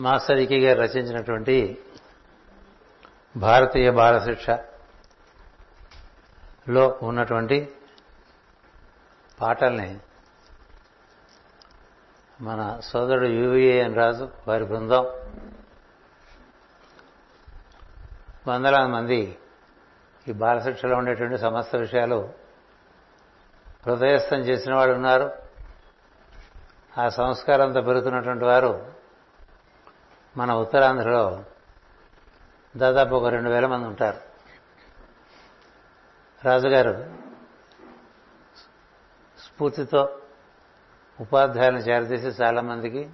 Master ఈకే గారు రచించినటువంటి భారతీయ బాలశిక్ష లో ఉన్నటువంటి పాటల్ని మన సోదరుడు యువిఎన్ రాజు వారి బృందం వందలాది మంది ఈ బాలశిక్షలో ఉండేటువంటి సమస్త విషయాలు హృదయస్థం చేసిన వాళ్ళు ఉన్నారు. ఆ సంస్కారంతో పెరుగుతున్నటువంటి వారు మన ఉత్తరాంధ్రలో దాదాపు ఒక రెండు వేల మంది ఉంటారు. రాజుగారు స్ఫూర్తితో ఉపాధ్యాయులను చేరదీసి చాలామందికి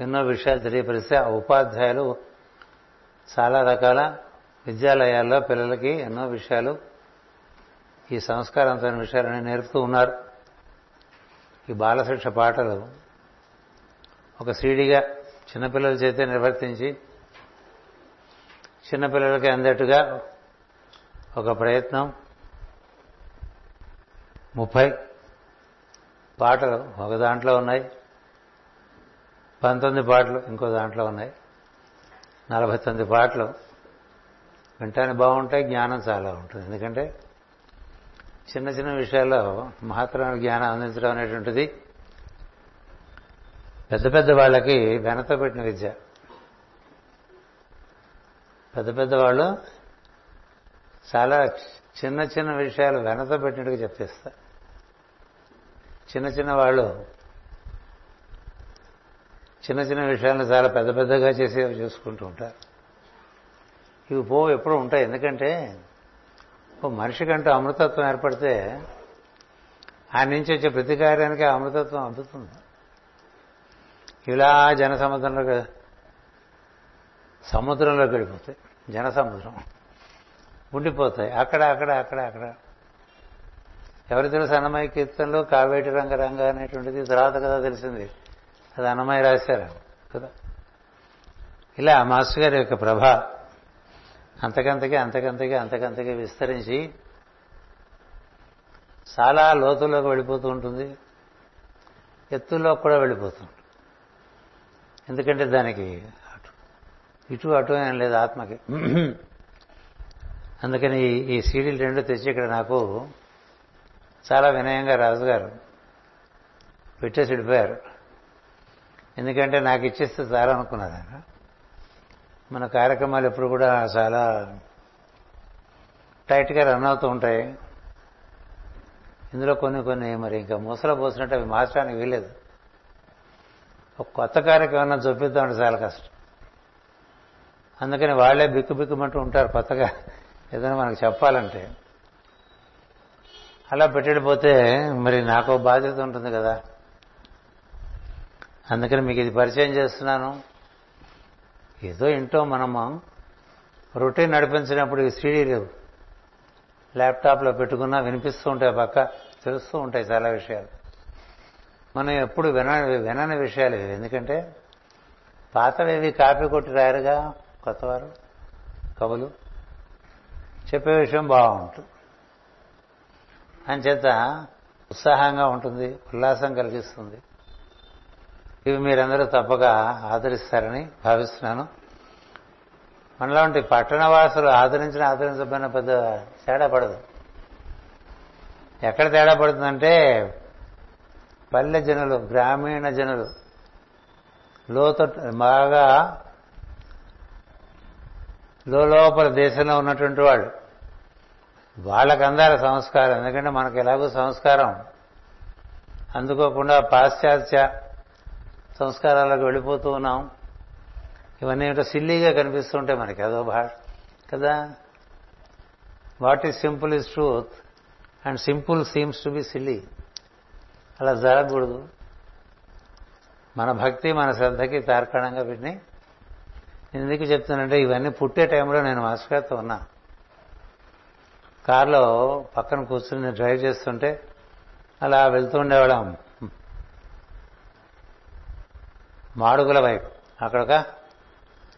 ఎన్నో విషయాలు తెలియపరిస్తే ఆ ఉపాధ్యాయులు చాలా రకాల విద్యాలయాల్లో పిల్లలకి ఎన్నో విషయాలు ఈ సంస్కారవంతమైన విషయాలని నేర్పుతూ ఉన్నారు. ఈ బాలశిక్ష పాటలు ఒక సీడీగా చిన్నపిల్లల చేతే నిర్వర్తించి చిన్నపిల్లలకి అందట్టుగా ఒక ప్రయత్నం. ముప్పై పాటలు ఒక దాంట్లో ఉన్నాయి. పంతొమ్మిది పాటలు ఇంకో దాంట్లో ఉన్నాయి. నలభై తొమ్మిది పాటలు వింటానికి బాగుంటాయి జ్ఞానం చాలా ఉంటుంది. ఎందుకంటే చిన్న చిన్న విషయాల్లో మహత్తరమైన జ్ఞానం అందించడం అనేటువంటిది పెద్ద పెద్ద వాళ్ళకి వెనతో పెట్టిన విద్య. పెద్ద పెద్ద వాళ్ళు చాలా చిన్న చిన్న విషయాలు వెనతో పెట్టినట్టుగా చెప్పేస్తారు. చిన్న చిన్న వాళ్ళు చిన్న చిన్న విషయాలను చాలా పెద్ద పెద్దగా చేసి చూసుకుంటూ ఉంటారు. ఇవి పో ఎప్పుడూ ఉంటాయి. ఎందుకంటే ఓ మనిషికంటూ అమృతత్వం ఏర్పడితే ఆయన నుంచి వచ్చే ప్రతి కార్యానికి అమృతత్వం అందుతుంది. ఇలా జన సముద్రంలోకి సముద్రంలోకి వెళ్ళిపోతాయి. జన సముద్రం ఉండిపోతాయి. అక్కడ అక్కడ అక్కడ అక్కడ. ఎవరి తెలుసు అన్నమయ్య కీర్తనలు? కావేటి రంగ రంగ అనేటువంటిది తర్వాత కదా తెలిసింది. అది అన్నమయ్య రాశారు కదా. ఇలా మాస్టర్ గారి యొక్క ప్రభ అంతకంతకి అంతకంతకి అంతకంతకి విస్తరించి చాలా లోతుల్లోకి వెళ్ళిపోతూ ఉంటుంది. ఎత్తుల్లోకి కూడా వెళ్ళిపోతుంది ఎందుకంటే దానికి అటు. ఇటు అటు ఏం లేదు ఆత్మకి. అందుకని ఈ సీడీలు రెండు తెచ్చి ఇక్కడ నాకు చాలా వినయంగా రాజుగారు పెట్టేసి విడిపోయారు ఎందుకంటే నాకు ఇచ్చేస్తే చాలా అనుకున్నారు ఆయన. మన కార్యక్రమాలు ఎప్పుడు కూడా చాలా టైట్గా రన్ అవుతూ ఉంటాయి. ఇందులో కొన్ని కొన్ని మరి ఇంకా మూసలో పోసినట్టు అవి మార్చడానికి వీలేదు ఒక కొత్త కార్యక్రమం చూపిద్దామంటే చాలా కష్టం. అందుకని వాళ్ళే బిక్కు బిక్కుమంటూ ఉంటారు కొత్తగా. ఏదైనా మనకు చెప్పాలంటే. అలా పెట్టడిపోతే మరి నాకు బాధ్యత ఉంటుంది కదా. అందుకని మీకు ఇది పరిచయం చేస్తున్నాను. ఏదో ఇంటో మనము రొటీన్ నడిపించినప్పుడు ఈ సీడీలు ల్యాప్టాప్లో పెట్టుకున్నా వినిపిస్తూ ఉంటాయి పక్క. తెలుస్తూ ఉంటాయి చాలా విషయాలు. మనం ఎప్పుడు విన వినని విషయాలు ఇవి. ఎందుకంటే పాతవేవి కాపీ కొట్టి రాయరుగా కొత్తవారు? కవులు? చెప్పే విషయం బాగుంటుంది చేత ఉత్సాహంగా ఉంటుంది ఉల్లాసం కలిగిస్తుంది. ఇవి మీరందరూ తప్పక ఆదరిస్తారని భావిస్తున్నాను. మనలాంటి పట్టణవాసులు ఆదరించిన ఆదరించబడిన పెద్ద తేడా పడదు. ఎక్కడ తేడా పడుతుందంటే పల్లె జనులు గ్రామీణ జనులు. లోత బాగా లోపల దేశంలో ఉన్నటువంటి వాళ్ళు. వాళ్ళకు అందాలి సంస్కారం. ఎందుకంటే మనకు ఎలాగో సంస్కారం. అందుకోకుండా పాశ్చాత్య సంస్కారాలకు వెళ్ళిపోతూ ఉన్నాం. ఇవన్నీ ఏంటో సిల్లీగా కనిపిస్తుంటాయి మనకి అదో భాష. కదా? What is simple is truth and simple seems to be silly. అలా జరగకూడదు. మన భక్తి మన శ్రద్ధకి తార్కాణంగా వీటిని ఎందుకు చెప్తానంటే ఇవన్నీ పుట్టే టైంలో నేను మాస్కర్తో ఉన్నా. కారులో పక్కన కూర్చుని డ్రైవ్ చేస్తుంటే అలా వెళ్తూ ఉండేవాళ్ళం. మాడుగుల వైపు. అక్కడ ఒక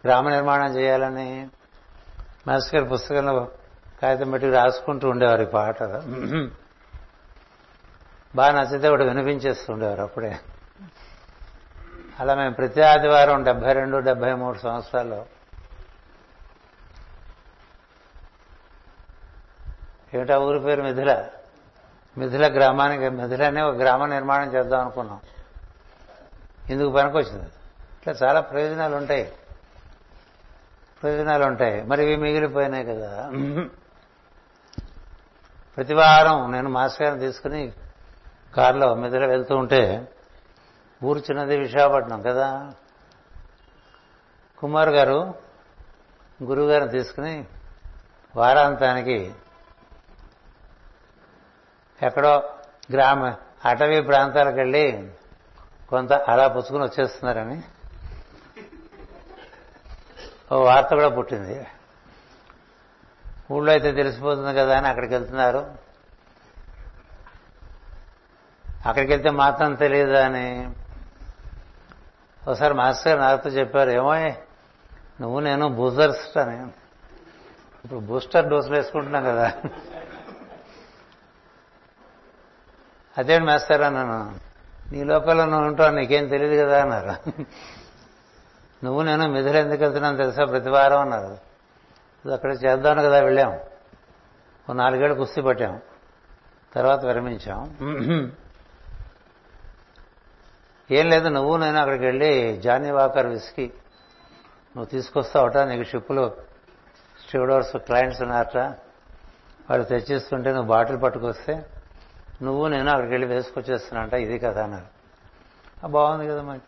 గ్రామ నిర్మాణం చేయాలని మాస్టర్ పుస్తకంలో కాగితం పెట్టి రాసుకుంటూ ఉండేవారు ఈ పాట. బాగా నచ్చితే ఒకటి వినిపించేస్తుండేవారు అప్పుడే. అలా మేము ప్రతి ఆదివారం డెబ్బై రెండు డెబ్బై మూడు సంవత్సరాల్లో ఏమిటా ఊరి పేరు మిథిల? మిథిల గ్రామానికి మిథిల ఒక గ్రామ నిర్మాణం చేద్దాం అనుకున్నాం. ఇందుకు పనికొచ్చింది. ఇట్లా చాలా ప్రయోజనాలు ఉంటాయి ప్రయోజనాలు ఉంటాయి మరి ఇవి మిగిలిపోయినాయి కదా. ప్రతి వారం నేను మాస్టర్ గారిని తీసుకుని కారులో మిథిల వెళ్తూ ఉంటే ఊరు చిన్నది విశాఖపట్నం కదా. కుమార్ గారు గురువు గారిని తీసుకుని వారాంతానికి ఎక్కడో గ్రామ అటవీ ప్రాంతాలకు వెళ్ళి కొంత అలా పుచ్చుకుని వచ్చేస్తున్నారని ఓ వార్త కూడా పుట్టింది. ఊళ్ళో అయితే తెలిసిపోతుంది కదా అని అక్కడికి వెళ్తున్నారు. అక్కడికి వెళ్తే మాత్రం తెలియదు అని. ఒకసారి మాస్టర్ గారు నాతో చెప్పారు ఏమో నువ్వు నేను బూజర్స్ అని. ఇప్పుడు బూస్టర్ డోసులు వేసుకుంటున్నాం కదా. అదేంటి మాస్టర్ అన్నాను. నీ లోకల్లో నువ్వు ఉంటావు నీకేం తెలియదు కదా అన్నారు. నువ్వు నేను మిథులు ఎందుకు వెళ్తున్నాను తెలుసా? ప్రతి వారం అన్నారు. అక్కడ చేద్దాను కదా వెళ్ళాం. ఓ నాలుగేళ్ళు కుస్తీ పట్టాం. తర్వాత విరమించాం. ఏం లేదు నువ్వు నేను అక్కడికి వెళ్ళి జానీ వాకర్ విస్కీ. నువ్వు తీసుకొస్తావట నీకు షిప్పులు. స్టూడోర్స్ క్లయింట్స్ ఉన్నారట. వాళ్ళు తెచ్చిస్తుంటే నువ్వు బాటిల్ పట్టుకొస్తే నువ్వు నేను అక్కడికి వెళ్ళి వేసుకొచ్చేస్తున్నట ఇది కదా అన్నారు. బాగుంది కదా మరి.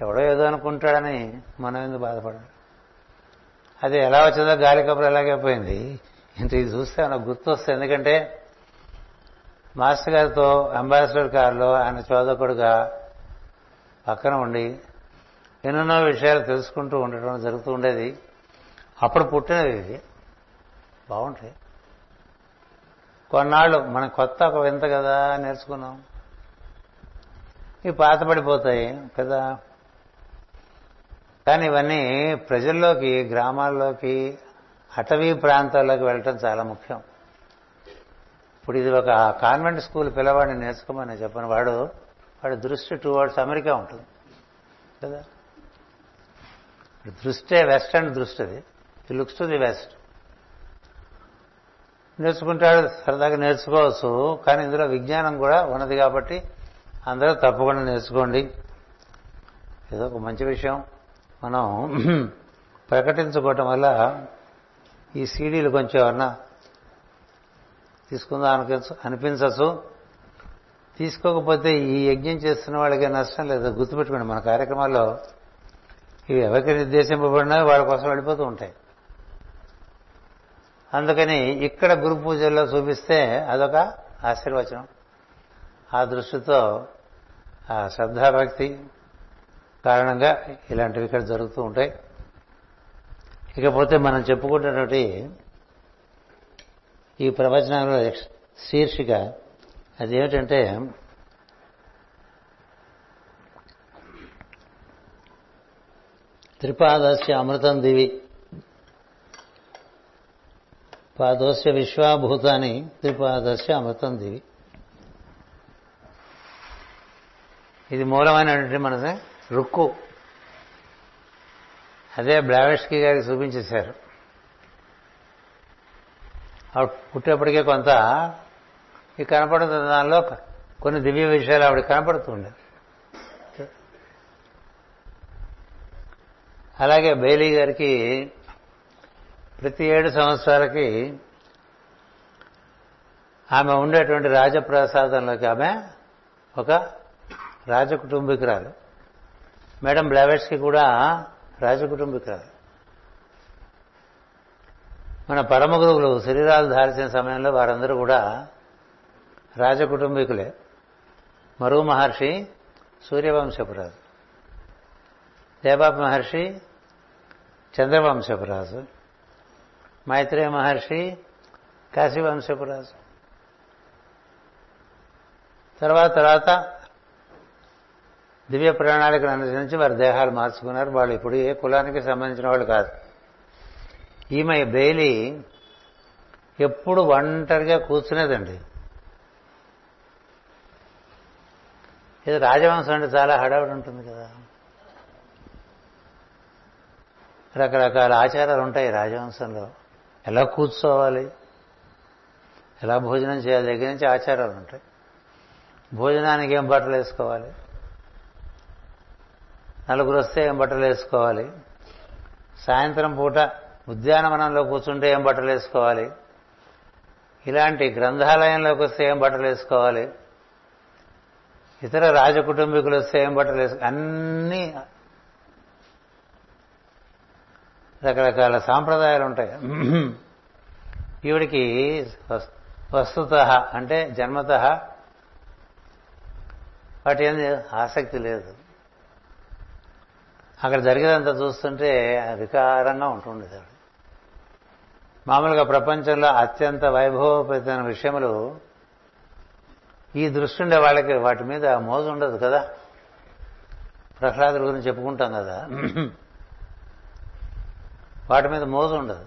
ఎవడో ఏదో అనుకుంటాడని మనం ఎందుకు బాధపడాలి అది ఎలా వచ్చిందో గాలి కబురు ఎలాగైపోయింది ఇంత ఇది చూస్తే మనకు గుర్తు వస్తుంది ఎందుకంటే మాస్టర్ గారితో అంబాసిడర్ కారులో ఆయన చోదకుడుగా పక్కన ఉండి ఎన్నెన్నో విషయాలు తెలుసుకుంటూ ఉండటం జరుగుతూ ఉండేది. అప్పుడు పుట్టినది ఇది. బాగుంటాయి. కొన్నాళ్ళు మనం కొత్త ఒక వింత కదా నేర్చుకున్నాం. ఇవి పాతపడిపోతాయి కదా. కానీ ఇవన్నీ ప్రజల్లోకి గ్రామాల్లోకి అటవీ ప్రాంతాల్లోకి వెళ్ళటం చాలా ముఖ్యం. ఇప్పుడు ఇది ఒక కాన్వెంట్ స్కూల్ పిల్లవాడిని నేర్చుకోమని చెప్పను. వాడు వాడి దృష్టి టువర్డ్స్ అమెరికా ఉంటుంది. కదా? దృష్టే వెస్టర్న్ దృష్టి అది. ఈ లుక్స్ టు ది వెస్ట్ నేర్చుకుంటాడు సరదాగా నేర్చుకోవచ్చు కానీ ఇందులో విజ్ఞానం కూడా ఉన్నది కాబట్టి అందరూ తప్పకుండా నేర్చుకోండి. ఏదో ఒక మంచి విషయం. మనం ప్రకటించుకోవటం వల్ల ఈ సీడీలు కొంచెం ఏమన్నా తీసుకుందాం అనిపించ అనిపించచ్చు. తీసుకోకపోతే ఈ యజ్ఞం చేస్తున్న వాళ్ళకి నష్టం లేదు. గుర్తుపెట్టుకోండి మన కార్యక్రమాల్లో ఇవి ఎవరికి నిర్దేశింపబడినా వాళ్ళ కోసం వెళ్ళిపోతూ ఉంటాయి. అందుకని ఇక్కడ గురు పూజల్లో చూపిస్తే అదొక ఆశీర్వచనం. ఆ దృష్టితో ఆ శ్రద్ధాభక్తి కారణంగా ఇలాంటివి ఇక్కడ జరుగుతూ ఉంటాయి. ఇకపోతే మనం చెప్పుకుంటున్నటువంటి ఈ ప్రవచనంలో శీర్షిక అదేమిటంటే త్రిపాదస్య అమృతం దివి పాదోస్య విశ్వాభూతాన్ని త్రిపాదస్య అమృతం దివి. ఇది మూలమైనటువంటి మన రుక్కు. అదే బ్లావెస్కీ గారికి చూపించేశారు. ఆవిడ పుట్టేప్పటికే కొంత ఈ కనపడుతున్న దానిలో కొన్ని దివ్య విషయాలు ఆవిడ కనపడుతుండే అలాగే బెయిలీ గారికి ప్రతి ఏడు సంవత్సరాలకి ఆమె ఉండేటువంటి రాజప్రసాదంలోకి ఆమె ఒక రాజకుటుంబికురాలు. మేడం బ్లావెట్స్కి కూడా రాజకుటుంబికురాలు. మన పరమ గురువులు శరీరాలు ధాల్చిన సమయంలో వారందరూ కూడా రాజకుటుంబీకులే. మరువు మహర్షి సూర్యవంశపురాజు. దేవాప మహర్షి చంద్రవంశపురాజు. మైత్రేయ మహర్షి కాశీవంశపురాజు. తర్వాత తర్వాత దివ్య ప్రణాళికను అనుసరించి వారి దేహాలు మార్చుకున్నారు. వాళ్ళు ఇప్పుడు ఏ కులానికి సంబంధించిన వాళ్ళు కాదు. ఈమె బెయిలీ ఎప్పుడు ఒంటరిగా కూర్చునేదండి. ఇది రాజవంశం అంటే చాలా హడావిడి ఉంటుంది కదా. రకరకాల ఆచారాలు ఉంటాయి రాజవంశంలో. ఎలా కూర్చోవాలి? ఎలా భోజనం చేయాలి? దగ్గర నుంచి ఆచారాలు ఉంటాయి. భోజనానికి ఏం బట్టలు వేసుకోవాలి? నలుగురు వస్తే ఏం బట్టలు వేసుకోవాలి? సాయంత్రం పూట ఉద్యానవనంలో కూర్చుంటే ఏం బట్టలు వేసుకోవాలి? ఇలాంటి గ్రంథాలయంలోకి వస్తే ఏం బట్టలు వేసుకోవాలి? ఇతర రాజకుటుంబీకులు వస్తే ఏం బట్టలు వేసుకో అన్ని రకరకాల సాంప్రదాయాలు ఉంటాయి. ఈవిడికి వస్తుత అంటే జన్మత వాటి ఏంది ఆసక్తి లేదు. అక్కడ జరిగేదంతా చూస్తుంటే అధికారంగా ఉంటుండేది ఆవిడ. మామూలుగా ప్రపంచంలో అత్యంత వైభవపేతమైన విషయములు ఈ దృష్టి ఉండే వాళ్ళకి వాటి మీద మోజు ఉండదు కదా? ప్రహ్లాదుల గురించి చెప్పుకుంటాం కదా? వాటి మీద మోజు ఉండదు.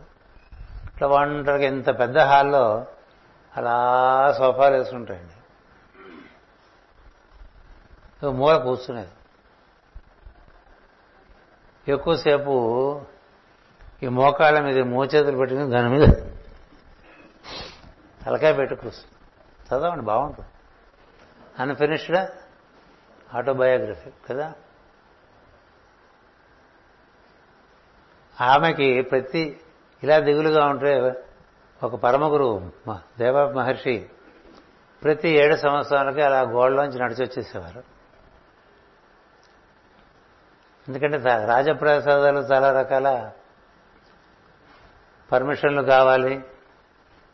ఇట్లా ఒంటరిగా ఇంత పెద్ద హాల్లో అలా సోఫాలు వేసుకుంటాయండి. మూల కూర్చునేది. ఎక్కువసేపు ఈ మోకాళ్ళ మీద మోచేతులు పెట్టుకుని దాని మీద తలకాయ పెట్టి కూర్చుంది చదవండి బాగుంటుంది. అన్ఫినిష్డ్ ఆటోబయోగ్రఫీ కదా? ఆమెకి ప్రతి ఇలా దిగులుగా ఉంటే ఒక పరమగురు గురువు దేవ మహర్షి ప్రతి ఏడు సంవత్సరాలకి అలా గోడలోంచి నడిచి వచ్చేసేవారు ఎందుకంటే రాజప్రసాదాలు చాలా రకాల పర్మిషన్లు కావాలి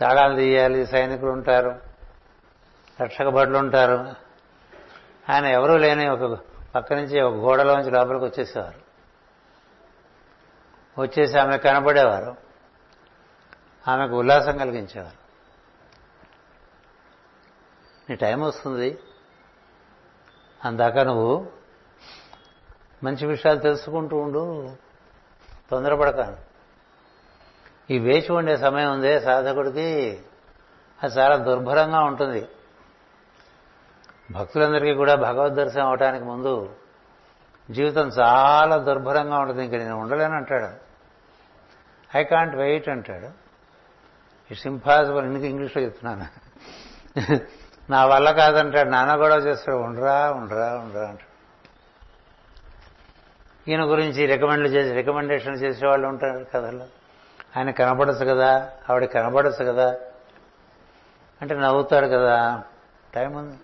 తాళాలు తీయాలి సైనికులు ఉంటారు రక్షక భటులు ఉంటారు. ఆయన ఎవరూ లేని ఒక పక్క నుంచి ఒక గోడలోంచి లోపలికి వచ్చేసేవారు. వచ్చేసి ఆమె కనబడేవారు ఆమెకు ఉల్లాసం కలిగించేవారు. నీ టైం వస్తుంది. అందాక నువ్వు మంచి విషయాలు తెలుసుకుంటూ ఉండు. తొందరపడకాను ఈ వేచి ఉండే సమయం ఉందే సాధకుడికి. అది చాలా దుర్భరంగా ఉంటుంది. భక్తులందరికీ కూడా భగవద్ దర్శనం అవడానికి ముందు జీవితం చాలా దుర్భరంగా ఉంటుంది. ఇంక నేను ఉండలేను అంటాడు. ఐ కాంట్ వెయిట్ అంటాడు. ఇట్స్ ఇంపాసిబుల్ ఇందుకు ఇంగ్లీష్లో చెప్తున్నాను? నా వల్ల కాదంటాడు. నాన్న కూడా చేస్తాడు. ఉండరా ఉండరా ఉండరా అంటాడు. ఈయన గురించి రికమెండ్ చేసి రికమెండేషన్ చేసేవాళ్ళు ఉంటారు కథల్లో. ఆయన కనపడచ్చు కదా? ఆవిడ కనపడచ్చు కదా? అంటే నవ్వుతాడు కదా? టైం ఉంది.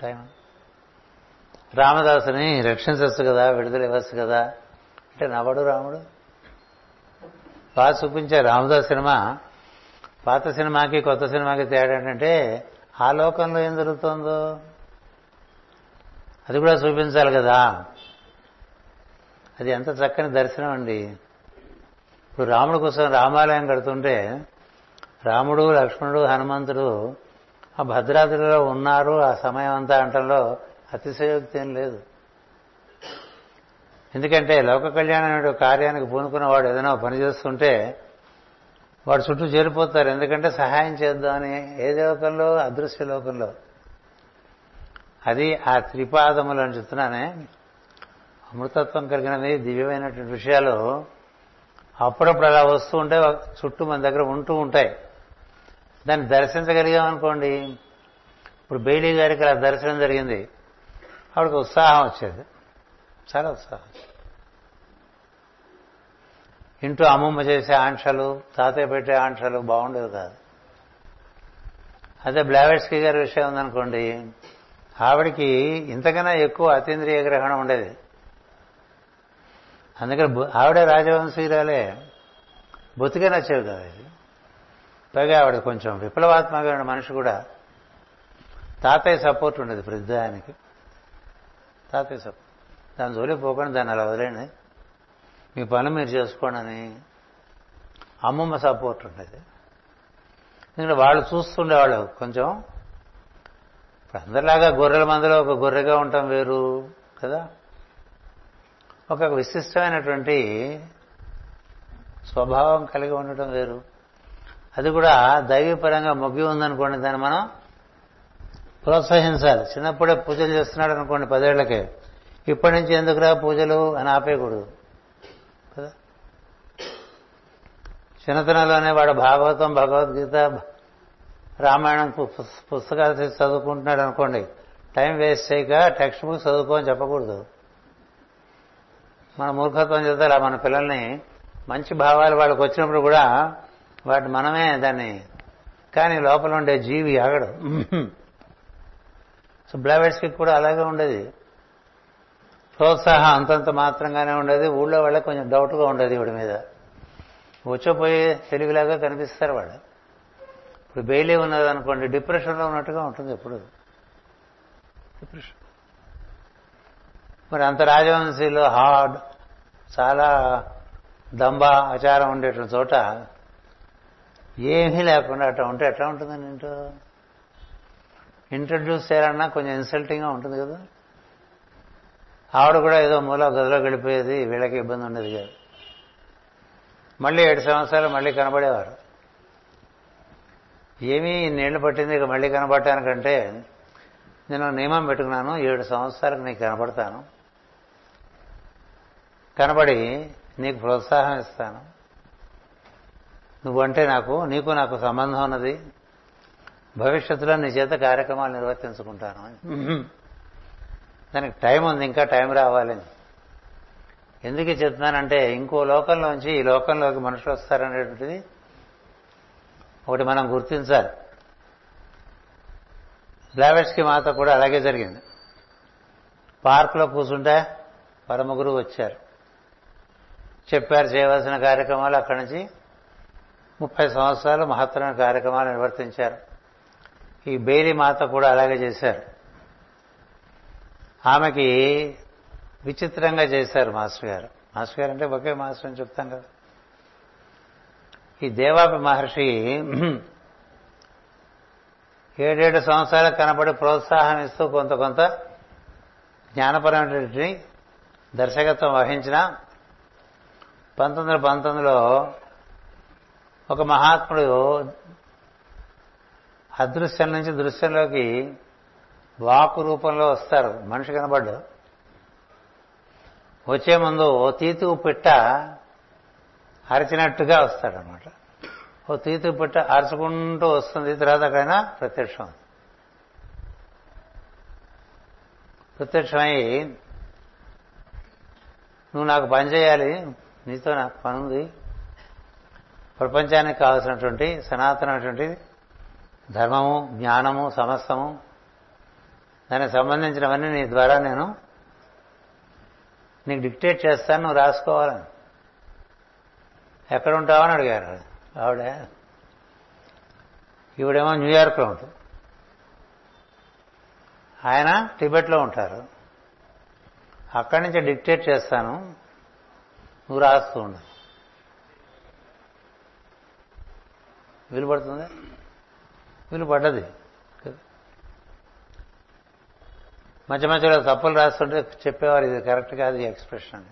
టైం రామదాసుని రక్షించవచ్చు కదా? విడుదల ఇవ్వచ్చు కదా? అంటే నవ్వడు రాముడు. బాగా చూపించే రామదాస్ సినిమా. పాత సినిమాకి కొత్త సినిమాకి తేడా ఏంటంటే ఆ లోకంలో ఏం జరుగుతుందో? అది కూడా చూపించాలి కదా. అది ఎంత చక్కని దర్శనం అండి. ఇప్పుడు రాముడి కోసం రామాలయం కడుతుంటే రాముడు లక్ష్మణుడు హనుమంతుడు ఆ భద్రాద్రిలో ఉన్నారు. ఆ సమయం అంతా అంటంలో అతిశయోక్తి ఏం లేదు. ఎందుకంటే లోక కళ్యాణం అనే కార్యానికి పూనుకున్న వాడు ఏదైనా పని చేస్తుంటే వాడు చుట్టూ చేరిపోతారు. ఎందుకంటే సహాయం చేద్దామని ఏ లోకంలో? అదృశ్య లోకంలో. అది ఆ త్రిపాదములు అని చెప్తున్నానే. అమృతత్వం కలిగినవి దివ్యమైనటువంటి విషయాలు అప్పుడప్పుడు అలా వస్తూ ఉంటే చుట్టూ మన దగ్గర ఉంటూ ఉంటాయి. దాన్ని దర్శించగలిగామనుకోండి ఇప్పుడు బెయిలీ గారికి అలా దర్శనం జరిగింది. ఆవిడకి ఉత్సాహం వచ్చేది. చాలా ఉత్సాహం ఇంటూ అమ్మమ్మ చేసే ఆంక్షలు తాతయ్య పెట్టే ఆంక్షలు బాగుండేవి కాదు. అదే బ్లావెట్స్కి గారి విషయం ఉందనుకోండి ఆవిడికి ఇంతకన్నా ఎక్కువ అతీంద్రియ గ్రహణం ఉండేది. అందుకని ఆవిడ రాజవంశీరాలే బొత్తిగా నచ్చేవి కదా ఇది. పైగా ఆవిడ కొంచెం విప్లవాత్మకమైన మనిషి కూడా. తాతయ్య సపోర్ట్ ఉండేది ప్రతిదానికి. తాతయ్య సపోర్ట్ దాని జోలి పోకుండా దాన్ని అలా వదిలేండి మీ పనులు మీరు చేసుకోండి అని అమ్మమ్మ సపోర్ట్ ఉండేది. ఎందుకంటే వాళ్ళు చూస్తుండేవాళ్ళు కొంచెం. ఇప్పుడు అందరిలాగా గొర్రెల మందలో ఒక గొర్రెగా ఉంటాం వేరు కదా? ఒక విశిష్టమైనటువంటి స్వభావం కలిగి ఉండటం వేరు. అది కూడా దైవీపరంగా మొగ్గి ఉందనుకోండి దాన్ని మనం ప్రోత్సహించాలి. చిన్నప్పుడే పూజలు చేస్తున్నాడు అనుకోండి పదేళ్ళకే. ఇప్పటి నుంచి ఎందుకురా పూజలు అని ఆపేయకూడదు. కదా? చిన్నతనంలోనే వాడు భాగవతం భగవద్గీత రామాయణం పుస్తకాలు చదువుకుంటున్నాడు అనుకోండి టైం వేస్ట్ చేయక టెక్స్ట్ బుక్ చదువుకో అని చెప్పకూడదు. మన మూర్ఖత్వం చేద్దాం మన పిల్లల్ని మంచి భావాలు వాళ్ళకి వచ్చినప్పుడు కూడా వాటి మనమే దాన్ని కానీ లోపల ఉండే జీవి ఆగడు. సో బ్లావెట్స్కి కూడా అలాగే ఉండేది. ప్రోత్సాహం అంతంత మాత్రంగానే ఉండేది. ఊళ్ళో వాళ్ళకి కొంచెం డౌట్గా ఉండేది వీడి మీద. వచ్చిపోయి తెలివిలాగా కనిపిస్తారు వాళ్ళు. ఇప్పుడు బెయిలీ ఉన్నది అనుకోండి డిప్రెషన్లో ఉన్నట్టుగా ఉంటుంది ఎప్పుడు. డిప్రెషన్. మరి అంత రాజవంశీలో హార్డ్ చాలా దంబ ఆచారం ఉండేటువంటి చోట ఏమీ లేకుండా అట్లా ఉంటే ఎట్లా ఉంటుందండి ఇంట్లో ఇంట్రడ్యూస్ చేయాలన్నా కొంచెం ఇన్సల్టింగ్గా ఉంటుంది కదా? ఆవిడ కూడా ఏదో మూల గదిలో గడిపోయేది వీళ్ళకి ఇబ్బంది ఉండేది కాదు. మళ్ళీ ఏడు సంవత్సరాలు మళ్ళీ కనబడేవారు. ఏమీ నీళ్ళు పట్టింది ఇక మళ్ళీ కనబడటానికంటే నేను నియమం పెట్టుకున్నాను ఏడు సంవత్సరాలకు నీకు కనబడతాను. కనబడి నీకు ప్రోత్సాహం ఇస్తాను. నువ్వంటే నాకు నీకు నాకు సంబంధం ఉన్నది. భవిష్యత్తులో నీ చేత కార్యక్రమాలు నిర్వర్తించుకుంటాను దానికి టైం ఉంది ఇంకా టైం రావాలని ఎందుకు చెప్తున్నానంటే ఇంకో లోకంలోంచి ఈ లోకంలోకి మనుషులు వస్తారనేటువంటిది ఒకటి మనం గుర్తించాలి. బ్లావెట్స్కి మాత కూడా అలాగే జరిగింది. పార్క్లో కూర్చుంటే పరముగురు వచ్చారు. చెప్పారు చేయవలసిన కార్యక్రమాలు అక్కడి నుంచి ముప్పై సంవత్సరాలు మహత్తరమైన కార్యక్రమాలు నిర్వర్తించారు. ఈ బేలి మాత కూడా అలాగే చేశారు. ఆమెకి విచిత్రంగా చేశారు మాస్టర్ గారు. మాస్టర్ గారు అంటే ఒకే మాస్టర్ అని చెప్తాం కదా. ఈ దేవాపి మహర్షి ఏడేడు సంవత్సరాలు కనబడి ప్రోత్సాహం ఇస్తూ కొంత కొంత జ్ఞానపరమైనటువంటి దర్శకత్వం వహించిన పంతొమ్మిది వందల పంతొమ్మిదిలో ఒక మహాత్ముడు అదృశ్యం నుంచి దృశ్యంలోకి వాకు రూపంలో వస్తారు మనిషి కనబడ్డు. వచ్చే ముందు ఓ తీతు పిట్ట అరిచినట్టుగా వస్తాడనమాట ఓ తీతు పిట్ట అరచుకుంటూ వస్తుంది తర్వాత అక్కడైనా ప్రత్యక్షం. ప్రత్యక్షమై నువ్వు నాకు పని చేయాలి నీతో నాకు పని ఉంది ప్రపంచానికి కావలసినటువంటి సనాతనమైనటువంటి ధర్మము జ్ఞానము సమస్తము దానికి సంబంధించినవన్నీ నీ ద్వారా నేను నీకు డిక్టేట్ చేస్తాను నువ్వు రాసుకోవాలని. ఎక్కడ ఉంటావని అడిగారు. ఆవిడ ఈవిడేమో న్యూయార్క్లో ఉంటుంది. ఆయన టిబెట్లో ఉంటారు. అక్కడి నుంచి డిక్టేట్ చేస్తాను. నువ్వు రాస్తూ ఉండు. వీలు పడుతుంది వీలు పడ్డది మధ్య మధ్యలో తప్పులు రాస్తుంటే చెప్పేవారు ఇది కరెక్ట్ కాదు ఈ ఎక్స్ప్రెషన్. అని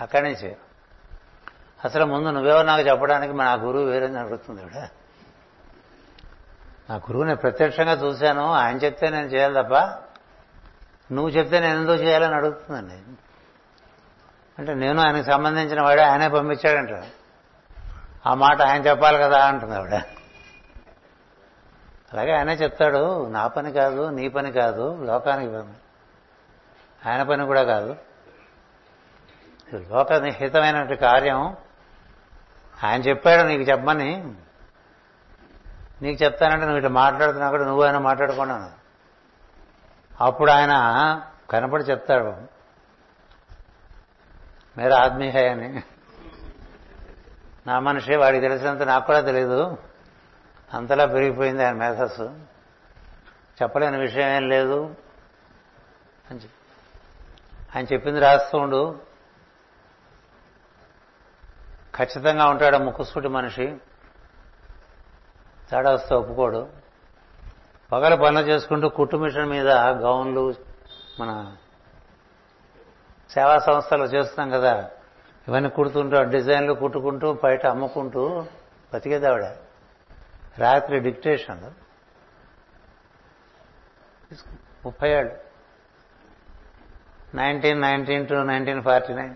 అక్కడి నుంచి. అసలు ముందు నువ్వేవో నాకు చెప్పడానికి మా గురువు వేరేని అడుగుతుంది ఇవిడ. నా గురువు నేను ప్రత్యక్షంగా చూశాను ఆయన చెప్తే నేను చేయాలి తప్ప నువ్వు చెప్తే నేను ఎందుకు చేయాలని అడుగుతుందండి. అంటే నేను ఆయనకు సంబంధించిన వాడే ఆయనే పంపించాడంట. ఆ మాట ఆయన చెప్పాలి కదా అంటుంది ఆవిడ. అలాగే ఆయనే చెప్తాడు నా పని కాదు నీ పని కాదు లోకానికి పని. ఆయన పని కూడా కాదు. లోక హితమైనటువంటి కార్యం. ఆయన చెప్పాడు నీకు చెప్పమని. నీకు చెప్తానంటే నువ్వు ఇట్లా మాట్లాడుతున్నా కూడా నువ్వు ఆయన మాట్లాడుకున్నాను అప్పుడు ఆయన కనపడి చెప్తాడు మీరు ఆత్మీయ అని. నా మనిషి వాడికి తెలిసినంత నాకు కూడా తెలియదు అంతలా పెరిగిపోయింది ఆయన మేధస్సు. చెప్పలేని విషయం ఏం లేదు. అని ఆయన చెప్పింది రాస్తూ ఉండు. ఖచ్చితంగా ఉంటాడు ముక్కుసూటి మనిషి. తేడా వస్తే ఒప్పుకోడు. పగల పనులు చేసుకుంటూ కుట్టు మిషన్ మీద గౌన్లు మన సేవా సంస్థలు చేస్తున్నాం కదా. ఇవన్నీ కుడుతుంటూ డిజైన్లు కుట్టుకుంటూ బయట అమ్ముకుంటూ బతికేది ఆవిడ. రాత్రి డిక్టేషన్. ముప్పై ఏళ్ళు. Nineteen nineteen to nineteen forty nine.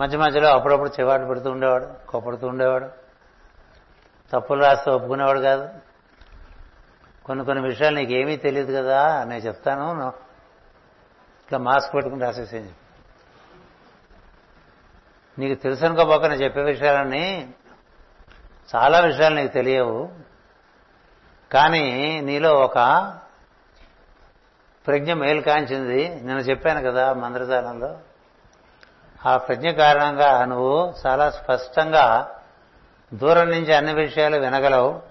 మధ్య మధ్యలో అప్పుడప్పుడు చివాటు పెడుతూ ఉండేవాడు కోపడుతూ ఉండేవాడు. తప్పులు రాస్తే ఒప్పుకునేవాడు కాదు. కొన్ని కొన్ని విషయాలు నీకేమీ తెలియదు కదా నేను చెప్తాను. ఇట్లా మాస్క్ పెట్టుకుని రాసేసేయండి నీకు తెలుసు అనుకోబోక నేను చెప్పే విషయాలన్నీ చాలా విషయాలు నీకు తెలియవు. కానీ నీలో ఒక ప్రజ్ఞ మేలు కాంచింది నేను చెప్పాను కదా మంత్రజాలంలో ఆ ప్రజ్ఞ కారణంగా నువ్వు చాలా స్పష్టంగా దూరం నుంచి అన్ని విషయాలు వినగలవు.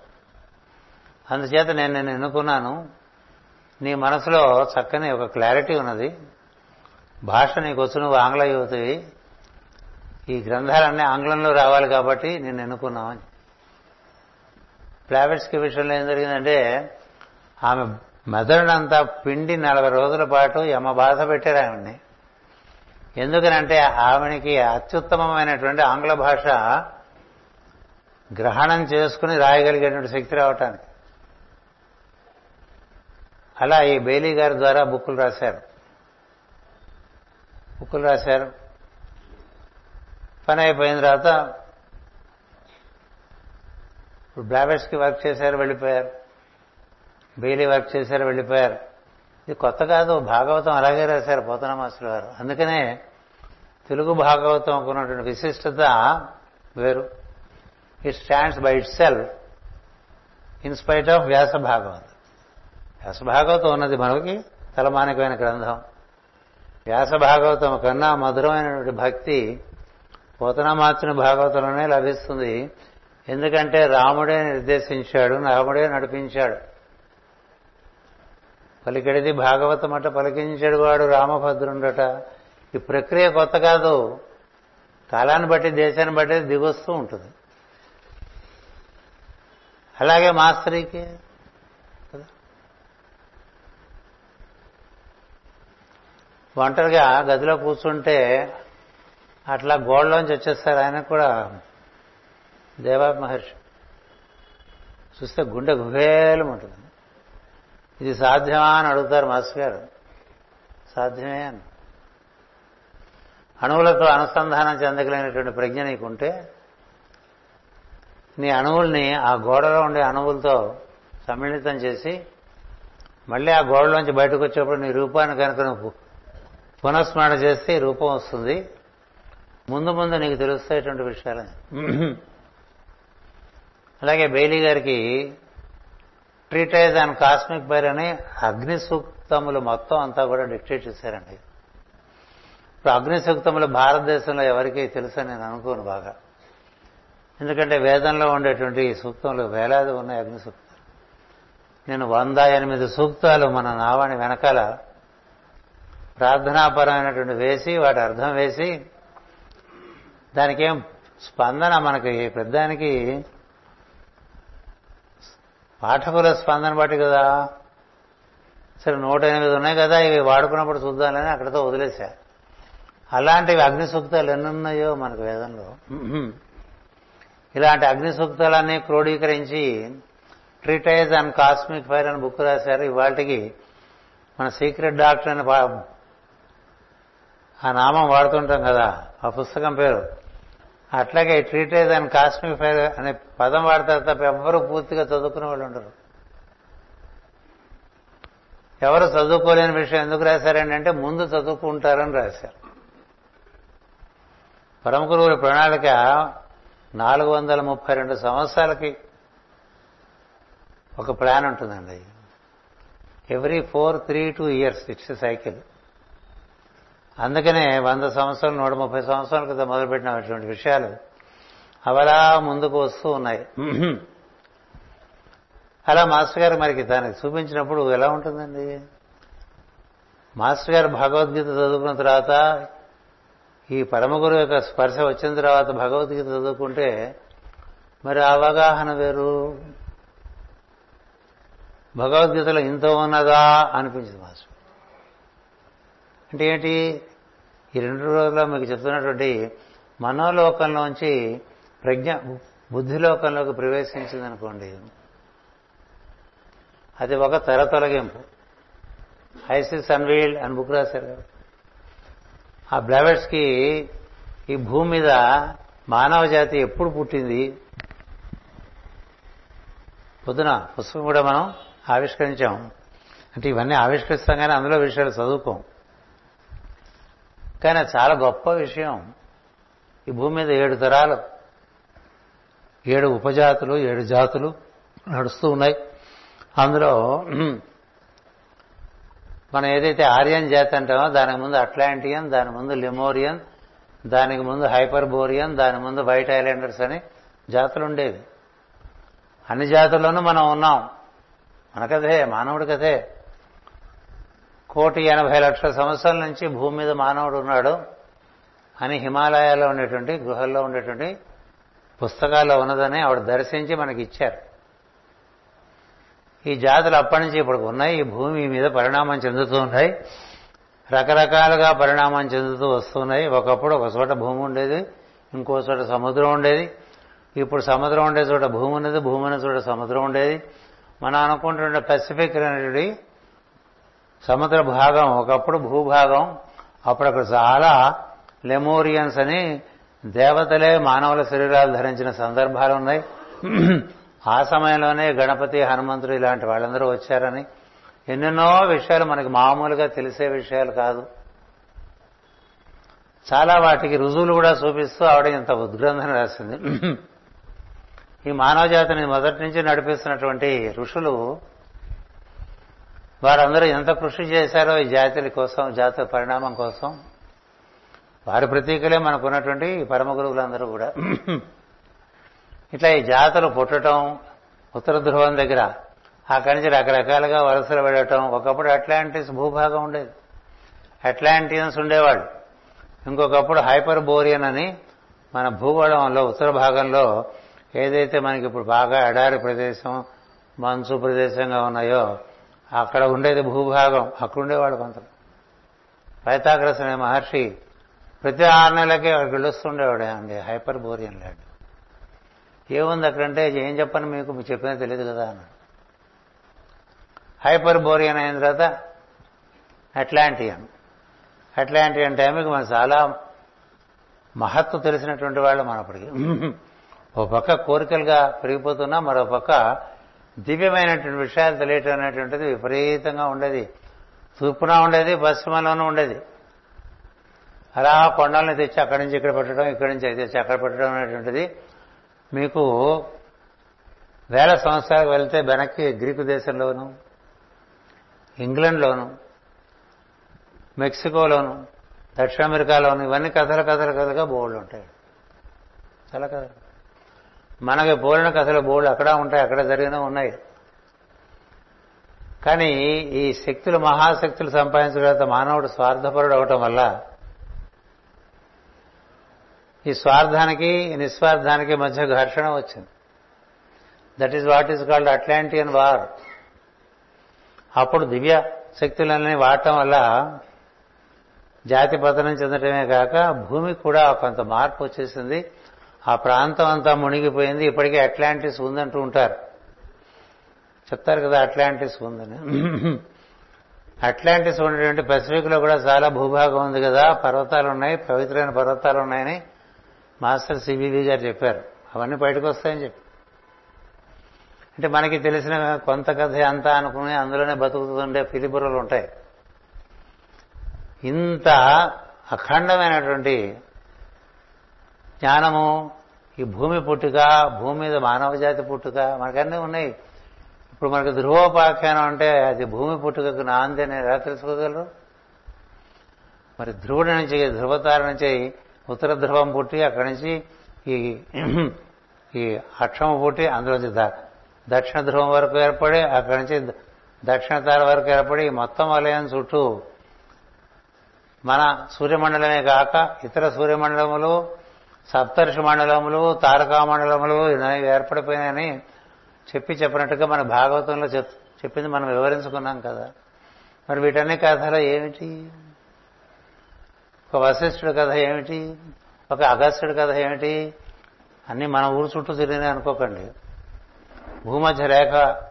అందుచేత నేను నేను ఎన్నుకున్నాను. నీ మనసులో చక్కని ఒక క్లారిటీ ఉన్నది. భాష నీకు వచ్చు నువ్వు ఆంగ్ల యువతివి ఈ గ్రంథాలన్నీ ఆంగ్లంలో రావాలి కాబట్టి నేను ఎన్నుకున్నామని. ప్లావెట్స్కి విషయంలో ఏం జరిగిందంటే ఆమె మెదడునంతా పిండి నలభై రోజుల పాటు యమ బాధ పెట్టారు ఆమెని. ఎందుకనంటే ఆమెకి అత్యుత్తమమైనటువంటి ఆంగ్ల భాష గ్రహణం చేసుకుని రాయగలిగేటువంటి శక్తి రావటానికి. అలా ఈ బెయిలీ గారి ద్వారా బుక్కులు రాశారు. బుక్కులు రాశారు. పని అయిపోయిన తర్వాత ఇప్పుడు బ్లావెట్స్కి వర్క్ చేశారు వెళ్ళిపోయారు. బెయిలీ వర్క్ చేశారు వెళ్ళిపోయారు. ఇది కొత్త కాదు భాగవతం అలాగే రాశారు పోతన మాస్టర్ గారు. అందుకనే తెలుగు భాగవతం ఉన్నటువంటి విశిష్టత వేరు. It stands by itself in spite of Vyasa Bhagavatam Vyasa Bhagavatam ఉన్నది మనకి తలమానికమైన గ్రంథం. వ్యాస భాగవతం కన్నా మధురమైనటువంటి భక్తి పోతనామాత్రుని భాగవతంలోనే లభిస్తుంది. ఎందుకంటే రాముడే నిర్దేశించాడు రాముడే నడిపించాడు. పలికెడిది భాగవతం అట పలికించాడు వాడు రామభద్రుండట. ఈ ప్రక్రియ కొత్త కాదు. కాలాన్ని బట్టి దేశాన్ని బట్టి దిగొస్తూ ఉంటుంది. అలాగే మాస్టరీకి ఒంటరిగా గదిలో కూర్చుంటే అట్లా గోడలోంచి వచ్చేస్తారు. ఆయన కూడా దేవా మహర్షి చూస్తే గుండె గుహేలం ఉంటుంది. ఇది సాధ్యమా అని అడుగుతారు మాస్టర్ గారు. సాధ్యమే అని. అణువులతో అనుసంధానం చెందగలిగినటువంటి ప్రజ్ఞ నీకుంటే నీ అణువుల్ని ఆ గోడలో ఉండే అణువులతో సమ్మిళితం చేసి మళ్ళీ ఆ గోడలోంచి బయటకు వచ్చేప్పుడు నీ రూపాన్ని కనుక నువ్వు పునఃస్మరణ చేస్తే ఈ రూపం వస్తుంది. ముందు ముందు నీకు తెలుస్తాయిటువంటి విషయాలు. అలాగే బెయిలీ గారికి ట్రీటైజ్ అండ్ కాస్మిక్ బైర్ అని అగ్ని సూక్తములు మొత్తం అంతా కూడా డిక్టేట్ చేశారండి. ఇప్పుడు అగ్ని సూక్తములు భారతదేశంలో ఎవరికి తెలుసని నేను అనుకోను బాగా. ఎందుకంటే వేదంలో ఉండేటువంటి సూక్తములు వేలాది ఉన్నాయి అగ్ని సూక్తాలు నేను వంద ఎనిమిది సూక్తాలు మన నావాణి వెనకాల ప్రార్థనాపరమైనటువంటి వేసి వాటి అర్థం వేసి దానికేం స్పందన మనకి పెద్దానికి పాఠకుల స్పందన బట్టి కదా. సరే నూట ఎనిమిది ఉన్నాయి కదా ఇవి వాడుకున్నప్పుడు చూద్దామని అక్కడితో వదిలేశారు అలాంటివి అగ్ని సూక్తాలు ఎన్నున్నాయో మనకు వేదంలో. ఇలాంటి అగ్ని సూక్తాలన్నీ క్రోడీకరించి ట్రీటైజ్ అండ్ కాస్మిక్ ఫైర్ అని బుక్ రాశారు. ఇవాళకి మన సీక్రెట్ డాక్టర్ అని ఆ నామం వాడుతుంటాం కదా ఆ పుస్తకం పేరు. అట్లాగే ట్రీటేజ్ అండ్ కాస్మిక్ ఫైర్ అనే పదం వాడతారు తప్ప ఎవ్వరూ పూర్తిగా చదువుకునే వాళ్ళు ఉండరు. ఎవరు చదువుకోలేని విషయం ఎందుకు రాశారండి అంటే ముందు చదువుకుంటారని రాశారు. పరమ గురువుల ప్రణాళిక నాలుగు వందల ముప్పై రెండు సంవత్సరాలకి ఒక ప్లాన్ ఉంటుందండి. Every four three two years it's cycle అందుకనే వంద సంవత్సరాలు నూట ముప్పై సంవత్సరాల క్రితం మొదలుపెట్టినటువంటి విషయాలు. అవలా ముందుకు వస్తూ ఉన్నాయి. అలా మాస్టర్ గారు మరికి దానికి చూపించినప్పుడు ఎలా ఉంటుందండి? మాస్టర్ గారు భగవద్గీత చదువుకున్న తర్వాత ఈ పరమగురు యొక్క స్పర్శ వచ్చిన తర్వాత భగవద్గీత చదువుకుంటే మరి అవగాహన వేరు. భగవద్గీతలో ఇంత ఉన్నదా అనిపించింది మాస్టర్ అంటే ఏంటి? ఈ రెండు రోజుల్లో మీకు చెప్తున్నటువంటి మనోలోకంలోంచి ప్రజ్ఞ బుద్ధిలోకంలోకి ప్రవేశించింది అనుకోండి అది ఒక తెర తొలగింపు. ఐసిస్ అన్వీల్డ్ అని బుక్ రాశారు కదా. ఆ బ్లావెట్స్కి ఈ భూమి మీద మానవ జాతి ఎప్పుడు పుట్టింది? పొద్దున పుస్తకం కూడా మనం ఆవిష్కరించాం. అంటే ఇవన్నీ ఆవిష్కరిస్తాం కానీ అందులో విషయాలు చదువుకోం. కానీ చాలా గొప్ప విషయం. ఈ భూమి మీద ఏడు తరాలు ఏడు ఉపజాతులు ఏడు జాతులు నడుస్తూ ఉన్నాయి. అందులో మనం ఏదైతే ఆర్యన్ జాతి అంటామో దానికి ముందు అట్లాంటియన్ దాని ముందు లిమోరియన్ దానికి ముందు హైపర్బోరియన్ దాని ముందు వైట్ ఐలాండర్స్ అని జాతులు ఉండేవి. అన్ని జాతుల్లోనూ మనం ఉన్నాం. మన కథే మానవుడి కథే. కోటి ఎనభై లక్షల సంవత్సరాల నుంచి భూమి మీద మానవుడు ఉన్నాడు అని హిమాలయాల్లో ఉండేటువంటి గృహల్లో ఉండేటువంటి పుస్తకాల్లో ఉన్నదని ఆవిడ దర్శించి మనకి ఇచ్చారు. ఈ జాతులు అప్పటి నుంచి ఇప్పుడు ఉన్నాయి. ఈ భూమి మీద పరిణామం చెందుతూ ఉన్నాయి. రకరకాలుగా పరిణామం చెందుతూ వస్తున్నాయి ఒకప్పుడు ఒక చోట భూమి ఉండేది ఇంకో చోట సముద్రం ఉండేది. ఇప్పుడు సముద్రం ఉండే చోట భూమి ఉన్నది భూమి ఉన్న చోట సముద్రం ఉండేది. మనం అనుకుంటున్న పెసిఫిక్ అనేటువంటి సముద్ర భాగం ఒకప్పుడు భూభాగం అప్పుడు అక్కడ చాలా లెమోరియన్స్ అని దేవతలే మానవుల శరీరాలు ధరించిన సందర్భాలు ఉన్నాయి. ఆ సమయంలోనే గణపతి హనుమంతుడు ఇలాంటి వాళ్ళందరూ వచ్చారని. ఎన్నెన్నో విషయాలు మనకి మామూలుగా తెలిసే విషయాలు కాదు. చాలా వాటికి రుజువులు కూడా చూపిస్తూ ఆవిడ ఇంత ఉద్గ్రంథం రాసింది. ఈ మానవ జాతిని మొదటి నుంచి నడిపిస్తున్నటువంటి ఋషులు వారందరూ ఎంత కృషి చేశారో ఈ జాతుల కోసం జాతుల పరిణామం కోసం. వారి ప్రతీకలే మనకున్నటువంటి పరమ గురువులందరూ కూడా. ఇట్లా ఈ జాతులు పుట్టడం ఉత్తర ధ్రువం దగ్గర అక్కడి నుంచి రకరకాలుగా వలసలు వెళ్ళటం ఒకప్పుడు అట్లాంటిస్ భూభాగం ఉండేది. అట్లాంటియన్స్ ఉండేవాళ్ళు. ఇంకొకప్పుడు హైపర్ బోరియన్ అని మన భూగోళంలో ఉత్తర భాగంలో ఏదైతే మనకి ఇప్పుడు బాగా ఎడారి ప్రదేశం మంచు ప్రదేశంగా ఉన్నాయో అక్కడ ఉండేది భూభాగం అక్కడ ఉండేవాడు కొంత పైతాగ్రస్ అనే మహర్షి ప్రతి ఆరు నెలలకే అక్కడికి వెళ్ళొస్తుండేవాడు అండి హైపర్ బోరియన్ ల్యాండ్. ఏముంది అక్కడంటే ఏం చెప్పని మీకు? మీకు చెప్పినా తెలియదు కదా అన్నాడు హైపర్ బోరియన్ అయిన తర్వాత అట్లాంటియన్. అట్లాంటియన్ టైంకి మనం చాలా మహత్తు తెలిసినటువంటి వాళ్ళు మనప్పటికి ఓ పక్క కోరికలుగా పెరిగిపోతున్నా మరో పక్క దివ్యమైనటువంటి విషయాలు తెలియటం అనేటువంటిది విపరీతంగా ఉండేది. తూర్పున ఉండేది పశ్చిమలోనూ ఉండేది. అలా కొండల్ని తెచ్చి అక్కడి నుంచి ఇక్కడ పెట్టడం ఇక్కడి నుంచి తెచ్చి అక్కడ పెట్టడం అనేటువంటిది మీకు వేల సంవత్సరాలకు వెళ్తే వెనక్కి గ్రీకు దేశంలోను ఇంగ్లండ్లోను మెక్సికోలోను దక్షిణ అమెరికాలోను ఇవన్నీ కథలు కథలు కథలుగా బోర్డులు ఉంటాయి. చాలా కథలు. మనకి పోలిన కథలు బోర్డు అక్కడ ఉంటాయి అక్కడ జరిగినా ఉన్నాయి. కానీ ఈ శక్తులు మహాశక్తులు సంపాదించగలిగితే మానవుడు స్వార్థపరుడు అవటం వల్ల ఈ స్వార్థానికి నిస్వార్థానికి మధ్య ఘర్షణ వచ్చింది. That is what is called Atlantean war అప్పుడు దివ్య శక్తులన్నీ వాడటం వల్ల జాతి పతనం చెందటమే కాక భూమికి కూడా కొంత మార్పు వచ్చేసింది. ఆ ప్రాంతం అంతా మునిగిపోయింది. ఇప్పటికీ అట్లాంటిస్ ఉందంటూ ఉంటారు. చెప్తారు కదా అట్లాంటిస్ ఉందని. అట్లాంటిస్ ఉన్నటువంటి పెసిఫిక్లో కూడా చాలా భూభాగం ఉంది కదా. పర్వతాలు ఉన్నాయి పవిత్రమైన పర్వతాలు ఉన్నాయని మాస్టర్ సిబివి గారు చెప్పారు. అవన్నీ బయటకు వస్తాయని చెప్పి. అంటే మనకి తెలిసిన కొంత కథ అంతా అనుకుని అందులోనే బతుకుతుండే పిలిబుర్రలు ఉంటాయి. ఇంత అఖండమైనటువంటి జ్ఞానము ఈ భూమి పుట్టుక భూమి మీద మానవ జాతి పుట్టుక మనకన్నీ ఉన్నాయి. ఇప్పుడు మనకు ధ్రువోపాఖ్యానం అంటే అది భూమి పుట్టుకకు నాంది అని ఎలా తెలుసుకోగలరు? మరి ధ్రువుడి నుంచి ధ్రువతార నుంచి ఉత్తర ధ్రువం పుట్టి అక్కడి నుంచి ఈ ఈ అక్షము పుట్టి అందులోంచి దక్షిణ ధ్రువం వరకు ఏర్పడి అక్కడి నుంచి దక్షిణ తార వరకు ఏర్పడి మొత్తం వలయం చుట్టూ మన సూర్యమండలమే కాక ఇతర సూర్యమండలములు సప్తర్షి మండలములు తారకా మండలములు ఏర్పడిపోయినాయని చెప్పి చెప్పినట్టుగా మన భాగవతంలో చెప్పింది మనం వివరించుకున్నాం కదా. మరి వీటన్ని కథలు ఏమిటి? ఒక వశిష్ఠుడి కథ ఏమిటి? ఒక అగస్త్యుడి కథ ఏమిటి? అన్నీ మన ఊరు చుట్టూ తిరిగినాయి అనుకోకండి. భూమధ్య రేఖ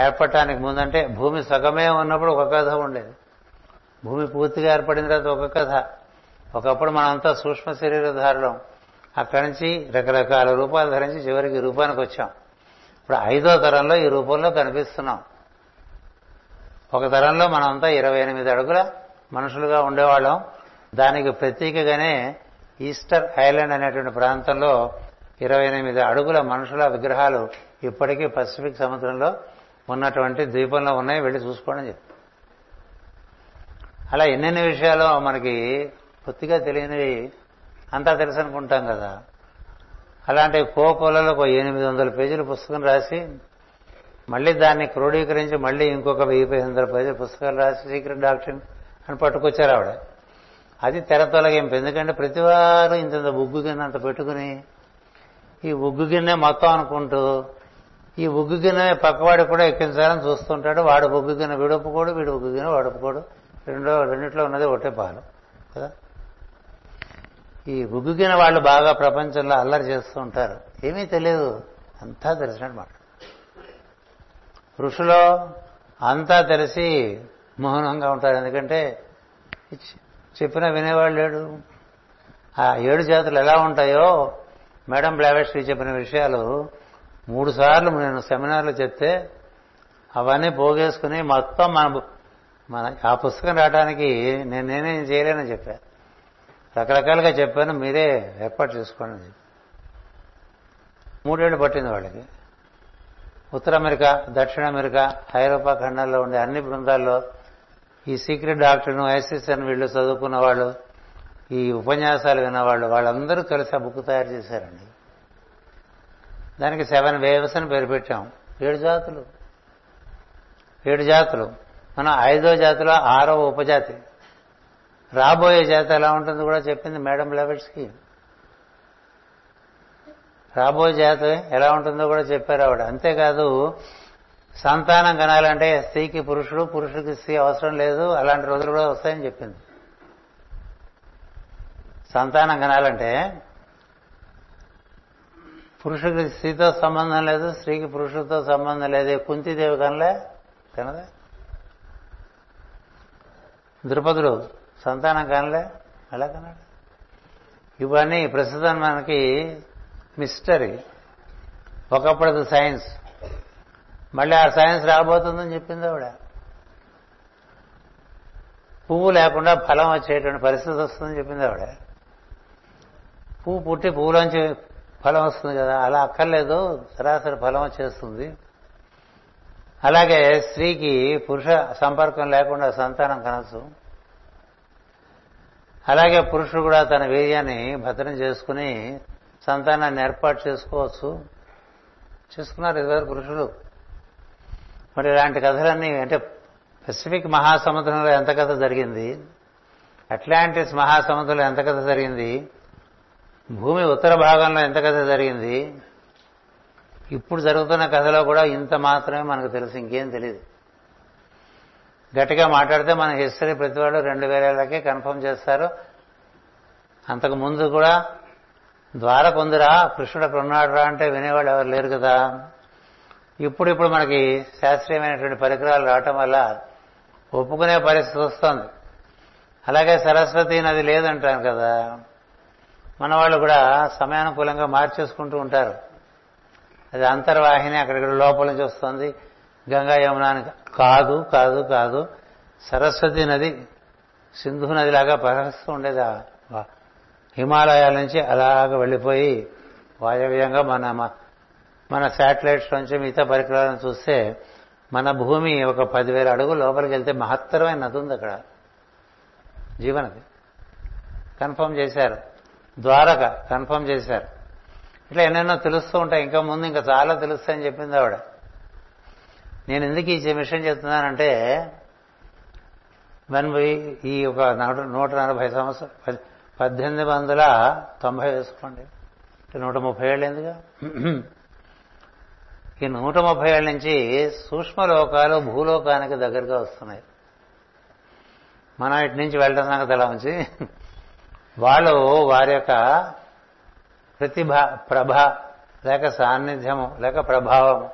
ఏర్పడటానికి ముందంటే భూమి సగమే ఉన్నప్పుడు ఒక కథ ఉండేది. భూమి పూర్తిగా ఏర్పడిన తర్వాత ఒక కథ. ఒకప్పుడు మనంతా సూక్ష్మ శరీరధారులం అక్కడి నుంచి రకరకాల రూపాలు ధరించి చివరికి రూపానికి వచ్చాం. ఇప్పుడు ఐదో తరంలో ఈ రూపంలో కనిపిస్తున్నాం. ఒక తరంలో మనంతా ఇరవై ఎనిమిది అడుగుల మనుషులుగా ఉండేవాళ్ళం. దానికి ప్రతీకగానే ఈస్టర్ ఐలాండ్ అనేటువంటి ప్రాంతంలో ఇరవై ఎనిమిది అడుగుల మనుషుల విగ్రహాలు ఇప్పటికీ పసిఫిక్ సముద్రంలో ఉన్నటువంటి ద్వీపంలో ఉన్నాయి. వెళ్ళి చూసుకోండి అని చెప్పి. అలా ఎన్నెన్ని విషయాలు మనకి కొద్దిగా తెలియనివి అంతా తెలుసు అనుకుంటాం కదా. అలాంటి కోకొలలో ఒక ఎనిమిది వందల పేజీల పుస్తకం రాసి మళ్ళీ దాన్ని క్రోడీకరించి మళ్ళీ ఇంకొక వెయ్యి పది వందల పేజీల పుస్తకాలు రాసి సీక్రెట్ డాక్టర్ అని పట్టుకొచ్చారు ఆవిడ. అది తెర తొలగింపు. ఎందుకంటే ప్రతివారు ఇంత ఉగ్గు గిన్నె అంత పెట్టుకుని ఈ ఉగ్గు గిన్నె మొత్తం అనుకుంటూ ఈ ఉగ్గు గిన్నె పక్కవాడికి కూడా ఎక్కించాలని చూస్తుంటాడు. వాడు ఉగ్గు గిన్నె విడుపుకోడు వీడు ఉగ్గు గిన్నె వాడొప్పుకోడు. రెండో రెండిట్లో ఉన్నది ఒకటే పాలు కదా? ఈ ఉగ్గుగిన వాళ్ళు బాగా ప్రపంచంలో అల్లరి చేస్తూ ఉంటారు. ఏమీ తెలియదు. అంతా తెలిసినమాట ఋషులో అంతా తెలిసి మౌనంగా ఉంటారు. ఎందుకంటే చెప్పిన వినేవాళ్ళు లేడు. ఆ ఏడు జాతులు ఎలా ఉంటాయో మేడం బ్లావెస్ట్రీ చెప్పిన విషయాలు మూడు సార్లు నేను సెమినార్లో చెప్తే అవన్నీ పోగేసుకుని మొత్తం మన మన ఆ పుస్తకం రావడానికి నేను నేనేం చేయలేనని చెప్పాను రకరకాలుగా చెప్పాను మీరే ఏర్పాటు చేసుకోండి మూడేళ్ళు పట్టింది వాళ్ళకి. ఉత్తర అమెరికా దక్షిణ అమెరికా ఐరోపా ఖండాల్లో ఉండే అన్ని బృందాల్లో ఈ సీక్రెట్ డాక్టర్ను ఐసిస్ అని వీళ్ళు చదువుకున్న వాళ్ళు ఈ ఉపన్యాసాలు విన్నవాళ్ళు వాళ్ళందరూ కలిసి ఆ బుక్ తయారు చేశారండి. దానికి సెవెన్ వేవ్స్ అని పేరు పెట్టాం. ఏడు జాతులు. ఏడు జాతులు. మనం ఐదో జాతిలో ఆరో ఉపజాతి. రాబోయే జాత ఎలా ఉంటుంది కూడా చెప్పింది మేడం లెవెట్స్కి. రాబోయే జాతి ఎలా ఉంటుందో కూడా చెప్పారు ఆవిడ. అంతేకాదు సంతానం కనాలంటే స్త్రీకి పురుషుడు పురుషుడికి స్త్రీ అవసరం లేదు అలాంటి రోజులు కూడా వస్తాయని చెప్పింది. సంతానం కనాలంటే పురుషుడికి స్త్రీతో సంబంధం లేదు స్త్రీకి పురుషుడితో సంబంధం లేదు. కుంతిదేవి కనలే? కనదా ద్రుపదుడు సంతానం కనలే? ఎలా కన్నాడు ఇవన్నీ ప్రస్తుతం మనకి మిస్టరీ ఒకప్పుడు సైన్స్ మళ్ళీ ఆ సైన్స్ రాబోతుందని చెప్పింది ఆవిడ. పువ్వు లేకుండా ఫలం వచ్చేటువంటి పరిస్థితి వస్తుందని చెప్పింది ఆవిడ. పువ్వు పుట్టి పువ్వులోంచి ఫలం వస్తుంది కదా? అలా అక్కర్లేదు. సరాసరి ఫలం వచ్చేస్తుంది. అలాగే స్త్రీకి పురుష సంపర్కం లేకుండా సంతానం కనసు అలాగే పురుషుడు కూడా తన వీర్యాన్ని భద్రం చేసుకుని సంతానాన్ని ఏర్పాటు చేసుకోవచ్చు. చేసుకున్నారు ఇదివరకు పురుషులు. మరి ఇలాంటి కథలన్నీ అంటే పెసిఫిక్ మహాసముద్రంలో ఎంత కథ జరిగింది? అట్లాంటిస్ మహాసముద్రంలో ఎంత కథ జరిగింది? భూమి ఉత్తర భాగంలో ఎంత కథ జరిగింది? ఇప్పుడు జరుగుతున్న కథలో కూడా ఇంత మాత్రమే మనకు తెలుసు ఇంకేం తెలియదు గట్టిగా మాట్లాడితే మన హిస్టరీ ప్రతి వాళ్ళు రెండు వేలకే కన్ఫర్మ్ చేస్తారు. అంతకు ముందు కూడా ద్వార పొందిరా కృష్ణుడు అక్కడ ఉన్నాడురా అంటే వినేవాళ్ళు ఎవరు లేరు కదా. ఇప్పుడు ఇప్పుడు మనకి శాస్త్రీయమైనటువంటి పరికరాలు రావటం వల్ల ఒప్పుకునే పరిస్థితి వస్తుంది. అలాగే సరస్వతి నది లేదంటాను కదా. మన వాళ్ళు కూడా సమయానుకూలంగా మార్చేసుకుంటూ ఉంటారు. అది అంతర్వాహిని అక్కడిక్కడ లోపల నుంచి వస్తుంది. గంగా యమున అని కాదు కాదు కాదు. సరస్వతి నది సింధు నదిలాగా ప్రవహిస్తూ ఉండేది హిమాలయాల నుంచి అలాగ వెళ్ళిపోయి వాయవ్యంగా మన మన శాటిలైట్స్ నుంచి మిగతా పరికరాలను చూస్తే మన భూమి ఒక పదివేల అడుగులు లోపలికి వెళ్తే మహత్తరమైన నది ఉంది అక్కడ. జీవనది. కన్ఫర్మ్ చేశారు. ద్వారక కన్ఫర్మ్ చేశారు. ఇట్లా ఎన్నెన్నో తెలుస్తూ ఉంటాయి. ఇంకా ముందు ఇంకా చాలా తెలుస్తాయని చెప్పింది ఆవిడ. నేను ఎందుకు ఈ విషయం చెప్తున్నానంటే వన్ ఈ ఒక నూట నలభై సంవత్సరం పద్దెనిమిది వందల తొంభై వేసుకోండి. నూట ముప్పై ఏళ్ళు ఎందుగా ఈ నూట ముప్పై ఏళ్ళ నుంచి సూక్ష్మలోకాలు భూలోకానికి దగ్గరగా వస్తున్నాయి. మనం ఇటు నుంచి వెళ్ళడం సంగతి ఎలా ఉంచి వాళ్ళు వారి యొక్క ప్రతిభ ప్రభ లేక సాన్నిధ్యము లేక ప్రభావము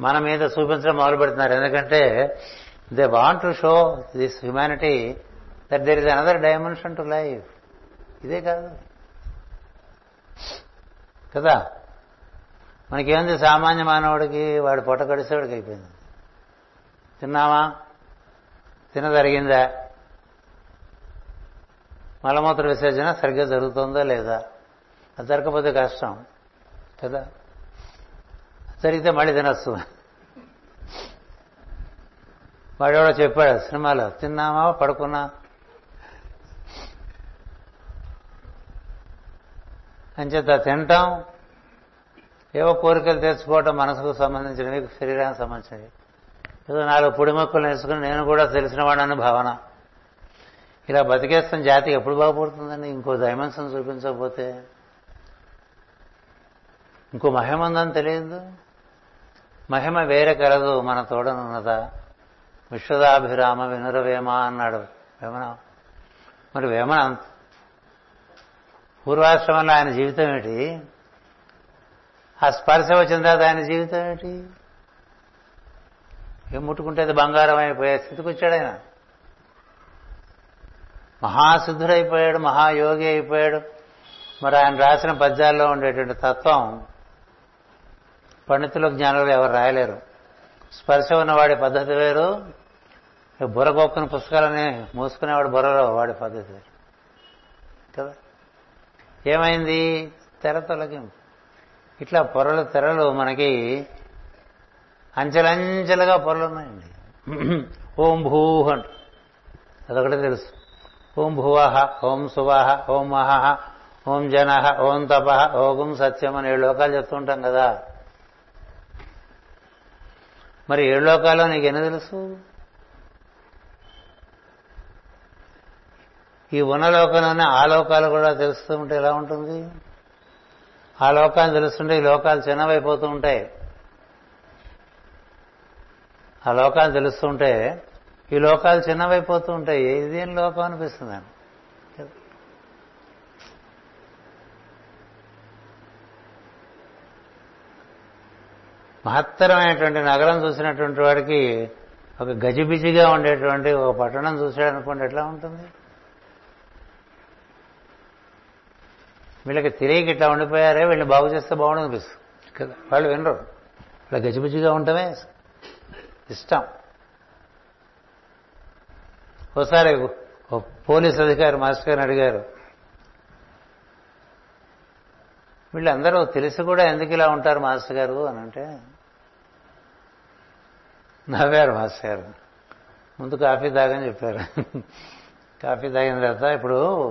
మన మీద చూపించడం మొదలు పెడుతున్నారు. ఎందుకంటే they want to show this humanity that there is another dimension to life. ఇదే కాదు. కదా? మనకేంది సామాన్య మానవుడికి వాడు పొట్ట కడిసేవాడికి అయిపోయింది. తిన్నామా తినదరిగిందా? మలమూత్ర విసర్జన సరిగ్గా జరుగుతుందా లేదా? అది జరగకపోతే కష్టం. కదా? జరిగితే మళ్ళీ తినచ్చు. వాడెవడో చెప్పాడు సినిమాలో తిన్నామా పడుకున్నా? అంచేత తింటాం. ఏవో కోరికలు తెచ్చుకోవటం మనసుకు సంబంధించినవి శరీరానికి సంబంధించినవి. ఏదో నాలుగు పొడి మొక్కలు నేర్చుకుని నేను కూడా తెలిసిన వాడని భావన. ఇలా బతికేస్తున్న జాతి ఎప్పుడు బాగుపడుతుందని ఇంకో డైమెన్షన్ చూపించకపోతే. ఇంకో మహిమ ఉందని తెలియదు. మహిమ వేరే కలదు మన తోడనున్నదా విశ్వదాభిరామ వినురవేమ అన్నాడు వేమన. మరి వేమన పూర్వాశ్రమంలో ఆయన జీవితం ఏంటి ఆ స్పర్శ వచ్చిన తర్వాత ఆయన జీవితం ఏంటి ఏం ముట్టుకుంటే అది బంగారం అయిపోయే స్థితికి వచ్చాడు ఆయన. మహాసిద్ధుడైపోయాడు మహాయోగి అయిపోయాడు. మరి ఆయన రాసిన పద్యాల్లో ఉండేటువంటి తత్వం పండితులు జ్ఞానులు ఎవరు రాయలేరు. స్పర్శ ఉన్నవాడి పద్ధతి వేరు. బుర్రగొక్కుని పుస్తకాలని మూసుకునేవాడు బుర్రలో వాడి పద్ధతి వేరు. కదా? ఏమైంది? తెర తొలగింపు. ఇట్లా పొరలు తెరలు మనకి అంచెలంచెలుగా పొరలు ఉన్నాయండి. ఓం భూ అంట. అదొకటి తెలుసు. ఓం భువాహ ఓం సువాహ ఓం మహ ఓం జనహ ఓం తపహ ఓం సత్యం అనే లోకాలు చెప్తుంటాం కదా. మరి ఏడు లోకాల్లో నీకు ఎన్ని తెలుసు? ఈ ఉన్న లోకంలోనే ఆ లోకాలు కూడా తెలుస్తూ ఉంటే ఎలా ఉంటుంది? ఆ లోకాలు తెలుస్తుంటే ఈ లోకాలు చిన్నవైపోతూ ఉంటాయి. ఆ లోకాలు తెలుస్తుంటే ఈ లోకాలు చిన్నవైపోతూ ఉంటాయి. ఇదేం లోకం అనిపిస్తుంది? మహత్తరమైనటువంటి నగరం చూసినటువంటి వాడికి ఒక గజిబిజిగా ఉండేటువంటి ఒక పట్టణం చూసాడనుకోండి ఎట్లా ఉంటుంది? వీళ్ళకి తెలియక ఇట్లా ఉండిపోయారే వీళ్ళని బాగు చేస్తే బాగుండు అనిపిస్తుంది. కదా వాళ్ళు వినరు. వాళ్ళ గజిబిజిగా ఉండటమే ఇష్టం. ఒకసారి పోలీస్ అధికారి మాస్టర్ గారిని అడిగారు వీళ్ళందరూ తెలిసి కూడా ఎందుకు ఇలా ఉంటారు మాస్టర్ గారు? అని అంటే నవ్వారు మాస్టర్ గారు ముందు కాఫీ తాగని చెప్పారు. కాఫీ తాగిన తర్వాత ఇప్పుడు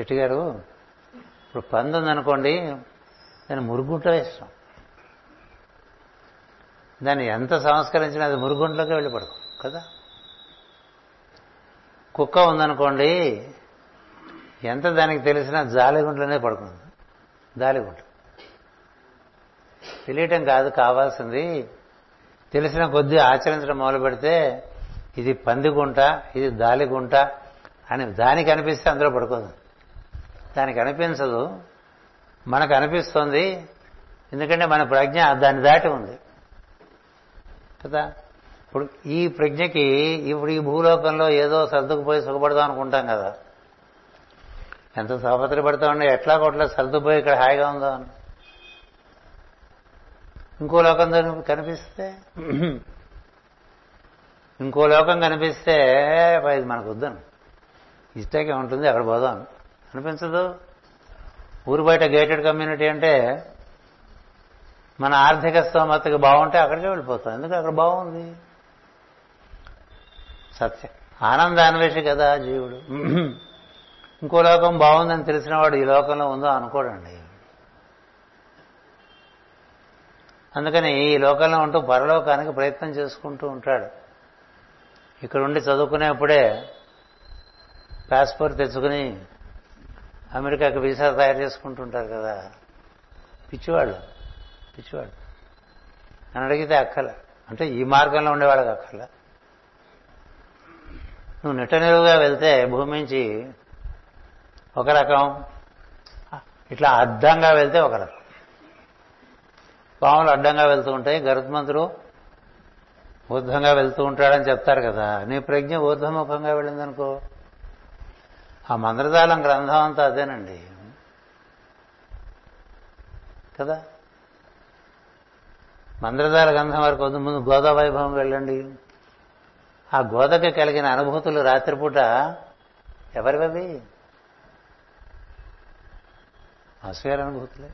చెట్టు గారు ఇప్పుడు పంది ఉందనుకోండి దాన్ని మురుగుంట ఇష్టం దాన్ని ఎంత సంస్కరించినా అది మురుగుంట్లోకి వెళ్ళి పడుకో కదా? కుక్క ఉందనుకోండి ఎంత దానికి తెలిసినా జాలిగుంట్లోనే పడుకుంది. జాలిగుంట. తెలియటం కాదు కావాల్సింది తెలిసిన కొద్దీ ఆచరించడం మొదలు పెడితే ఇది పందిగుంట ఇది దాలిగుంట అని దానికి అనిపిస్తే అందులో పడుకోదు. దానికి అనిపించదు. మనకు అనిపిస్తుంది. ఎందుకంటే మన ప్రజ్ఞ దాన్ని దాటి ఉంది. కదా? ఇప్పుడు ఈ ప్రజ్ఞకి ఇప్పుడు ఈ భూలోకంలో ఏదో సర్దుకుపోయి సుఖపడదాం అనుకుంటాం కదా. ఎంత తాపత్రపడతామండి ఎట్లా కొట్లా సర్దుపోయి ఇక్కడ హాయిగా ఉందా అని ఇంకో లోకం కనిపిస్తే? ఇంకో లోకం కనిపిస్తే ఇది మనకు వద్దాను ఇష్టాకే ఉంటుంది అక్కడ పోదాం అనిపించదు? ఊరు బయట గేటెడ్ కమ్యూనిటీ అంటే మన ఆర్థిక స్తోమతకి బాగుంటే అక్కడికే వెళ్ళిపోతాం. ఎందుకు అక్కడ బాగుంది? సత్యం. ఆనందాన్వేషి కదా జీవుడు. ఇంకో లోకం బాగుందని తెలిసిన వాడు ఈ లోకంలో ఉందో అనుకోడండి. అందుకని ఈ లోకంలో ఉంటూ పరలోకానికి ప్రయత్నం చేసుకుంటూ ఉంటాడు. ఇక్కడ ఉండి చదువుకునేప్పుడే పాస్పోర్ట్ తెచ్చుకుని అమెరికాకి వీసా తయారు చేసుకుంటుంటారు కదా. పిచ్చివాళ్ళు పిచ్చివాళ్ళు. అని అడిగితే అక్కల అంటే ఈ మార్గంలో ఉండేవాళ్ళకి అక్కల నువ్వు నిట్ట వెళ్తే భూమి నుంచి ఒక రకం ఇట్లా అర్థంగా వెళ్తే ఒక రకం. పాములు అడ్డంగా వెళ్తూ ఉంటాయి. గరుత్మంతుడు ఊర్ధ్వంగా వెళ్తూ ఉంటాడని చెప్తారు కదా. నీ ప్రజ్ఞ ఊర్ధ్వముఖంగా వెళ్ళిందనుకో. ఆ మంత్రజాలం గ్రంథం అంతా అదేనండి. కదా? మంత్రజాల గ్రంథం వరకు వద్దు. ముందు గోదా వైభవం వెళ్ళండి. ఆ గోదకి కలిగిన అనుభూతులు రాత్రిపూట ఎవరివవి? అసూయాల అనుభూతులే.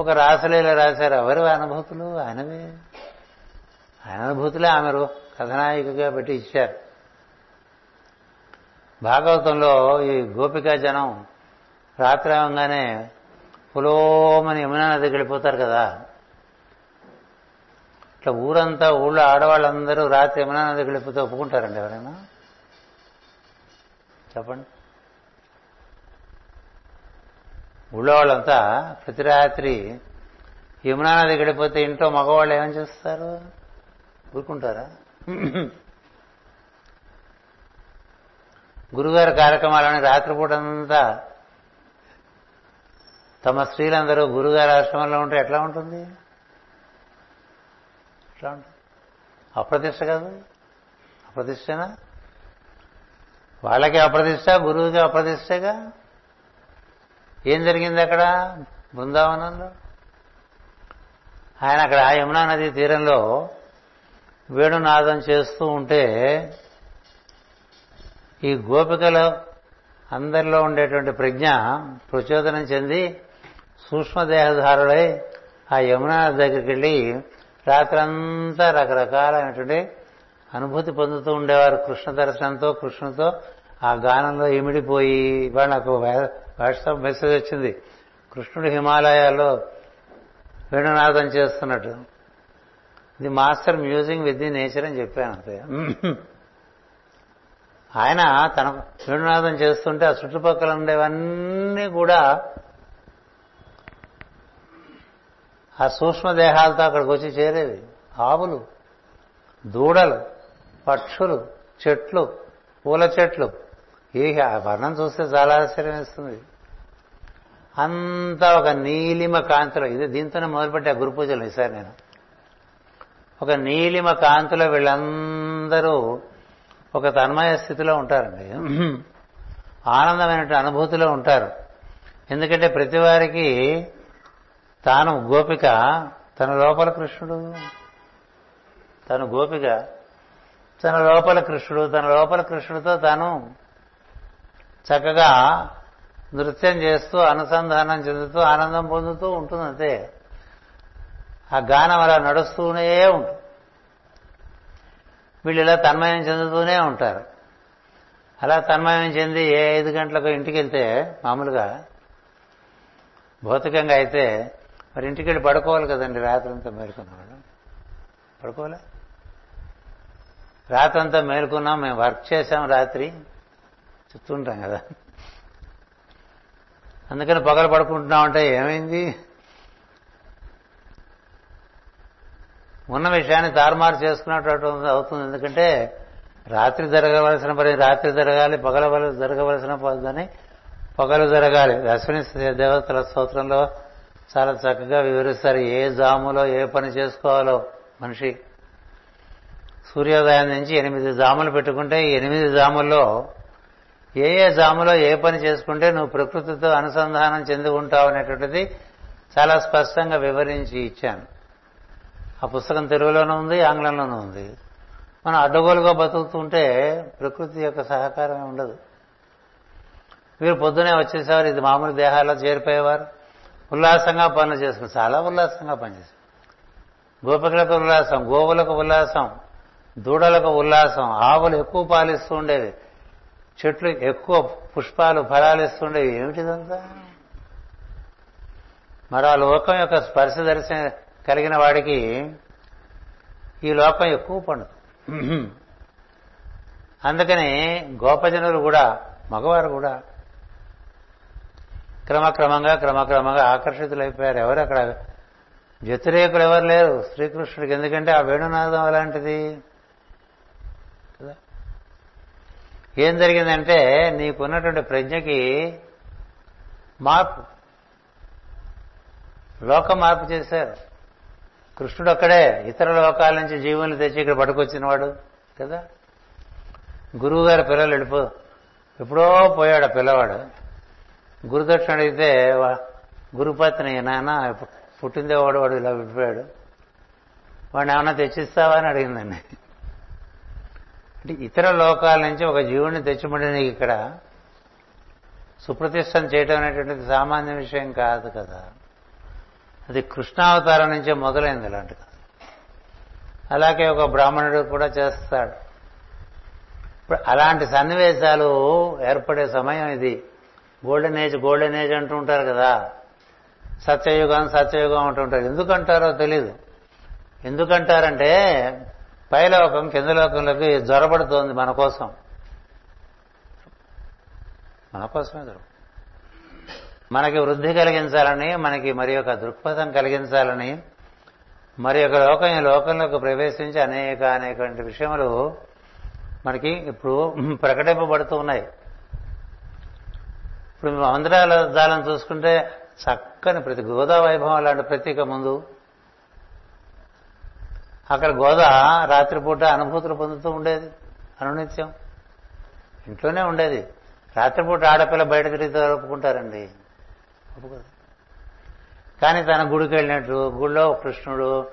ఒక రాసలీల రాశారు. ఎవరి అనుభూతులు ఆయనవే. ఆయన అనుభూతులే ఆమె కథనాయికగా పెట్టి ఇచ్చారు. భాగవతంలో ఈ గోపికా జనం రాత్రి అవగానే పులోమని యమునా నదికి వెళ్ళిపోతారు కదా. ఇట్లా ఊరంతా ఊళ్ళో ఆడవాళ్ళందరూ రాత్రి యమునా నదికి వెళ్ళిపోతే ఒప్పుకుంటారండి ఎవరైనా? చెప్పండి. ఊళ్ళో వాళ్ళంతా ప్రతి రాత్రి యమునా నదికి వెళ్ళిపోతే ఇంట్లో మగవాళ్ళు ఏమని చేస్తారు? ఊరుకుంటారా? గురుగారి కార్యక్రమాలని రాత్రిపూట అంతా తమ స్త్రీలందరూ గురుగారి ఆశ్రమంలో ఉంటే ఎట్లా ఉంటుంది? ఎట్లా ఉంటుంది? అప్రతిష్ట కాదు? అప్రతిష్టనా? వాళ్ళకి అప్రతిష్ట గురువుకి అప్రతిష్టగా? ఏం జరిగింది అక్కడ? బృందావనంలో? ఆయన అక్కడ యమునా నది తీరంలో వేణునాదం చేస్తూ ఉంటే ఈ గోపికలో అందరిలో ఉండేటువంటి ప్రజ్ఞ ప్రచోదనం చెంది సూక్ష్మదేహధారుడై ఆ యమునా దగ్గరికి వెళ్ళి రాత్రంతా రకరకాలైనటువంటి అనుభూతి పొందుతూ ఉండేవారు. కృష్ణ దర్శనంతో కృష్ణతో ఆ గానంలో ఇమిడిపోయి వాళ్ళు నాకు వాట్సాప్ మెసేజ్ వచ్చింది. కృష్ణుడు హిమాలయాల్లో వేణునాదం చేస్తున్నట్టు. The master musing with the nature అని చెప్పాను అంతే. ఆయన తన వేణునాదం చేస్తుంటే ఆ చుట్టుపక్కల ఉండేవన్నీ కూడా ఆ సూక్ష్మదేహాలతో అక్కడికి వచ్చి చేరేవి. ఆవులు దూడలు పక్షులు చెట్లు పూల చెట్లు. ఈ వర్ణం చూస్తే చాలా ఆశ్చర్యం ఇస్తుంది అంతా ఒక నీలిమ కాంతిలో ఇది దీంతోనే మొదలుపెట్టే గురు పూజలు ఈసారి నేను. ఒక నీలిమ కాంతిలో వీళ్ళందరూ ఒక తన్మయ స్థితిలో ఉంటారండి. ఆనందమైన అనుభూతిలో ఉంటారు. ఎందుకంటే ప్రతి వారికి తాను గోపిక తన లోపల కృష్ణుడు తను గోపిక తన లోపల కృష్ణుడు తన లోపల కృష్ణుడితో తాను చక్కగా నృత్యం చేస్తూ అనుసంధానం చెందుతూ ఆనందం పొందుతూ ఉంటుంది అంతే. ఆ గానం అలా నడుస్తూనే ఉంటుంది. వీళ్ళు ఇలా తన్మయం చెందుతూనే ఉంటారు. అలా తన్మయం చెంది ఏ ఐదు గంటలకు ఇంటికి వెళ్తే మామూలుగా భౌతికంగా అయితే మరి ఇంటికి వెళ్ళి పడుకోవాలి కదండి రాత్రంతా మేలుకున్నవాళ్ళు పడుకోలే రాత్రంతా మేలుకున్నాం మేము వర్క్ చేసాం రాత్రి. చెప్తుంటాం కదా. అందుకని పగలు పడుకుంటున్నామంటే ఏమైంది? ఉన్న విషయాన్ని తారుమారు చేసుకున్నట్టు అవుతుంది. ఎందుకంటే రాత్రి జరగవలసిన పని రాత్రి జరగాలి పగల జరగవలసిన పని పగలు జరగాలి. అశ్విని దేవతల స్తోత్రంలో చాలా చక్కగా వివరిస్తారు ఏ జాములో ఏ పని చేసుకోవాలో మనిషి. సూర్యోదయం నుంచి ఎనిమిది జాములు పెట్టుకుంటే ఎనిమిది జాముల్లో ఏ ఏ జాములో ఏ పని చేసుకుంటే నువ్వు ప్రకృతితో అనుసంధానం చెంది ఉంటావు అనేటువంటిది చాలా స్పష్టంగా వివరించి ఇచ్చాను. ఆ పుస్తకం తెలుగులోనూ ఉంది ఆంగ్లంలోనూ ఉంది. మనం అడ్డగోలుగా బతుకుతుంటే ప్రకృతి యొక్క సహకారం ఉండదు. మీరు పొద్దునే వచ్చేసేవారు ఇది మామూలు దేహాల్లో చేరిపోయేవారు. ఉల్లాసంగా పనులు చేసుకుని చాలా ఉల్లాసంగా పనిచేశారు. గోపికలకు ఉల్లాసం గోవులకు ఉల్లాసం దూడలకు ఉల్లాసం ఆవులు ఎక్కువ పాలిస్తూ ఉండేవి. చెట్లు ఎక్కువ పుష్పాలు ఫలాలు ఇస్తుండేవి ఏమిటిదంతా? మరి ఆ లోకం యొక్క స్పర్శ దర్శనం కలిగిన వాడికి ఈ లోకం ఎక్కువ పండు అందుకని గోపజనులు కూడా మగవారు కూడా క్రమక్రమంగా క్రమక్రమంగా ఆకర్షితులైపోయారు. ఎవరు అక్కడ? వ్యతిరేకులు ఎవరు లేరు? శ్రీకృష్ణుడికి. ఎందుకంటే ఆ వేణునాదం అలాంటిది కదా ఏం జరిగిందంటే నీకున్నటువంటి ప్రజ్ఞకి మార్పు. లోక మార్పు చేశారు. కృష్ణుడు అక్కడే ఇతర లోకాల నుంచి జీవుల్ని తెచ్చి ఇక్కడ పట్టుకొచ్చినవాడు కదా? గురువు గారి పిల్లలు వెళ్ళిపో. ఎప్పుడో పోయాడు ఆ పిల్లవాడు. గురుదక్షిణ అడిగితే వా- గురుపత్ని నాన్న పుట్టిందే వాడు వాడు ఇలా విడిపోయాడు వాడిని ఏమన్నా తెచ్చిస్తావా? అని అడిగిందండి. అంటే ఇతర లోకాల నుంచి ఒక జీవుడిని తెచ్చిమంటే నీకు ఇక్కడ సుప్రతిష్టం చేయటం అనేటువంటిది సామాన్య విషయం కాదు కదా. అది కృష్ణావతారం నుంచే మొదలైంది ఇలాంటి కథ. అలాగే ఒక బ్రాహ్మణుడు కూడా చేస్తాడు. ఇప్పుడు అలాంటి సన్నివేశాలు ఏర్పడే సమయం ఇది. గోల్డెన్ ఏజ్ గోల్డెన్ ఏజ్ అంటూ ఉంటారు కదా. సత్యయుగం సత్యయుగం అంటుంటారు ఎందుకంటారో తెలీదు. ఎందుకంటారంటే పైలోకం కింద లోకంలోకి జ్వరపడుతోంది మన కోసం. మన కోసమే జ్వరం మనకి వృద్ధి కలిగించాలని మనకి మరి యొక్క దృక్పథం కలిగించాలని మరి యొక్క లోకం ఈ లోకంలోకి ప్రవేశించి అనేక అనేక విషయములు మనకి ఇప్పుడు ప్రకటింపబడుతూ ఉన్నాయి. ఇప్పుడు మందిరాల దాలను చూసుకుంటే చక్కని ప్రతి గోదా వైభవం లాంటి ప్రతీక ముందు అక్కడ గోదా రాత్రిపూట అనుభూతులు పొందుతూ ఉండేది అనునిత్యం. ఇంట్లోనే ఉండేది. రాత్రిపూట ఆడపిల్ల బయట తిరిగితే ఒప్పుకుంటారండి? ఒప్పుకోదు కానీ తన గుడికి వెళ్ళినట్టు గుళ్ళో కృష్ణుడు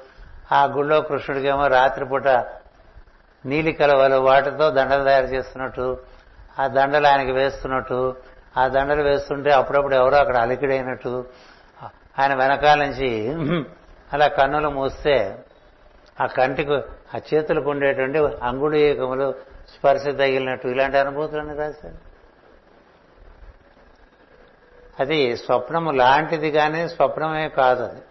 ఆ గుళ్ళో కృష్ణుడికేమో రాత్రిపూట నీలి కలవలు వాటితో దండలు తయారు చేస్తున్నట్టు ఆ దండలు ఆయనకి వేస్తున్నట్టు ఆ దండలు వేస్తుంటే అప్పుడప్పుడు ఎవరో అక్కడ అలికిడైనట్టు ఆయన వెనకాల నుంచి అలా కన్నులు మూస్తే ఆ కంటికి ఆ చేతులకు ఉండేటువంటి అంగుళీయకములు స్పర్శ తగిలినట్టు ఇలాంటి అనుభూతులన్నీ రాశాడు అది స్వప్నము లాంటిది కానీ స్వప్నమే కాదు అది.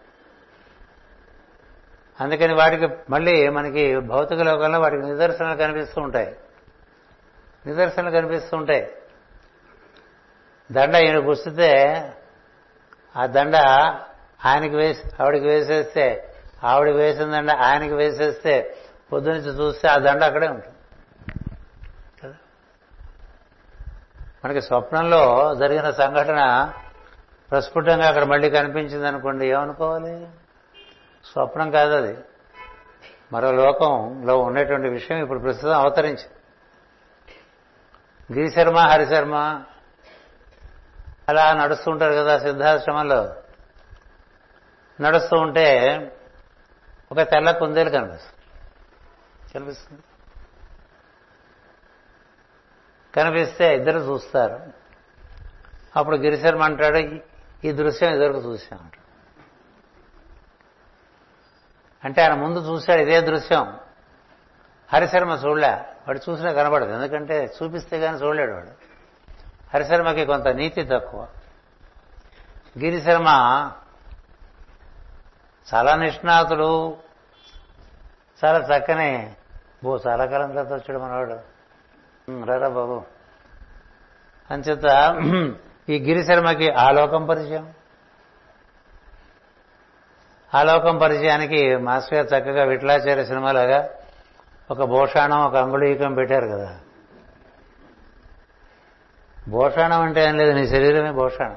అందుకని వాటికి మళ్ళీ మనకి భౌతిక లోకంలో వాటికి నిదర్శనాలు కనిపిస్తూ ఉంటాయి. నిదర్శనలు కనిపిస్తూ ఉంటాయి. దండ ఈయన గుర్తితే ఆ దండ ఆయనకి వేసి ఆవిడకి వేసేస్తే ఆవిడ వేసిందండి ఆయనకి వేసేస్తే పొద్దునుంచి చూస్తే ఆ దండ అక్కడే ఉంటుంది. కదా? మనకి స్వప్నంలో జరిగిన సంఘటన ప్రస్ఫుటంగా అక్కడ మళ్ళీ కనిపించింది అనుకోండి ఏమనుకోవాలి? స్వప్నం కాదు అది. మరో లోకంలో ఉండేటువంటి విషయం ఇప్పుడు ప్రస్తుతం అవతరించి గిరిశర్మ హరిశర్మ అలా నడుస్తూ ఉంటారు కదా సిద్ధాశ్రమంలో. నడుస్తూ ఉంటే ఒక తెల్ల కుందేలు కనిపిస్తుంది. కనిపిస్తుంది? కనిపిస్తే ఇద్దరు చూస్తారు. అప్పుడు గిరిశర్మ అంటాడు ఈ దృశ్యం ఇదివరకు చూసాం అంటే ఆయన ముందు చూశాడు ఇదే దృశ్యం. హరిశర్మ చూడలే వాడు చూసినా కనబడదు. ఎందుకంటే చూపిస్తే కానీ చూడలేడు వాడు. హరిశర్మకి కొంత నీతి తక్కువ. గిరిశర్మ చాలా నిష్ణాతులు. చాలా చక్కని. బో చాలా కాలం తర్వాత వచ్చాడు మనవాడు. రారా బాబు. అంచేత ఈ గిరిశర్మకి ఆ లోకం పరిచయం. ఆ లోకం పరిచయానికి మాస్టర్ గారు చక్కగా విట్లాచార్య సినిమాలాగా ఒక భూషాణం ఒక అంగుళీకం పెట్టారు కదా. భూషాణం అంటే ఏం లేదు నీ శరీరమే భూషాణం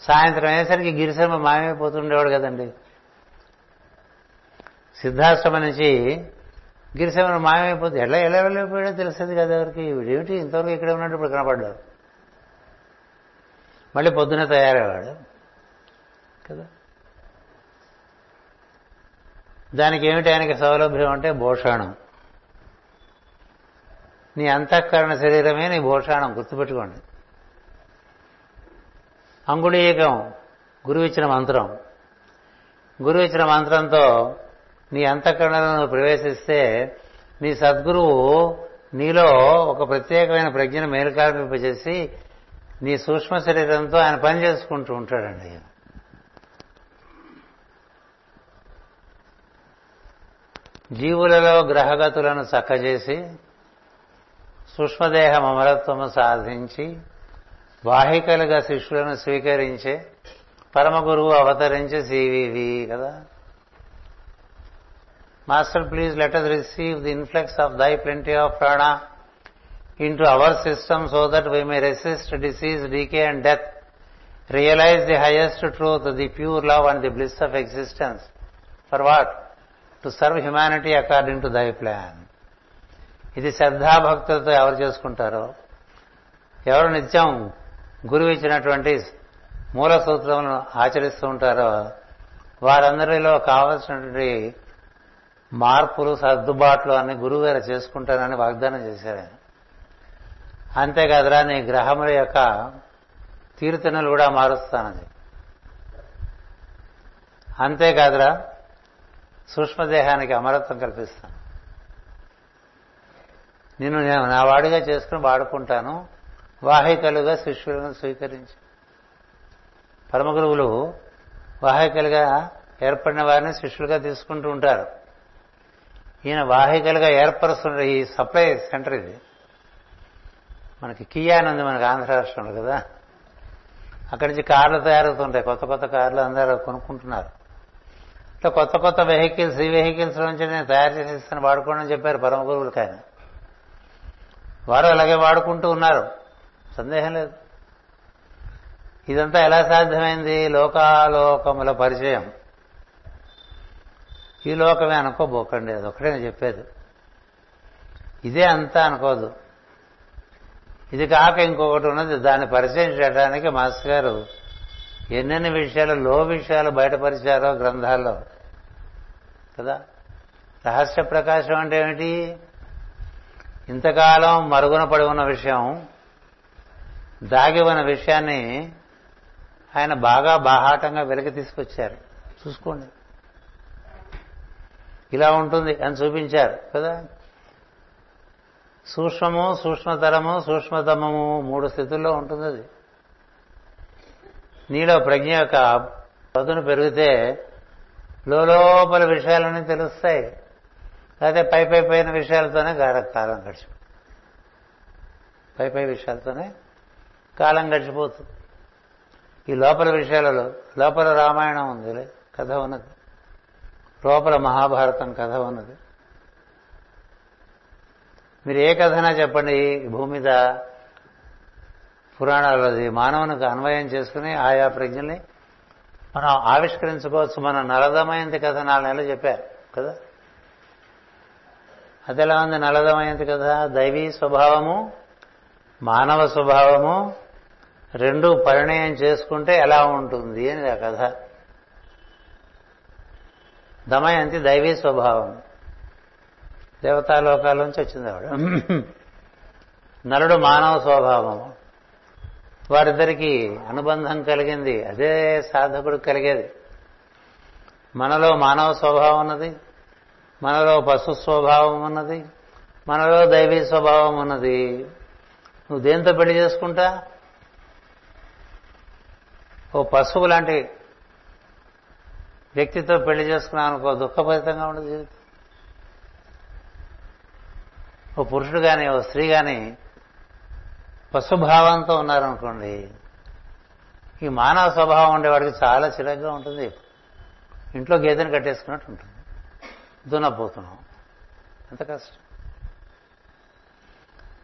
సాయంత్రం అయ్యేసరికి గిరిశర్మ మాయమైపోతుండేవాడు కదండి. సిద్ధాశ్రమం నుంచి గిరిశర్మ మాయమైపోతుంది ఎలా ఎలా వెళ్ళిపోయాడో తెలిసేది కదా ఎవరికి? వీడేమిటి? ఇంతవరకు ఇక్కడే ఉన్నట్టు ఇప్పుడు కనపడ్డాడు. మళ్ళీ పొద్దున తయారయ్యాడు కదా? దానికి ఏమిటి ఆయనకి సౌలభ్యం అంటే భోషాణం నీ అంతఃకరణ శరీరమే నీ భోషాణం గుర్తుపెట్టుకోండి. అంగుళీయకం గురువు ఇచ్చిన మంత్రం. గురువు ఇచ్చిన మంత్రంతో నీ అంతఃకరణలో ప్రవేశిస్తే నీ సద్గురువు నీలో ఒక ప్రత్యేకమైన ప్రజ్ఞను మేలుకాల్పింపజేసి నీ సూక్ష్మ శరీరంతో ఆయన పని చేసుకుంటూ ఉంటాడండి. జీవులలో గ్రహగతులను చక్కజేసి సూక్ష్మదేహ అమరత్వము సాధించి వాహికలుగా శిష్యులను స్వీకరించే పరమ గురువు అవతరించే సివివి కదా. Master please let us receive the influx of thy plenty of prana into our system so that we may resist disease decay and death realize the highest truth the pure love and the bliss of existence for what to serve humanity according to thy plan ఇది శ్రద్ధాభక్తులతో ఎవరు చేసుకుంటారో? ఎవరు నిత్యం గురువు ఇచ్చినటువంటి మూల సూత్రములను ఆచరిస్తూ ఉంటారో వారందరిలో కావలసినటువంటి మార్పులు సర్దుబాట్లు అన్ని గురువు గారు చేసుకుంటారని వాగ్దానం చేశారు ఆయన. అంతేకాదురా నీ గ్రహముల యొక్క తీరుతెన్నులు కూడా మారుస్తానని. అంతేకాదురా సూక్ష్మదేహానికి అమరత్వం కల్పిస్తాను. నిన్ను నేను నా వాడిగా చేసుకుని వాడుకుంటాను. వాహికలుగా శిష్యులను స్వీకరించి. పరమ గురువులు వాహికలుగా ఏర్పడిన వారిని శిష్యులుగా తీసుకుంటూ ఉంటారు. ఈయన వాహికలుగా ఏర్పరుస్తున్న ఈ సప్లై సెంటర్ ఇది. మనకి కియా అని ఉంది మనకి ఆంధ్ర రాష్ట్రంలో కదా. అక్కడి నుంచి కార్లు తయారవుతుంటాయి. కొత్త కొత్త కార్లు అందరూ కొనుక్కుంటున్నారు. ఇట్లా కొత్త కొత్త వెహికల్స్ ఈ వెహికల్స్ నుంచి నేను తయారు చేసి ఇస్తాను వాడుకోండి అని చెప్పారు పరమ గురువులకి ఆయన. వారు అలాగే వాడుకుంటూ ఉన్నారు. సందేహం లేదు. ఇదంతా ఎలా సాధ్యమైంది? లోకాలోకముల పరిచయం. ఈ లోకమే అనుకోబోకండి అది ఒకటే నేను చెప్పేది. ఇదే అంతా అనుకోదు. ఇది కాక ఇంకొకటి ఉన్నది దాన్ని పరిచయం చేయడానికి మాస్టర్ గారు ఎన్నెన్ని విషయాలు లో విషయాలు బయటపరిచారో గ్రంథాల్లో. కదా? రహస్య ప్రకాశం అంటే ఏమిటి? ఇంతకాలం మరుగున పడి ఉన్న విషయం దాగి ఉన్న విషయాన్ని ఆయన బాగా బాహాటంగా వెలికి తీసుకొచ్చారు. చూసుకోండి. ఇలా ఉంటుంది అని చూపించారు కదా? సూక్ష్మము సూక్ష్మతరము సూక్ష్మతమము మూడు స్థితుల్లో ఉంటుంది అది. నీలో ప్రజ్ఞ యొక్క పదును పెరిగితే లోపల విషయాలన్నీ తెలుస్తాయి. లేకపోతే పై పై పైన విషయాలతోనే గాఢ కాలం గడిచి పై పై విషయాలతోనే కాలం గడిచిపోతుంది ఈ లోపల విషయాలలో లోపల రామాయణం ఉంది కథ ఉన్నది. లోపల మహాభారతం కథ ఉన్నది. మీరు ఏ కథనా చెప్పండి భూమి మీద పురాణాలది మానవునికి అన్వయం చేసుకుని ఆయా ప్రజ్ఞల్ని మనం ఆవిష్కరించుకోవచ్చు. మన నలదమయంతి కథ నాలుగు నెలలు చెప్పారు కదా? అది ఎలా ఉంది నలదమయంతి కథ? దైవీ స్వభావము మానవ స్వభావము రెండు పరిణయం చేసుకుంటే ఎలా ఉంటుంది అని ఆ కథ. దమయంతి దైవీ స్వభావం. దేవతాలోకాల నుంచి వచ్చింది ఆవిడ. నలుడు మానవ స్వభావం. వారిద్దరికి అనుబంధం కలిగింది. అదే సాధకుడు కలిగేది. మనలో మానవ స్వభావం ఉన్నది. మనలో పశు స్వభావం ఉన్నది. మనలో దైవీ స్వభావం ఉన్నది. నువ్వు దేంతో పెళ్ళి చేసుకుంటా? ఓ పశువు లాంటి వ్యక్తితో పెళ్ళి చేసుకున్నావు అనుకో దుఃఖభరితంగా ఉండదు జీవితం. ఓ పురుషుడు కానీ ఓ స్త్రీ కానీ పశుభావంతో ఉన్నారనుకోండి ఈ మానవ స్వభావం ఉండేవాడికి చాలా చిరగ్గా ఉంటుంది. ఇంట్లో గేదెని కట్టేసుకున్నట్టు ఉంటుంది. దున్నపోతున్నాం ఎంత కష్టం.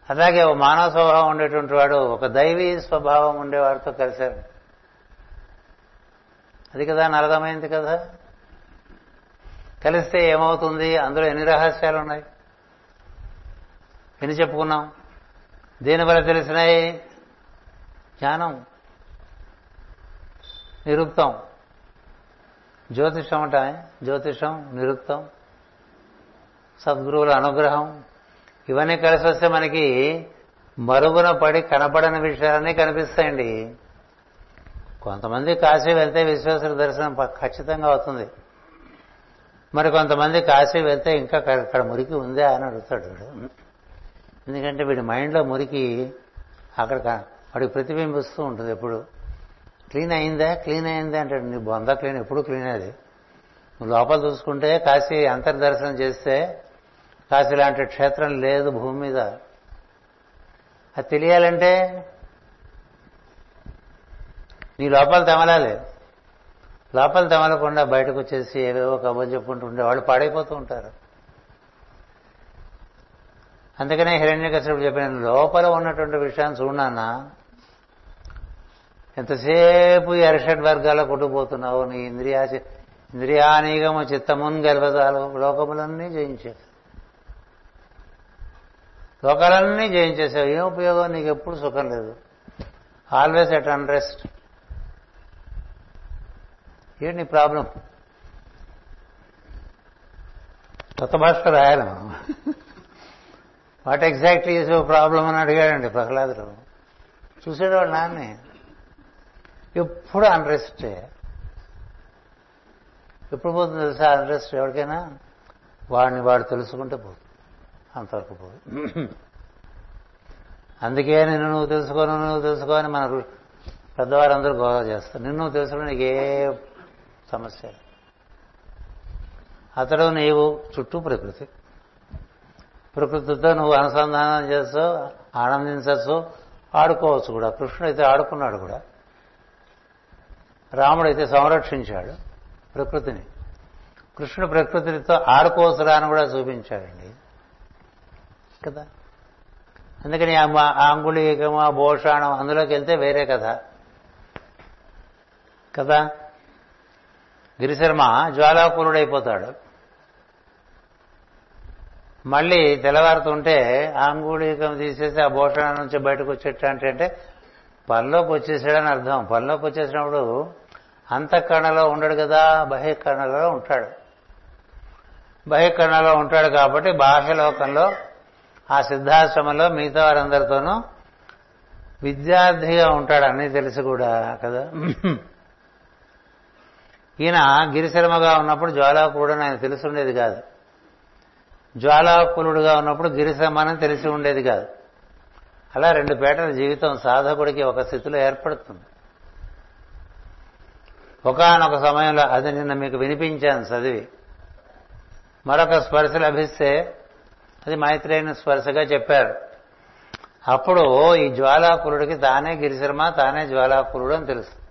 అలాగే ఓ మానవ స్వభావం ఉండేటువంటి వాడు ఒక దైవీ స్వభావం ఉండేవాడితో కలిశారు. అది కదా నరదమైంది కదా? కలిస్తే ఏమవుతుంది? అందులో ఎన్ని రహస్యాలు ఉన్నాయి ఎన్ని చెప్పుకున్నాం? దీనివల్ల తెలిసినాయి? జ్ఞానం. నిరుక్తం. జ్యోతిషం అంట జ్యోతిషం నిరుక్తం. సద్గురువుల అనుగ్రహం. ఇవన్నీ కలిసి వస్తే మనకి మరుగున పడి కనపడని విషయాలన్నీ కనిపిస్తాయండి. కొంతమంది కాశీ వెళ్తే విశ్వేశ్వర దర్శనం ఖచ్చితంగా అవుతుంది మరి కొంతమంది కాశీ వెళ్తే ఇంకా అక్కడ మురికి ఉందా అని అడుగుతాడు వీడు. ఎందుకంటే వీడి మైండ్లో మురికి అక్కడ వాడికి ప్రతిబింబిస్తూ ఉంటుంది ఎప్పుడు. క్లీన్ అయిందా? క్లీన్ అయిందా అంటాడు. నీ బొంద క్లీన్ ఎప్పుడు క్లీన్ అది. నువ్వు లోపల చూసుకుంటే కాశీ అంతర్దర్శనం చేస్తే కాశీ లాంటి క్షేత్రం లేదు భూమి మీద. అది తెలియాలంటే నీ లోపల తెమలాలి లోపల తెమలకుండా బయటకు వచ్చేసి ఏవేవో కబుర్లు చెప్పుకుంటూ ఉండే వాళ్ళు పాడైపోతూ ఉంటారు. అందుకనే హిరణ్య కశ్యపుడు చెప్పిన లోపల ఉన్నటువంటి విషయాన్ని చూడన్నా ఎంతసేపు ఈ అరిషడ్ వర్గాల్లో కొట్టుకుపోతున్నావు? నీ ఇంద్రియా ఇంద్రియానీగము చిత్తమున్ గెలవదాలు లోకములన్నీ జయించేశావు. లోకాలన్నీ జయించేసావు ఏం ఉపయోగం? నీకు ఎప్పుడు సుఖం లేదు. ఆల్వేస్ ఎట్ అన్రెస్ట్ ఏంటి నీ ప్రాబ్లం? కొత్త భాషలో రాయాలి? మనం వాట్ ఎగ్జాక్ట్లీ ఈజ్ ప్రాబ్లం అని అడిగాడండి ప్రహ్లాదుడు. చూసేవాడు నాన్నే. ఎప్పుడు అన్రెస్ట్ ఎప్పుడు పోతుంది తెలుసా అన్రెస్ట్? ఎవరికైనా? వాడిని వాడు తెలుసుకుంటే పోతుంది. అంతవరకు పోదు. అందుకే నిన్ను నువ్వు తెలుసుకో నువ్వు తెలుసుకో అని మన పెద్దవారందరూ గోవ చేస్తారు. నిన్ను నువ్వు తెలుసుకోవడం నీకు ఏ సమస్య. అతడు నీవు చుట్టూ ప్రకృతి. ప్రకృతితో నువ్వు అనుసంధానం చేస్తూ ఆనందించచ్చు ఆడుకోవచ్చు కూడా. కృష్ణుడు అయితే ఆడుకున్నాడు కూడా. రాముడైతే సంరక్షించాడు ప్రకృతిని. కృష్ణుడు ప్రకృతితో ఆడుకోవచ్చురా అని కూడా చూపించాడండి. కదా? అందుకని ఆ అంగుళీకము ఆ భోషాణం అందులోకి వెళ్తే వేరే కథ. కదా? గిరిశర్మ జ్వాలాకులుడైపోతాడు మళ్ళీ తెల్లవారుతుంటే ఆ అంగుళీకం తీసేసి ఆ భోషణ నుంచి బయటకు వచ్చేట అంటే పనిలోకి వచ్చేసాడని అర్థం. పనిలోకి వచ్చేసినప్పుడు అంతఃకరణలో ఉండడు కదా బహిర్కరణలో ఉంటాడు. బహిర్కరణలో ఉంటాడు కాబట్టి బాహ్యలోకంలో ఆ సిద్ధాశ్రమంలో మిగతా వారందరితోనూ విద్యార్థిగా ఉంటాడు. అన్నీ తెలిసి కూడా కదా? ఈయన గిరిశర్మగా ఉన్నప్పుడు జ్వాలాకులుడు ఆయన తెలిసి ఉండేది కాదు. జ్వాలాకులుడుగా ఉన్నప్పుడు గిరిశర్మని తెలిసి ఉండేది కాదు. అలా రెండు పేటల జీవితం సాధకుడికి ఒక స్థితిలో ఏర్పడుతుంది. ఒకనొక సమయంలో అది నిన్న మీకు వినిపించాను చదివి. మరొక స్పర్శ లభిస్తే అది మైత్రేయన స్పర్శగా చెప్పారు. అప్పుడు ఈ జ్వాలాకులుడికి తానే గిరిశర్మ తానే జ్వాలాకులుడు అని తెలుసు.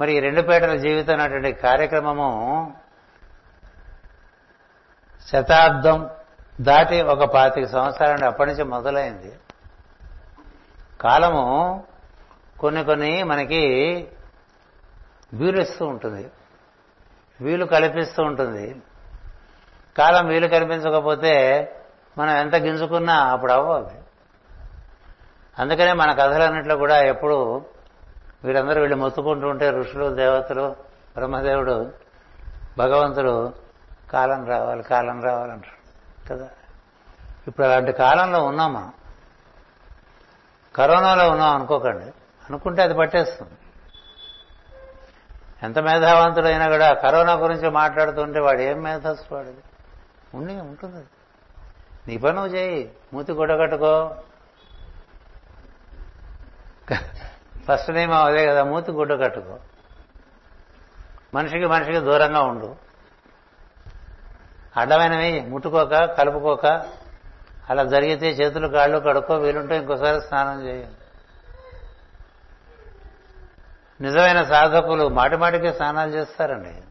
మరి ఈ రెండు పేటల జీవితం అనేటువంటి కార్యక్రమము శతాబ్దం దాటి ఒక పాతిక సంవత్సరాలు అప్పటి నుంచి మొదలైంది. కాలము కొన్ని కొన్ని మనకి వీలుస్తూ ఉంటుంది. వీలు కల్పిస్తూ ఉంటుంది. కాలం వీలు కనిపించకపోతే మనం ఎంత గింజుకున్నా అప్పుడు అవ్వాలి అందుకనే మన కథలన్నింటిలో కూడా ఎప్పుడు వీరందరూ వీళ్ళు మొత్తుకుంటూ ఉంటే ఋషులు దేవతలు బ్రహ్మదేవుడు భగవంతుడు కాలం రావాలి కాలం రావాలంటారు కదా. ఇప్పుడు అలాంటి కాలంలో ఉన్నాం మనం కరోనాలో ఉన్నాం అనుకోకండి. అనుకుంటే అది పట్టేస్తుంది. ఎంత మేధావంతుడైనా కూడా కరోనా గురించి మాట్లాడుతుంటే వాడు ఏం మేధస్సు వాడిది? ఉండి ఉంటుంది. నీ పని నువ్వు చేయి. మూతి గుడ్డగట్టుకో ఫస్ట్ నేమ్ అదే కదా మూతి గుడ్డ కట్టుకో. మనిషికి మనిషికి దూరంగా ఉండు. అడ్డమైనవి ముట్టుకోక కలుపుకోక అలా జరిగితే చేతులు కాళ్ళు కడుక్కో వీలుంటే ఇంకోసారి స్నానం చేయండి నిజమైన సాధకులు మాటిమాటికి స్నానాలు చేస్తారండి.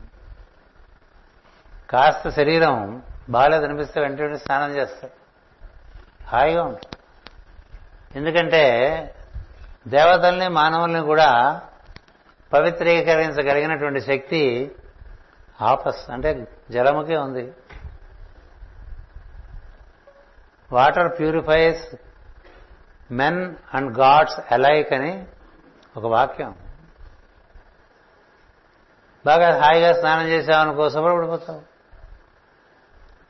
కాస్త శరీరం బాగాలేదు అనిపిస్తే వెంటనే స్నానం చేస్తారు హాయిగా ఉంటుంది ఎందుకంటే దేవతల్ని మానవుల్ని కూడా పవిత్రీకరించగలిగినటువంటి శక్తి ఆపస్ అంటే జలముకే ఉంది. Water purifies men and gods alike అని ఒక వాక్యం. బాగా హాయిగా స్నానం చేసామనుకో శుభ్రపడిపోతావు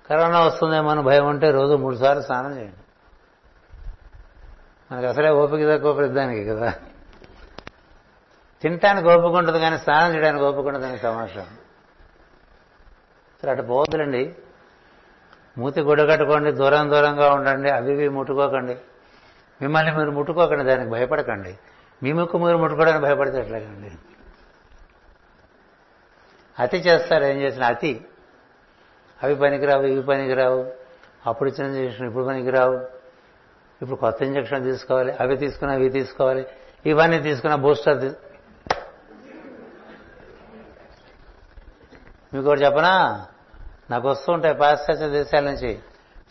కరోనా వస్తుందేమో అని భయం ఉంటే రోజు మూడు సార్లు స్నానం చేయండి. మనకు అసలే ఓపిక తక్కువ ప్రతిదానికి కదా. తినటానికి ఓపిక ఉంటుంది కానీ స్నానం చేయడానికి ఓపిక ఉంటుందని సమాచారం సరే అటు పోవద్దులండి. మూతి గుడ్డ కట్టుకోండి దూరం దూరంగా ఉండండి అవి ఇవి ముట్టుకోకండి. మిమ్మల్ని మీరు ముట్టుకోకండి దానికి భయపడకండి. మీ ముక్కు మీరు ముట్టుకోవడానికి భయపడితే ఎట్లాగండి? అతి చేస్తారు ఏం చేసిన అతి. అవి పనికిరావు ఇవి పనికిరావు. అప్పుడు ఇచ్చిన చేసిన ఇప్పుడు పనికిరావు. ఇప్పుడు కొత్త ఇంజక్షన్ తీసుకోవాలి అవి తీసుకున్నా ఇవి తీసుకోవాలి ఇవన్నీ తీసుకున్న బూస్టర్ మీకు ఒకటి చెప్పనా? నాకు వస్తూ ఉంటాయి పాశ్చాత్య దేశాల నుంచి.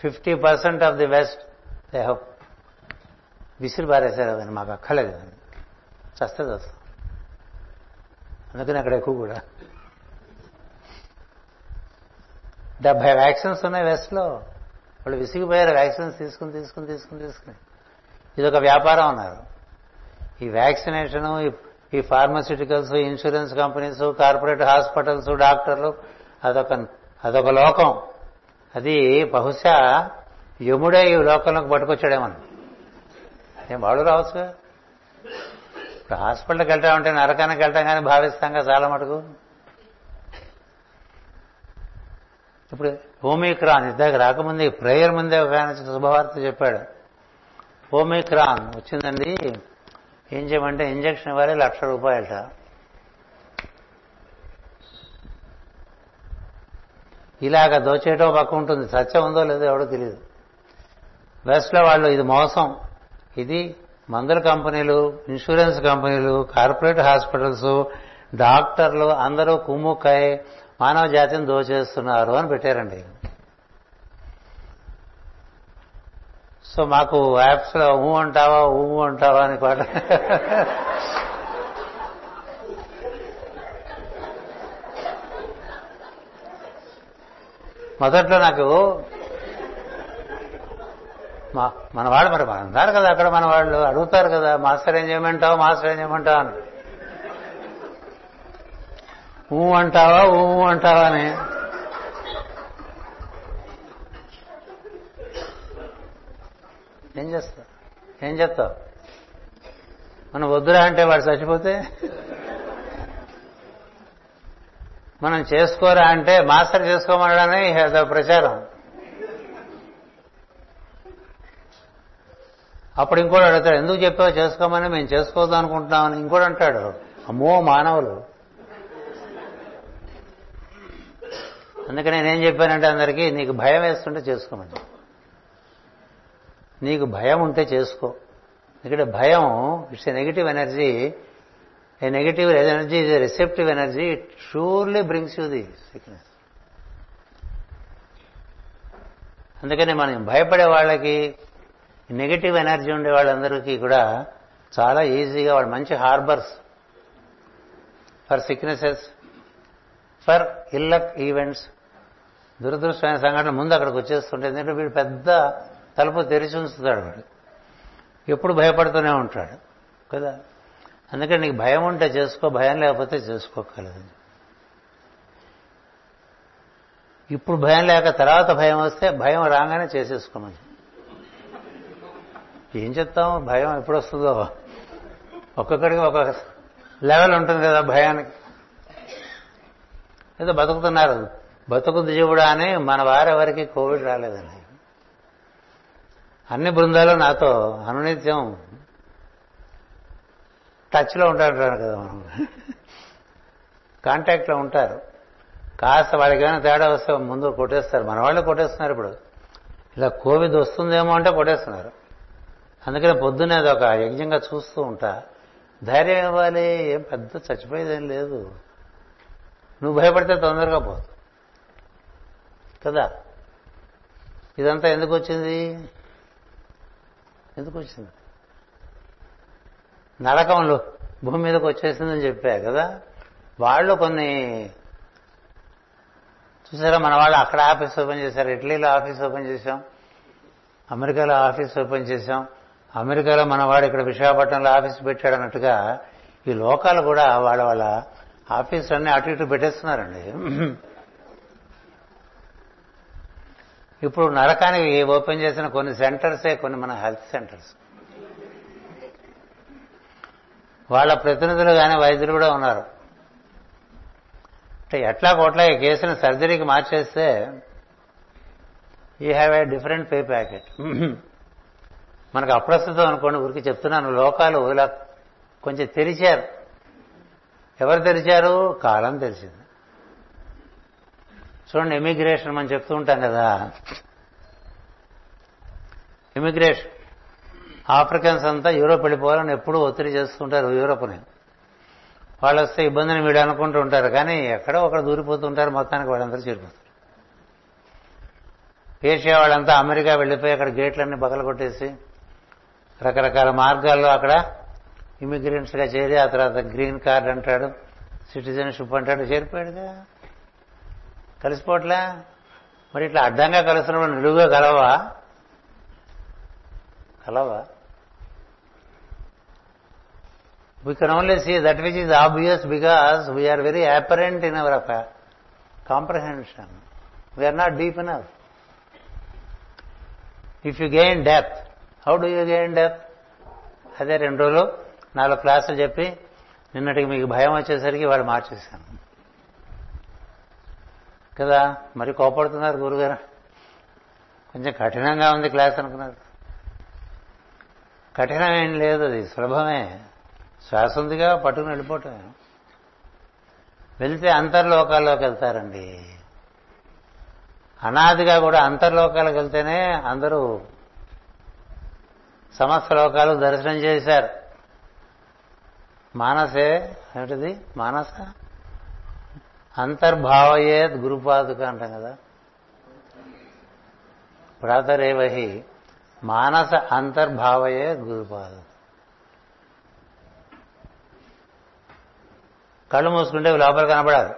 Fifty percent of the west they have విసిరి పారేశారు కదండి మాకు అక్కర్లేదు చస్తే చస్తాం. అందుకని అక్కడ ఎక్కువ కూడా. డెబ్బై వ్యాక్సిన్స్ ఉన్నాయి వెస్ట్లో. వాళ్ళు విసిగిపోయారు వ్యాక్సిన్స్ తీసుకుని తీసుకుని తీసుకుని తీసుకుని. ఇది ఒక వ్యాపారం అన్నారు. ఈ వ్యాక్సినేషన్ ఈ pharmaceuticals insurance companies corporate hospitals డాక్టర్లు అదొక అదొక లోకం. అది బహుశా యముడే ఈ లోకంలోకి పట్టుకొచ్చాడేమని ఏం వాడు రావచ్చు ఇప్పుడు హాస్పిటల్కి వెళ్తామంటే నరకానికి వెళ్తాం కానీ భావిస్తాం కదా చాలా మటుకు. ఇప్పుడు ఓమిక్రాన్ ఇద్దరికి రాకముందే ప్రేయర్ ముందే ఒక ఆయన శుభవార్త చెప్పాడు. ఓమిక్రాన్ వచ్చిందండి. ఏం చేయమంటే ఇంజక్షన్ ఇవ్వాలి లక్ష రూపాయలట. ఇలాగ దోచేయటం పక్క ఉంటుంది. సత్యం ఉందో లేదో ఎవడో తెలియదు వెస్ట్లో వాళ్ళు ఇది మోసం. ఇది మందుల కంపెనీలు ఇన్సూరెన్స్ కంపెనీలు కార్పొరేట్ హాస్పిటల్స్ డాక్టర్లు అందరూ కుమ్ముక్కై మానవ జాతిని దోచేస్తున్నారు అని పెట్టారండి. సో మాకు యాప్స్లో ఊ అంటావా ఊ అంటావా అని పాట. మొదట్లో నాకు మన వాళ్ళు మరి అందరు కదా అక్కడ మన వాళ్ళు అడుగుతారు కదా మాస్టర్ ఏం చేయమంటావు మాస్టర్ ఏం చేయమంటావు అని. ఊ అంటావా ఊ అంటావా అని. ఏం చేస్తావు? ఏం చెప్తావు మనం వద్దురా అంటే వాడు చచ్చిపోతే? మనం చేసుకోరా అంటే మాస్టర్ చేసుకోమనడని ప్రచారం. అప్పుడు ఇంకోటి అడుగుతాడు ఎందుకు చెప్పావు చేసుకోమని? మేము చేసుకోవద్దు అనుకుంటున్నామని. ఇంకోటి అంటాడు అమ్మో మానవులు. అందుకని నేనేం చెప్పానంటే అందరికీ నీకు భయం వేస్తుంటే చేసుకోమని నీకు భయం ఉంటే చేసుకో. ఎందుకంటే భయం it's a negative energy a negative energy ఇది receptive energy it surely brings you the sickness అందుకని మనం భయపడే వాళ్ళకి నెగిటివ్ ఎనర్జీ ఉండే వాళ్ళందరికీ కూడా చాలా ఈజీగా వాళ్ళు మంచి harbours for sicknesses for ill luck events దురదృష్టమైన సంఘటన ముందు అక్కడికి వచ్చేస్తుంటే ఎందుకంటే వీడు పెద్ద తలుపు తెరిచి ఉంచుతాడు వాడు. ఎప్పుడు భయపడుతూనే ఉంటాడు కదా? అందుకని నీకు భయం ఉంటే చేసుకో భయం లేకపోతే చేసుకోగలదు ఇప్పుడు భయం లేక తర్వాత భయం వస్తే భయం రాగానే చేసేసుకోమని. ఏం చెప్తాం భయం ఎప్పుడు వస్తుందో ఒక్కొక్కడికి ఒక లెవెల్ ఉంటుంది కదా భయానికి. ఏదో బతుకుతున్నారు. బతుకు జీవుడా అని మన వారెవరికి కోవిడ్ రాలేదండి. అన్ని బృందాలు నాతో అనునిత్యం టచ్లో ఉంటారు కదా మనం. కాంటాక్ట్లో ఉంటారు. కాస్త వాళ్ళకి ఏమైనా తేడా వస్తే ముందు కొట్టేస్తారు. మన వాళ్ళు కొట్టేస్తున్నారు ఇప్పుడు. ఇలా కోవిడ్ వస్తుందేమో అంటే కొట్టేస్తున్నారు. అందుకని పొద్దున్నే ఒక యజ్ఞంగా చూస్తూ ఉంటా. ధైర్యం ఇవ్వాలి. ఏం పెద్ద చచ్చిపోయేదేం లేదు. నువ్వు భయపడితే తొందరగా పోదు కదా? ఇదంతా ఎందుకు వచ్చింది ఎందుకు వచ్చింది నరకంలో భూమి మీదకి వచ్చేసిందని చెప్పా కదా? వాళ్ళు కొన్ని చూసారా మన వాళ్ళు అక్కడ ఆఫీస్ ఓపెన్ చేశారు. ఇటలీలో ఆఫీస్ ఓపెన్ చేశాం. అమెరికాలో ఆఫీస్ ఓపెన్ చేశాం. అమెరికాలో మనవాడు ఇక్కడ విశాఖపట్నంలో ఆఫీస్ పెట్టాడు అన్నట్టుగా ఈ లోకాలు కూడా వాళ్ళ వాళ్ళ ఆఫీసులన్నీ అటు ఇటు పెట్టేస్తున్నారండి. ఇప్పుడు నరకానికి ఓపెన్ చేసిన కొన్ని సెంటర్సే కొన్ని మన హెల్త్ సెంటర్స్. వాళ్ళ ప్రతినిధులు కానీ వైద్యులు కూడా ఉన్నారు. అంటే ఎట్లా కోట్లా ఈ కేసుని సర్జరీకి మార్చేస్తే you have a different pay packet మనకు అప్రస్తుతం అనుకోండి ఊరికి చెప్తున్నాను లోకాలు ఇలా కొంచెం తెరిచారు. ఎవరు తెరిచారు? కాలం తెలిసింది. చూడండి ఇమిగ్రేషన్ మనం చెప్తూ ఉంటాం కదా. ఇమిగ్రేషన్ ఆఫ్రికన్స్ అంతా యూరోప్ వెళ్ళిపోవాలని ఎప్పుడూ ఒత్తిడి చేస్తుంటారు యూరోప్ని వాళ్ళు వస్తే ఇబ్బందిని వీడు అనుకుంటూ ఉంటారు కానీ ఎక్కడో ఒకడు దూరిపోతుంటారు మొత్తానికి వాళ్ళందరూ చేరిపోతారు ఏషియా వాళ్ళంతా అమెరికా వెళ్ళిపోయి అక్కడ గేట్లన్నీ బగల కొట్టేసి రకరకాల మార్గాల్లో అక్కడ ఇమిగ్రెంట్స్గా చేరి ఆ తర్వాత గ్రీన్ కార్డ్ అంటాడు సిటిజన్షిప్ అంటాడు చేరిపోయాడుగా. కలిసిపోవట్లే? మరి ఇట్లా అడ్డంగా కలుస్తున్నప్పుడు నిలువుగా కలవా? కలవా? We can only see that which is obvious because we are very apparent in our comprehension we are not deep in our if you gain depth how do you gain depth అదే రెండు రోజులు నాలుగు క్లాసులు చెప్పి నిన్నటికి మీకు భయం వచ్చేసరికి వాళ్ళు మార్చేశాను. కదా? మరి కోపడుతున్నారు గురుగారు. కొంచెం కఠినంగా ఉంది క్లాస్ అనుకున్నారు. కఠినమేం లేదు అది సులభమే. శ్వాస ఉందిగా పట్టుకుని వెళ్ళిపోవటమే. వెళ్తే అంతర్లోకాల్లోకి వెళ్తారండి. అనాదిగా కూడా అంతర్లోకాలకు వెళ్తేనే అందరూ సమస్త లోకాలు దర్శనం చేశారు. మానసే ఏమిటిది? మానస? అంతర్భావయేత్ గురుపాదుక అంటాం కదా. ప్రాతరేవహి మానస అంతర్భావయే గురుపాదు కళ్ళు మూసుకుంటే లోపల కనబడాలి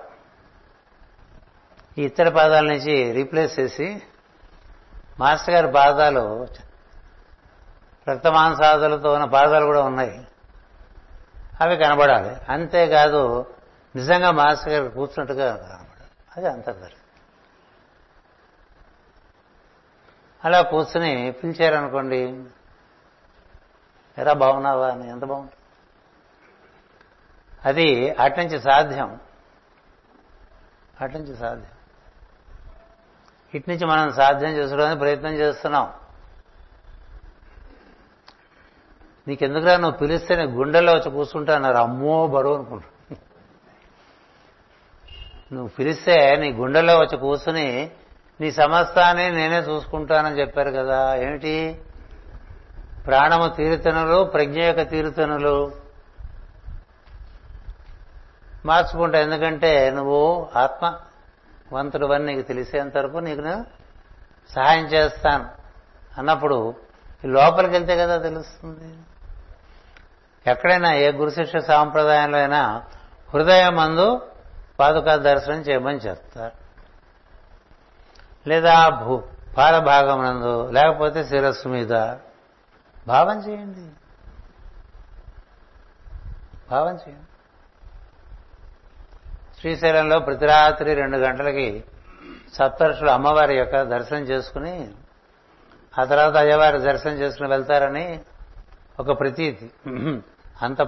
ఈ ఇతర పాదాల నుంచి రీప్లేస్ చేసి మాస్టర్ గారి పాదాలు రక్తమాంసాదులతో ఉన్న పాదాలు కూడా ఉన్నాయి. అవి కనబడాలి అంతేకాదు నిజంగా మాస్టర్ గారు కూర్చున్నట్టుగా కనపడదు అది అంతర్దర్శనం అలా కూర్చుని పిలిచారనుకోండి ఎలా బాగున్నావా? అని ఎంత బాగుంటుంది అది అట్నుంచి సాధ్యం. అట్నుంచి సాధ్యం. ఇట్నుంచి మనం సాధ్యం చేసుకోవడానికి ప్రయత్నం చేస్తున్నాం. నీకెందుకురా? నువ్వు పిలిస్తే నీ గుండెల్లో వచ్చి కూర్చుంటా అన్నారు. అమ్మో బరువు అనుకుంటా. నువ్వు పిలిస్తే నీ గుండెల్లో వచ్చి కూర్చుని నీ సమస్తాన్ని నేనే చూసుకుంటానని చెప్పారు కదా. ఏమిటి? ప్రాణము తీరుతనులు ప్రజ్ఞ యొక్క తీరుతనులు. మార్చుకుంటా ఎందుకంటే నువ్వు ఆత్మవంతుడు అని నీకు తెలిసేంత వరకు నీకు నేను సహాయం చేస్తాను అన్నప్పుడు లోపలికి వెళ్తే కదా తెలుస్తుంది. ఎక్కడైనా ఏ గురుశిష్య సాంప్రదాయంలో అయినా హృదయం మందు పాదుకా దర్శనం చేయమని చెప్తారు. లేదా భూ పాదభాగం నందు లేకపోతే శిరస్సు మీద భావం చేయండి. భావం చేయండి. శ్రీశైలంలో ప్రతి రాత్రి రెండు గంటలకి సప్తర్షులు అమ్మవారి యొక్క దర్శనం చేసుకుని ఆ తర్వాత అయ్యవారి దర్శనం చేసుకుని వెళ్తారని ఒక ప్రతీతి. అంత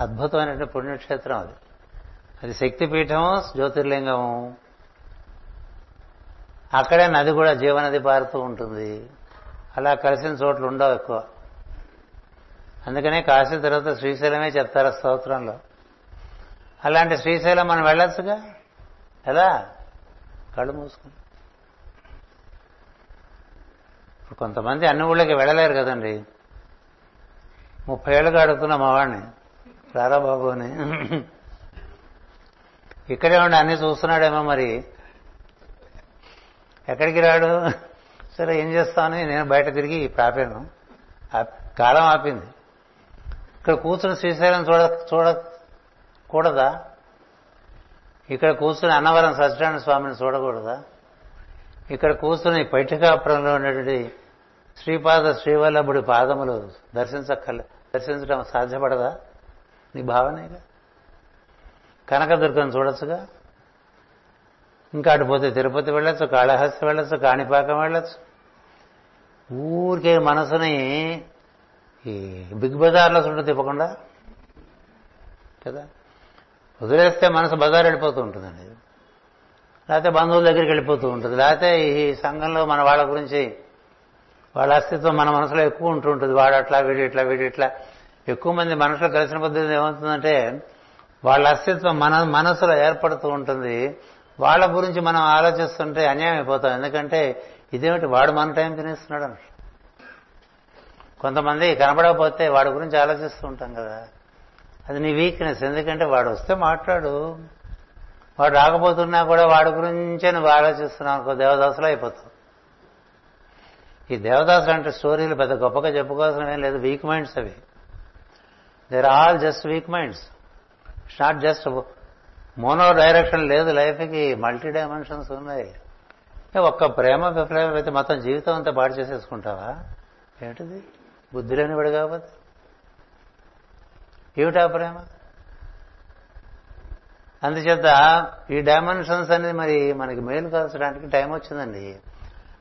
అద్భుతమైనటువంటి పుణ్యక్షేత్రం అది. అది శక్తిపీఠము జ్యోతిర్లింగము అక్కడే నది కూడా జీవనది పారుతూ ఉంటుంది. అలా కలిసిన చోట్లు ఉండవు ఎక్కువ. అందుకనే కాశీ తర్వాత శ్రీశైలమే చెప్తారు స్తోత్రంలో. అలాంటి శ్రీశైలం మనం వెళ్ళొచ్చుగా? ఎలా? కళ్ళు మూసుకుని. ఇప్పుడు కొంతమంది అన్ని ఊళ్ళకి వెళ్ళలేరు కదండి. ముప్పై ఏళ్ళుగా అడుగుతున్నా మా వాడిని రారాబాబు అని. ఇక్కడే ఉండి అన్ని చూస్తున్నాడేమో మరి. ఎక్కడికి రాడు? సరే ఏం చేస్తామని నేను బయట తిరిగి ప్రాపాను కాలం ఆపింది. ఇక్కడ కూర్చుని శ్రీశైలం చూడ చూడకూడదా? ఇక్కడ కూర్చుని అన్నవరం సత్యనారాయణ స్వామిని చూడకూడదా? ఇక్కడ కూర్చుని పైఠికాపురంలో ఉన్నటువంటి శ్రీపాద శ్రీవల్లభుడి పాదములు దర్శించక్కర్లే దర్శించడం సాధ్యపడదా? నీ భావనేగా? కనకదుర్గం చూడొచ్చుగా? ఇంకా అటుపోతే తిరుపతి వెళ్ళొచ్చు కాళహస్తి వెళ్ళొచ్చు కాణిపాకం వెళ్ళొచ్చు. ఊరికే మనసుని ఈ బిగ్ బజార్లో చుట్టూ తిప్పకుండా కదా? వదిలేస్తే మనసు బజార్ వెళ్ళిపోతూ ఉంటుందండి లేకపోతే బంధువుల దగ్గరికి వెళ్ళిపోతూ ఉంటుంది. లేకపోతే ఈ సంఘంలో మన వాళ్ళ గురించి వాళ్ళ అస్తిత్వం మన మనసులో ఎక్కువ ఉంటూ ఉంటుంది. వాడు అట్లా వీడి ఇట్లా వీడి ఇట్లా. ఎక్కువ మంది మనుషులు కలిసిన పద్ధతి ఏమవుతుందంటే వాళ్ళ అస్తిత్వం మన మనసులో ఏర్పడుతూ ఉంటుంది. వాళ్ళ గురించి మనం ఆలోచిస్తుంటే అన్యాయం అయిపోతాం. ఎందుకంటే ఇదేమిటి? వాడు మన టైం తినేస్తున్నాడు అన్నట్టు కొంతమంది కనబడకపోతే వాడి గురించి ఆలోచిస్తూ ఉంటాం కదా. అది నీ వీక్నెస్ ఎందుకంటే వాడు వస్తే మాట్లాడు. వాడు రాకపోతున్నా కూడా వాడి గురించే నువ్వు ఆలోచిస్తున్నావు అనుకో దేవదాసులు అయిపోతావు ఈ దేవదాసులు అంటే స్టోరీలు పెద్ద గొప్పగా చెప్పుకోవాల్సిన ఏం లేదు. వీక్ మైండ్స్ అవి. They're all just weak minds it's not just mono direction లేదు లైఫ్కి మల్టీ డైమెన్షన్స్ ఉన్నాయి. ఒక్క ప్రేమ విప్లవం అయితే మొత్తం జీవితం అంతా పాడు చేసేసుకుంటావా? ఏంటిది? బుద్ధి లేనివాడు కాబట్టి ఏమిటా ప్రేమ? అందుచేత ఈ డైమెన్షన్స్ అనేది మరి మనకి మేలు కాల్చడానికి టైం వచ్చిందండి.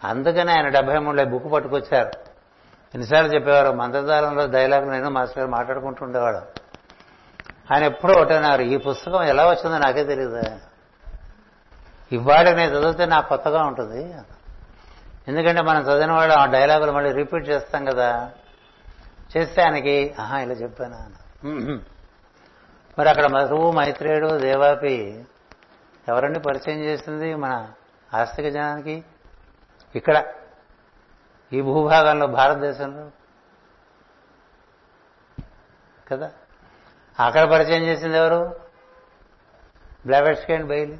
అందుకనే ఆయన డెబ్బై మూడులో బుక్ పట్టుకొచ్చారు. ఎన్నిసార్లు చెప్పేవారు మంత్రదారంలో డైలాగ్ నేను మాస్టర్ గారు మాట్లాడుకుంటూ ఉండేవాడు ఆయన ఎప్పుడూ ఒకటన్నారు ఈ పుస్తకం ఎలా వచ్చిందో నాకే తెలియదు ఇవాళ నేను చదివితే నాకు కొత్తగా ఉంటుంది. ఎందుకంటే మనం చదివిన వాడు ఆ డైలాగులు మళ్ళీ రిపీట్ చేస్తాం కదా. చేస్తే ఆయనకి ఆహా ఇలా చెప్పానా? మరి అక్కడ మధువు మైత్రేయుడు దేవాపి ఎవరండి పరిచయం చేసింది మన ఆస్తిక జనానికి? ఇక్కడ ఈ భూభాగంలో భారతదేశంలో. కదా? అక్కడ పరిచయం చేసింది ఎవరు? బ్లాబెట్స్కి అండ్ బయలు.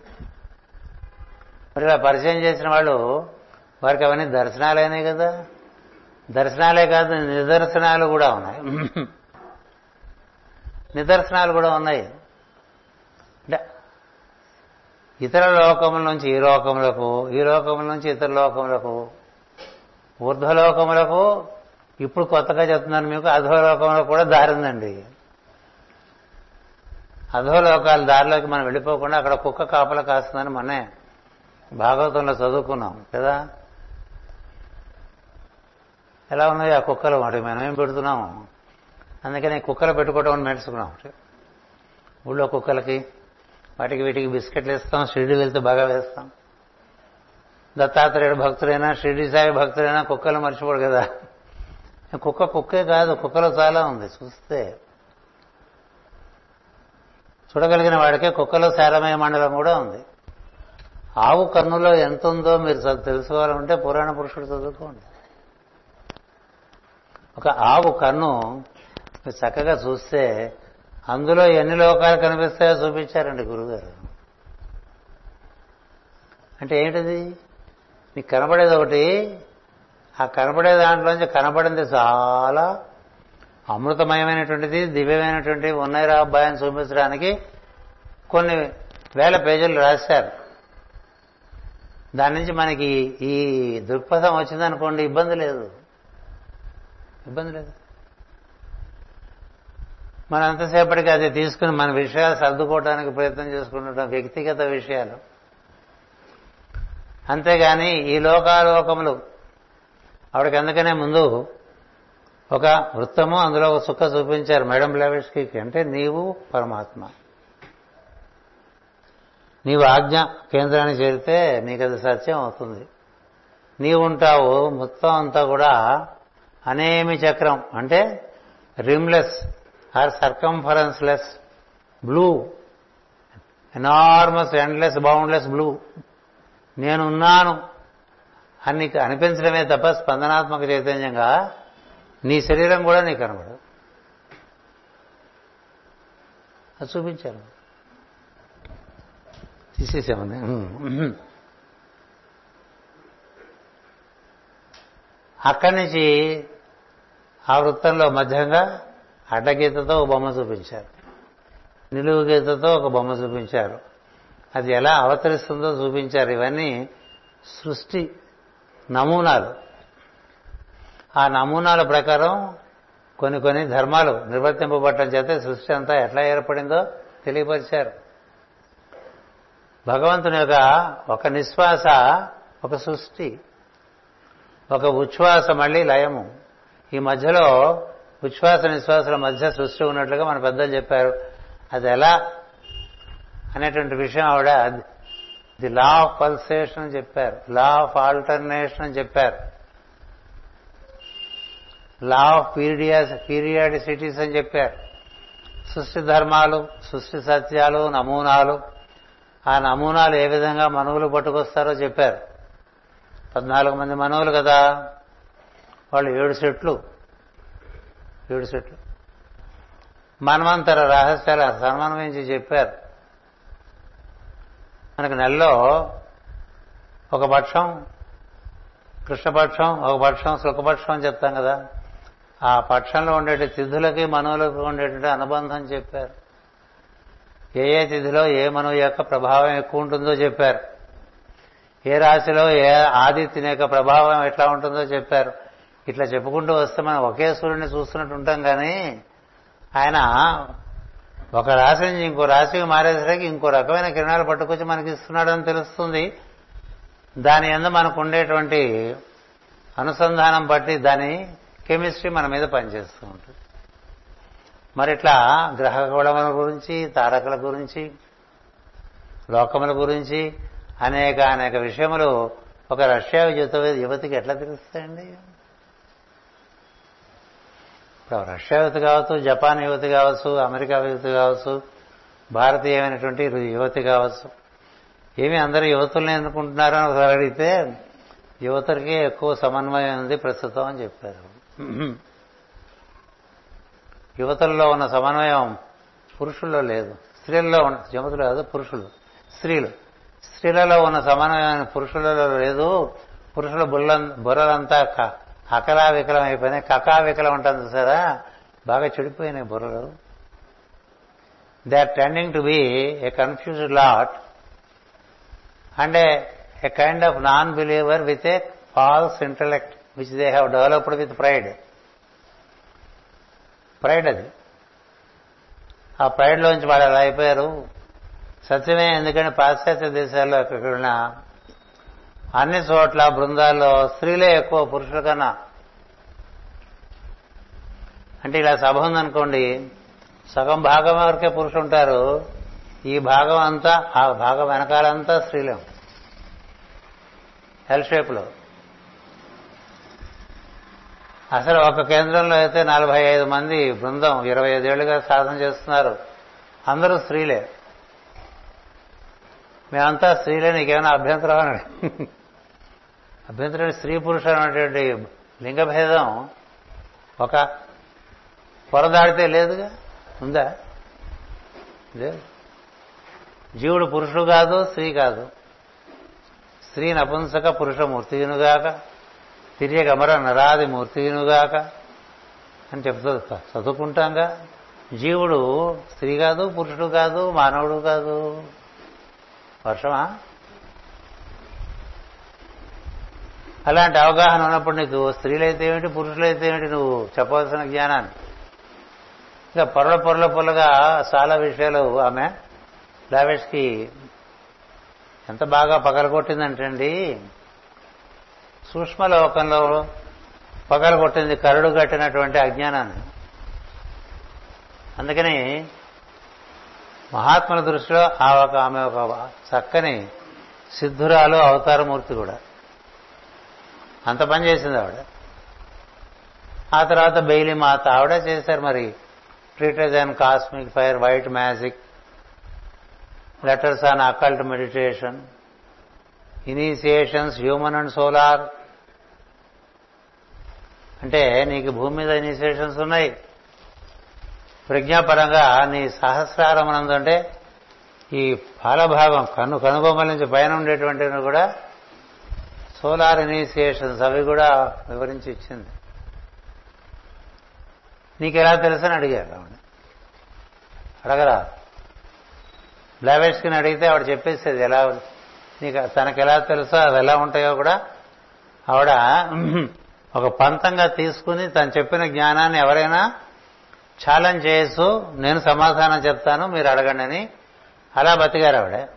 మరి ఇలా పరిచయం చేసిన వాళ్ళు వారికి అవన్నీ దర్శనాలైనాయి కదా. దర్శనాలే కాదు నిదర్శనాలు కూడా ఉన్నాయి. నిదర్శనాలు కూడా ఉన్నాయి. అంటే ఇతర లోకముల నుంచి ఈ లోకములకు ఈ లోకముల నుంచి ఇతర లోకములకు ఊర్ధ్వలోకములకు ఇప్పుడు కొత్తగా చెప్తున్నాను మీకు అధోలోకంలో కూడా దారిందండి అధోలోకాల దారిలోకి మనం వెళ్ళిపోకుండా అక్కడ కుక్క కాపల కాస్తుందని మనే భాగవతంలో చదువుకున్నాం కదా? ఎలా ఉన్నాయి ఆ కుక్కలు? వాటి మనం ఏం పెడుతున్నాము అందుకని కుక్కలు పెట్టుకోవడం నేర్చుకున్నాం. ఊళ్ళో కుక్కలకి వాటికి వీటికి బిస్కెట్లు ఇస్తాం షిరిడి వెళ్తే బాగా వేస్తాం. దత్తాత్రేయుడు భక్తులైనా షిరిడి సాయి భక్తులైనా కుక్కలు మర్చిపోడు కదా. కుక్క కుక్కే కాదు కుక్కలో చాలా ఉంది. చూస్తే చూడగలిగిన వాడికే కుక్కలో శారమయ మండలం కూడా ఉంది. ఆవు కన్నులో ఎంత ఉందో మీరు తెలుసుకోవాలంటే పురాణ పురుషుడు చదువుకోండి. ఒక ఆవు కన్ను మీరు చక్కగా చూస్తే అందులో ఎన్ని లోకాలు కనిపిస్తాయో చూపించారండి గురుగారు. అంటే ఏంటిది? మీకు కనబడేది ఒకటి ఆ కనబడే దాంట్లోంచి కనబడింది చాలా అమృతమయమైనటువంటిది దివ్యమైనటువంటి ఉన్నాయిరా అబ్బాయిని చూపించడానికి కొన్ని వేల పేజీలు రాశారు. దాని నుంచి మనకి ఈ దృక్పథం వచ్చిందనుకోండి ఇబ్బంది లేదు. ఇబ్బంది లేదు. మనం అంతసేపటికి అది తీసుకుని మన విషయాలు సర్దుకోవడానికి ప్రయత్నం చేసుకుంటుంటాం వ్యక్తిగత విషయాలు. అంతేగాని ఈ లోకాలోకములు ఆవిడకి అందుకనే ముందు ఒక వృత్తము అందులో ఒక సుఖ చూపించారు మేడం బ్లావిష్కి అంటే నీవు పరమాత్మ. నీవు ఆజ్ఞ కేంద్రాన్ని చేరితే నీకు అది సత్యం అవుతుంది. నీవు ఉంటావు మొత్తం అంతా కూడా అనేమి చక్రం అంటే rimless or circumference less blue. Enormous endless boundless blue నేనున్నాను అని అనిపించడమే తప్ప స్పందనాత్మక చైతన్యంగా నీ శరీరం కూడా నీకు కనబడదు. అది చూపించారు. తీసేసామని అక్కడి నుంచి ఆ వృత్తంలో మధ్యంగా అడ్డగీతతో ఒక బొమ్మ చూపించారు. నిలువు గీతతో ఒక బొమ్మ చూపించారు. అది ఎలా అవతరిస్తుందో చూపించారు. ఇవన్నీ సృష్టి నమూనాలు. ఆ నమూనాల ప్రకారం కొన్ని కొన్ని ధర్మాలు నిర్వర్తింపబట్టడం చేత సృష్టి అంతా ఎట్లా ఏర్పడిందో తెలియపరిచారు. భగవంతుని యొక్క ఒక నిశ్వాస ఒక సృష్టి ఒక ఉచ్ఛ్వాస మళ్ళీ లయము. ఈ మధ్యలో ఉచ్ఛ్వాస నిశ్వాసాల మధ్య సృష్టి ఉన్నట్లుగా మన పెద్దలు చెప్పారు. అది ఎలా అనేటువంటి విషయం ఆవిడ ది లా ఆఫ్ పల్సేషన్ అని చెప్పారు. లా ఆఫ్ ఆల్టర్నేషన్ అని చెప్పారు. లా ఆఫ్ పీరియాస్ పీరియాడిసిటీస్ అని చెప్పారు. సృష్టి ధర్మాలు సృష్టి సత్యాలు నమూనాలు. ఆ నమూనాలు ఏ విధంగా మనువులు పట్టుకొస్తారో చెప్పారు. పద్నాలుగు మంది మనువులు కదా. వాళ్ళు ఏడు సెట్లు. ఏడు సెట్లు. మనమంతర రహస్యాలు సన్మానమించి చెప్పారు. మనకు నెలలో ఒక పక్షం కృష్ణపక్షం ఒక పక్షం శుక్లపక్షం అని చెప్తాం కదా. ఆ పక్షంలో ఉండే తిథులకి మనువులకు ఉండేటువంటి అనుబంధం చెప్పారు. ఏ ఏ తిథిలో ఏ మనువు యొక్క ప్రభావం ఎక్కువ ఉంటుందో చెప్పారు. ఏ రాశిలో ఏ ఆదిత్యుని యొక్క ప్రభావం ఎట్లా ఉంటుందో చెప్పారు. ఇట్లా చెప్పుకుంటూ వస్తే మనం ఒకే సూర్యుని చూస్తున్నట్టు ఉంటాం కానీ ఆయన ఒక రాశి నుంచి ఇంకో రాశికి మారేసరికి ఇంకో రకమైన కిరణాలు పట్టుకొచ్చి మనకి ఇస్తున్నాడని తెలుస్తుంది. దాని ఎందు మనకు ఉండేటువంటి అనుసంధానం బట్టి దాని కెమిస్ట్రీ మన మీద పనిచేస్తూ ఉంటుంది. మరి ఇట్లా గ్రహగోళముల గురించి తారకుల గురించి లోకముల గురించి అనేక అనేక విషయములు ఒక రష్యా యువత యువతికి ఎట్లా తెలుస్తాయండి? ఇప్పుడు రష్యా యువతి కావచ్చు జపాన్ యువతి కావచ్చు అమెరికా యువతి కావచ్చు భారతీయమైనటువంటి యువతి కావచ్చు. ఏమి అందరూ యువతుల్ని అనుకుంటున్నారు అని ఒకసారి అడిగితే యువతలకి ఎక్కువ సమన్వయం ఉంది ప్రస్తుతం అని చెప్పారు. యువతల్లో ఉన్న సమన్వయం పురుషుల్లో లేదు. స్త్రీల్లో ఉన్న యువతులు కాదు పురుషులు. స్త్రీలు. స్త్రీలలో ఉన్న సమన్వయం పురుషులలో లేదు. పురుషుల బుల్ల బుర్రలంతా అకలా వికలం అయిపోయినాయి. కకా వికలం ఉంటుంది చూసారా? బాగా చెడిపోయినాయి బుర్రలు. They are tending to be a confused lot and a kind of non believer with a false intellect which they have developed with pride pride అది. ఆ ప్రైడ్లోంచి వాళ్ళు అలా అయిపోయారు. సత్యమే ఎందుకంటే పాశ్చాత్య దేశాల్లో ఎక్కడున్న అన్ని చోట్ల బృందాల్లో స్త్రీలే ఎక్కువ పురుషుల కన్నా. అంటే ఇలా సభ ఉందనుకోండి సగం భాగం వరకే పురుషులు ఉంటారు ఈ భాగం అంతా ఆ భాగం వెనకాలంతా స్త్రీలే. ఎల్ షేప్లో అసలు ఒక కేంద్రంలో అయితే నలభై ఐదు మంది బృందం ఇరవై ఐదేళ్ళుగా సాధన చేస్తున్నారు. అందరూ స్త్రీలే. మేమంతా స్త్రీలే నీకేమైనా అభ్యంతరం అని అభ్యంతరం స్త్రీ పురుషులు అనేటువంటి లింగభేదం ఒక పొర దాడితే లేదుగా? ఉందా? లేదు. జీవుడు పురుషుడు కాదు స్త్రీ కాదు. స్త్రీ నపుంసక పురుష మూర్తియునుగాక తిరియగమర నరాది మూర్తినుగాక అని చెప్తుంది. చదువుకుంటాంగా. జీవుడు స్త్రీ కాదు పురుషుడు కాదు మానవుడు కాదు. వర్షమా? అలాంటి అవగాహన ఉన్నప్పుడు నీకు స్త్రీలైతే ఏమిటి పురుషులైతే ఏమిటి నువ్వు చెప్పవలసిన జ్ఞానాన్ని? ఇంకా పొరల పొరల పొరలుగా చాలా విషయాలు ఆమె లావేష్కి ఎంత బాగా పగలగొట్టిందంటండి. సూక్ష్మలోకంలో పగలగొట్టింది కరుడు కట్టినటువంటి అజ్ఞానాన్ని. అందుకని మహాత్ముల దృష్టిలో ఆ ఒక ఆమె ఒక చక్కని సిద్ధురాలు అవతారమూర్తి కూడా. అంత పని చేసింది ఆవిడ. ఆ తర్వాత బెయిలీ మాత ఆవిడ చేశారు మరి. Treatise and cosmic fire white magic letters on occult meditation initiations human and solar అంటే నీకు భూమి మీద ఇనిషియేషన్స్ ఉన్నాయి? ప్రజ్ఞాపరంగా నీ సహస్రారం అంటే ఈ పాలభాగం కన్ను కనుబొమ్మల నుంచి పైన ఉండేటువంటివి కూడా సోలార్ ఇనిషియేషన్స్ అవి కూడా వివరించి ఇచ్చింది. నీకు ఎలా తెలుసని అడిగారు ఆవిడ. అడగరా? బ్లావెట్స్కిని అడిగితే ఆవిడ చెప్పేసేది ఎలా నీకు తనకు ఎలా తెలుసో అవి ఎలా ఉంటాయో కూడా ఆవిడ ఒక పంతంగా తీసుకుని తను చెప్పిన జ్ఞానాన్ని ఎవరైనా ఛాలెంజ్ చేయొచ్చు నేను సమాధానం చెప్తాను మీరు అడగండి అని అలా బతికారు ఆవిడ.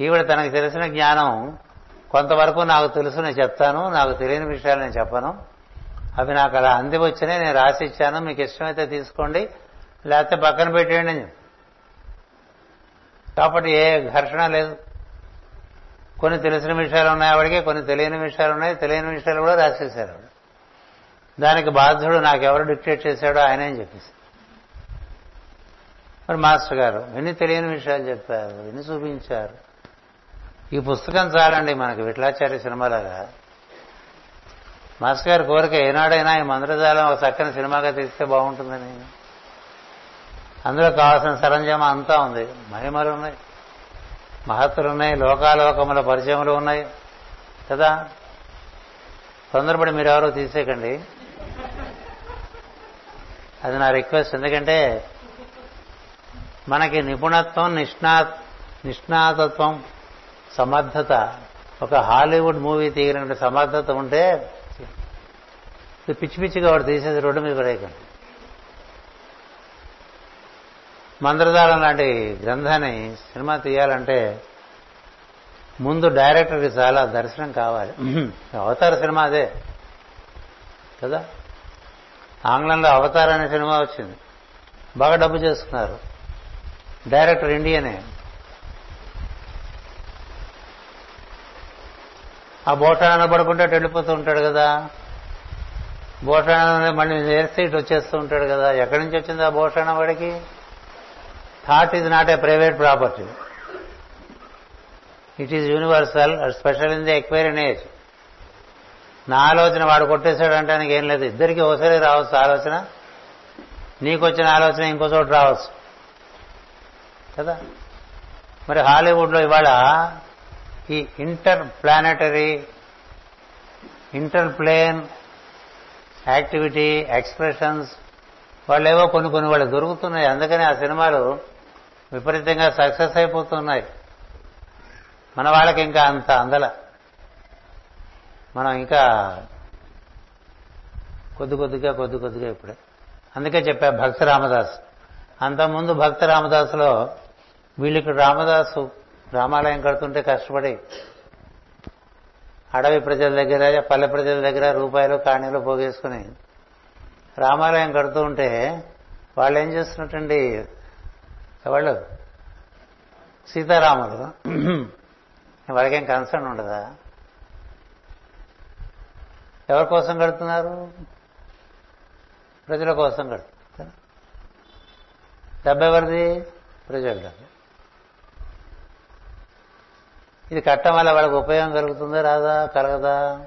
ఈవిడ తనకు తెలిసిన జ్ఞానం కొంతవరకు నాకు తెలుసు నేను చెప్తాను నాకు తెలియని విషయాలు నేను చెప్పను. అవి నాకు అలా అంది వచ్చినాయి నేను రాసి ఇచ్చాను మీకు ఇష్టమైతే తీసుకోండి లేకపోతే పక్కన పెట్టేయండి అని కాబట్టి ఏ ఘర్షణ లేదు. కొన్ని తెలిసిన విషయాలు ఉన్నాయి ఆవిడకి కొన్ని తెలియని విషయాలు ఉన్నాయి. తెలియని విషయాలు కూడా రాసేశారు ఆవిడ. దానికి బాధ్యుడు నాకెవరు డిక్టేట్ చేశాడో ఆయనే చెప్పేసి. మరి మాస్టర్ గారు ఎన్ని తెలియని విషయాలు చెప్పారు ఎన్ని చూపించారు. ఈ పుస్తకం చాలండి మనకి విఠలాచార్య సినిమాలాగా. మాస్టర్ గారి కోరిక ఏనాడైనా ఈ మంత్రజాలం ఒక చక్కని సినిమాగా తీస్తే బాగుంటుందని. అందులో కావాల్సిన సరంజామా అంతా ఉంది. మహిమలు ఉన్నాయి. మహత్తులున్నాయి లోకాలోకముల పరిచయములు ఉన్నాయి. కదా? తొందరపడి మీరెవరో తీసేయకండి. అది నా రిక్వెస్ట్. ఎందుకంటే మనకి నిపుణత్వం నిష్ణా నిష్ణాతత్వం సమర్థత. ఒక హాలీవుడ్ మూవీ తీయడానికి సమర్థత ఉంటే పిచ్చి పిచ్చిగా వాడు తీసేది రోడ్డు మీద పడేయకండి. మంత్రదారం లాంటి గ్రంథాన్ని సినిమా తీయాలంటే ముందు డైరెక్టర్కి చాలా దర్శనం కావాలి. అవతార సినిమా అదే. కదా? ఆంగ్లంలో అవతార్ అనే సినిమా వచ్చింది. బాగా డబ్బు చేసుకున్నారు. డైరెక్టర్ ఇండియనే. ఆ బోటాన పడుకుంటే వెళ్ళిపోతూ ఉంటాడు కదా. బోటాన మళ్ళీ నేర్స్తే ఇటు వచ్చేస్తూ ఉంటాడు కదా. ఎక్కడి నుంచి వచ్చింది ఆ బోటాన వాడికి? Thought is not a private property it is universal special in the Aquarian age నా ఆలోచన వాడు కొట్టేశాడు అంటానికి ఏం లేదు. ఇద్దరికి ఒకసారి రావచ్చు ఆలోచన. నీకు వచ్చిన ఆలోచన ఇంకో చోటు రావచ్చు. కదా? మరి హాలీవుడ్లో ఇవాళ ఈ interplanetary inter plane activity expressions వాళ్ళేవో కొన్ని కొన్ని వాళ్ళు దొరుకుతున్నాయి. అందుకని ఆ సినిమాలు విపరీతంగా సక్సెస్ అయిపోతున్నాయి. మన వాళ్ళకి ఇంకా అంత అందల. మనం ఇంకా కొద్ది కొద్దిగా కొద్ది కొద్దిగా ఇప్పుడే. అందుకే చెప్పా భక్త రామదాస్. అంతకుముందు భక్త రామదాసులో వీళ్ళకి ఇక్కడ రామదాసు రామాలయం కడుతుంటే కష్టపడి అడవి ప్రజల దగ్గర పల్లె ప్రజల దగ్గర రూపాయలు కాణీలు పోగేసుకుని రామాలయం కడుతూ ఉంటే వాళ్ళు ఏం చేస్తున్నట్టండి? ఎవళ్ళు? సీతారాములు. వాళ్ళకేం కన్సర్న్ ఉండదా? ఎవరి కోసం కడుతున్నారు ప్రజల కోసం కడుతున్నారు డబ్బు ఎవరిది? ప్రజల డబ్బు. ఇది కట్టడం వల్ల వాళ్ళకి ఉపయోగం కలుగుతుందా రాదా కలగదా?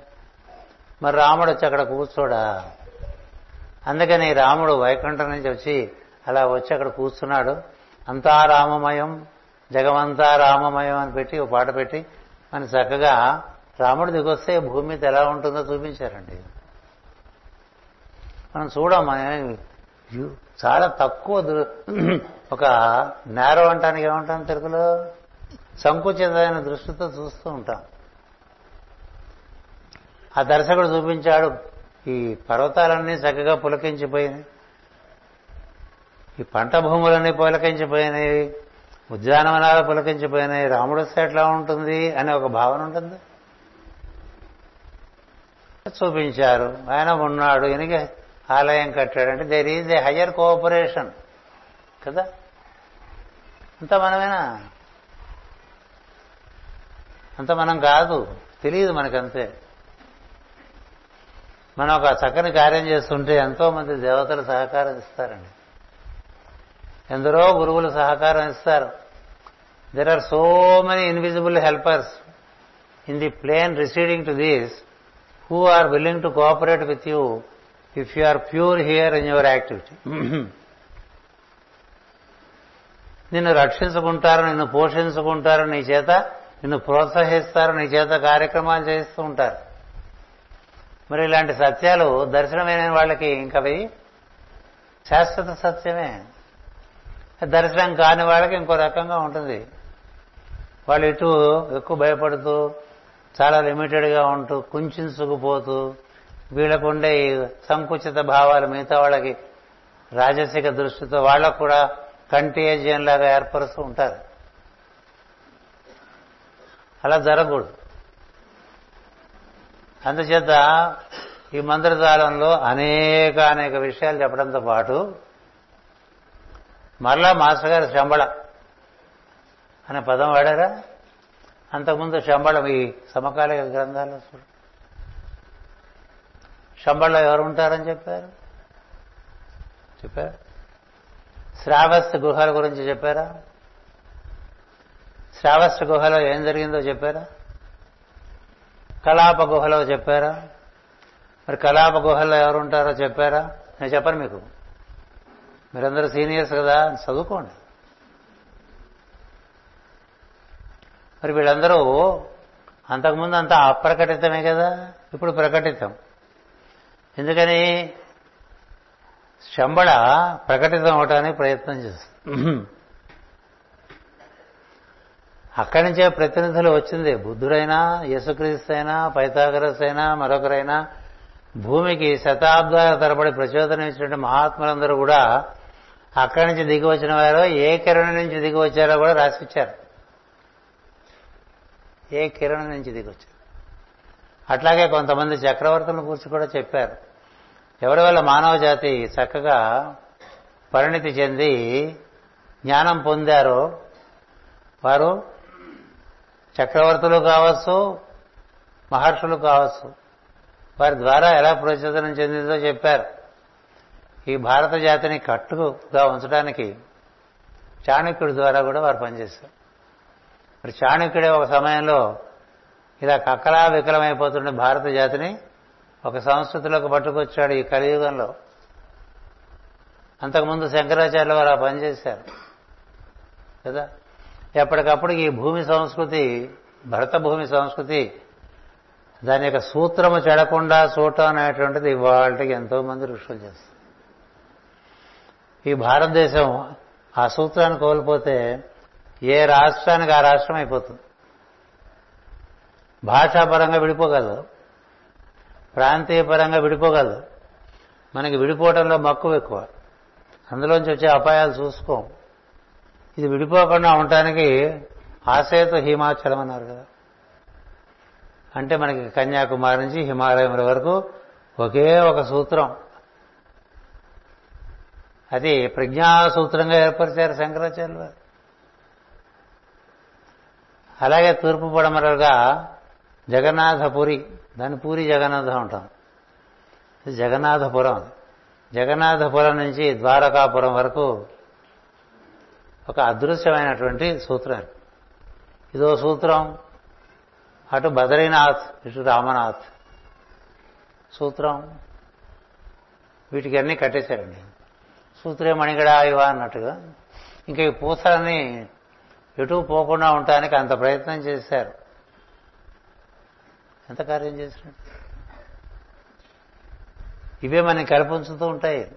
మరి రాముడు వచ్చి అక్కడ కూర్చోడా? అందుకని రాముడు వైకుంఠం నుంచి వచ్చి అలా వచ్చి అక్కడ కూర్చున్నాడు. అంతా రామమయం జగమంతా రామమయం అని పెట్టి ఒక పాట పెట్టి మన చక్కగా రాముడు దిగొస్తే భూమి మీద ఎలా ఉంటుందో చూపించారండి. మనం చూడమ్మా చాలా తక్కువ ఒక నేరో అంటానికి ఏమంటాం తెలుగులో? సంకుచితమైన దృష్టితో చూస్తూ ఉంటాం. ఆ దర్శకుడు చూపించాడు ఈ పర్వతాలన్నీ చక్కగా పులకించిపోయినాయి. ఈ పంట భూములన్నీ పులకించిపోయినాయి ఉద్యానవనాలు పులకించిపోయినాయి రాముడు వస్తే ఎట్లా ఉంటుంది అనే ఒక భావన ఉంటుంది. చూపించారు. ఆయన ఉన్నాడు ఎనిక ఆలయం కట్టాడు అంటే there is a higher cooperation కదా? అంత మనమేనా? అంత మనం కాదు. తెలియదు మనకంతే. మనం ఒక చక్కని కార్యం చేస్తుంటే ఎంతో మంది దేవతలు సహకారం ఇస్తారండి. ఎందరో గురువులు సహకారం ఇస్తారు. There are so many invisible helpers in the plane receding to these who are willing to cooperate with you if you are pure here in your activity నిన్ను రక్షించుకుంటారు నిన్ను పోషించుకుంటారు నీ చేత నిన్ను ప్రోత్సహిస్తారు నీ చేత కార్యక్రమాలు చేస్తూ ఉంటారు. మరి ఇలాంటి సత్యాలు దర్శనమైన వాళ్ళకి ఇంకవి శాశ్వత సత్యమే. దర్శనం కాని వాళ్ళకి ఇంకో రకంగా ఉంటుంది. వాళ్ళు ఇటు ఎక్కువ భయపడుతూ చాలా లిమిటెడ్గా ఉంటూ కుంచుకుపోతూ వీళ్ళకుండే ఈ సంకుచిత భావాలు మిగతా వాళ్ళకి రాజసిక దృష్టితో వాళ్ళకు కూడా కంటేజియన్ లాగా ఏర్పరుస్తూ ఉంటారు. అలా జరగకూడదు. అందుచేత ఈ మంత్రజాలంలో అనేక అనేక విషయాలు చెప్పడంతో పాటు మరలా మాస్టర్ గారు శంబళ అనే పదం వాడారా? అంతకుముందు శంబళం ఈ సమకాలిక గ్రంథాల్లో చూడు. శంబళ్ళలో ఎవరు ఉంటారని చెప్పారు? చెప్పారు. శ్రావస్తి గుహల గురించి చెప్పారా? శ్రావస్తి గుహలో ఏం జరిగిందో చెప్పారా? కలాప గుహలో చెప్పారా? మరి కలాప గుహల్లో ఎవరు ఉంటారో చెప్పారా? నేను చెప్పను మీకు. మీరందరూ సీనియర్స్ కదా చదువుకోండి. మరి వీళ్ళందరూ అంతకుముందు అంతా అప్రకటితమే కదా ఇప్పుడు ప్రకటితం. ఎందుకని? శంబళ ప్రకటితం అవటానికి ప్రయత్నం చేస్తుంది. అక్కడి నుంచే ప్రతినిధులు వచ్చింది. బుద్ధుడైనా యేసుక్రీస్తు అయినా పైతాగరస్ అయినా మరొకరైనా భూమికి శతాబ్దాల తరబడి ప్రచోదనం ఇచ్చినటువంటి మహాత్ములందరూ కూడా అక్కడి నుంచి దిగి వచ్చిన వారు ఏ కిరణం నుంచి దిగి వచ్చారో కూడా రాసిచ్చారు. ఏ కిరణం నుంచి దిగి వచ్చారు అట్లాగే కొంతమంది చక్రవర్తుల గురించి కూడా చెప్పారు. ఎవరి వల్ల మానవ జాతి చక్కగా పరిణితి చెంది జ్ఞానం పొందారో వారు చక్రవర్తులు కావచ్చు మహర్షులు కావచ్చు వారి ద్వారా ఎలా ప్రచోదనం చెందిందో చెప్పారు. ఈ భారత జాతిని కట్టుగా ఉంచడానికి చాణక్యుడి ద్వారా కూడా వారు పనిచేశారు. మరి చాణక్యుడే ఒక సమయంలో ఇలా కక్కలా వికలమైపోతున్న భారత జాతిని ఒక సంస్కృతిలోకి పట్టుకొచ్చాడు ఈ కలియుగంలో. అంతకుముందు శంకరాచార్యుల వారు ఆ పనిచేశారు. కదా? ఎప్పటికప్పుడు ఈ భూమి సంస్కృతి భరత భూమి సంస్కృతి దాని యొక్క సూత్రము చెడకుండా చూడటం అనేటువంటిది ఇవాళకి ఎంతో మంది ఋషులు చేస్తారు. ఈ భారతదేశం ఆ సూత్రాన్ని కోల్పోతే ఏ రాష్ట్రానికి ఆ రాష్ట్రం అయిపోతుంది. భాషాపరంగా విడిపోగలదు. ప్రాంతీయ పరంగా విడిపోగలదు. మనకి విడిపోవడంలో మక్కువ ఎక్కువ. అందులోంచి వచ్చే అపాయాలు చూసుకోం. ఇది విడిపోకుండా ఉండటానికి ఆశయతో హిమాచలం అన్నారు కదా. అంటే మనకి కన్యాకుమారి నుంచి హిమాలయం వరకు ఒకే ఒక సూత్రం. అది ప్రజ్ఞా సూత్రంగా ఏర్పరిచారు శంకరాచార్యులు వారు. అలాగే తూర్పు పడమరలుగా జగన్నాథపురి దాని పూరి జగన్నాథం ఉంటాం జగన్నాథపురం జగన్నాథపురం నుంచి ద్వారకాపురం వరకు ఒక అదృశ్యమైనటువంటి సూత్రం ఇదో సూత్రం అటు బద్రీనాథ్ ఇటు రామనాథ్ సూత్రం. వీటికి అన్నీ కట్టేశారండి. సూత్రే మణిగడ ఇవా అన్నట్టుగా. ఇంకా ఈ పూసలని ఎటు పోకుండా ఉండటానికి అంత ప్రయత్నం చేశారు. ఎంత కార్యం చేసినట్టు ఇవే మనకి కల్పించుతూ ఉంటాయి.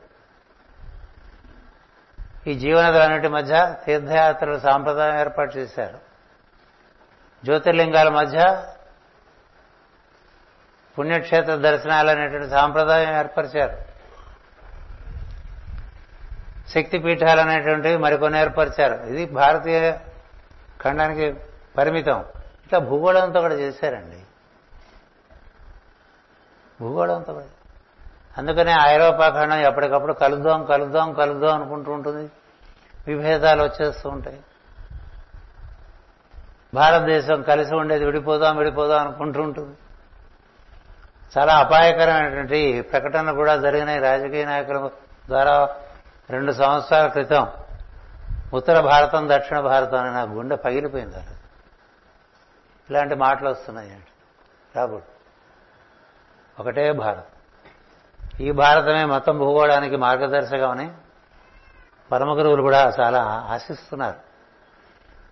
ఈ జీవనదులన్నిటి మధ్య తీర్థయాత్రల సాంప్రదాయం ఏర్పాటు చేశారు. జ్యోతిర్లింగాల మధ్య పుణ్యక్షేత్ర దర్శనాలు అనేటువంటి సాంప్రదాయం ఏర్పరిచారు. శక్తి పీఠాలు అనేటువంటివి మరికొన్ని ఏర్పరిచారు. ఇది భారతీయ ఖండానికి పరిమితం. ఇట్లా భూగోళంతో కూడా చేశారండి. భూగోళంతో కూడా. అందుకనే ఐరోపా ఖండం ఎప్పటికప్పుడు కలుద్దాం కలుద్దాం కలుద్దాం అనుకుంటూ ఉంటుంది. విభేదాలు వచ్చేస్తూ ఉంటాయి. భారతదేశం కలిసి ఉండేది విడిపోదాం విడిపోదాం అనుకుంటూ ఉంటుంది. చాలా అపాయకరమైనటువంటి ప్రకటన కూడా జరిగినాయి. రాజకీయ నాయకుల ద్వారా రెండు సంవత్సరాల క్రితం ఉత్తర భారతం దక్షిణ భారతం అని నా గుండె పగిలిపోయింది అలా ఇలాంటి మాటలు వస్తున్నాయి రాబోడు ఒకటే భారతం. ఈ భారతమే మతం భూగోళానికి మార్గదర్శకమని పరమగురువులు కూడా చాలా ఆశిస్తున్నారు.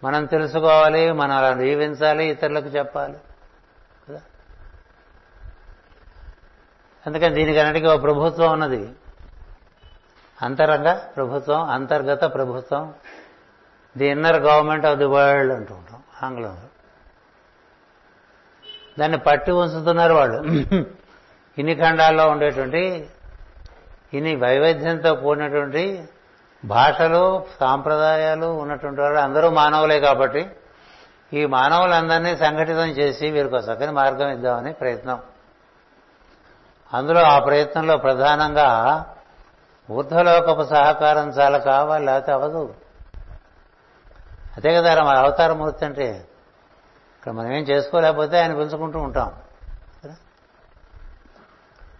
మనం తెలుసుకోవాలి మనం అలా దీవించాలి ఇతరులకు చెప్పాలి. కదా? అందుకని దీనికన్నిటికీ ఒక ప్రభుత్వం ఉన్నది. అంతరంగ ప్రభుత్వం అంతర్గత ప్రభుత్వం. The inner government of the world అంటూ ఉంటాం ఆంగ్లంలో. దాన్ని పట్టి ఉంచుతున్నారు వాళ్ళు. ఇన్ని ఖండాల్లో ఉండేటువంటి ఇన్ని వైవిధ్యంతో కూడినటువంటి భాషలు సాంప్రదాయాలు ఉన్నటువంటి వాళ్ళు అందరూ మానవులే కాబట్టి ఈ మానవులందరినీ సంఘటితం చేసి వీరికి చక్కని మార్గం ఇద్దామని ప్రయత్నం. అందులో ఆ ప్రయత్నంలో ప్రధానంగా ఊర్ధ్వలోకపు సహకారం చాలా కావాలి లేకపోతే అవదు. అదే కదా మన అవతారమూర్తి అంటే ఇక్కడ మనం ఏం చేసుకోలేకపోతే ఆయన పిలుచుకుంటూ ఉంటాం.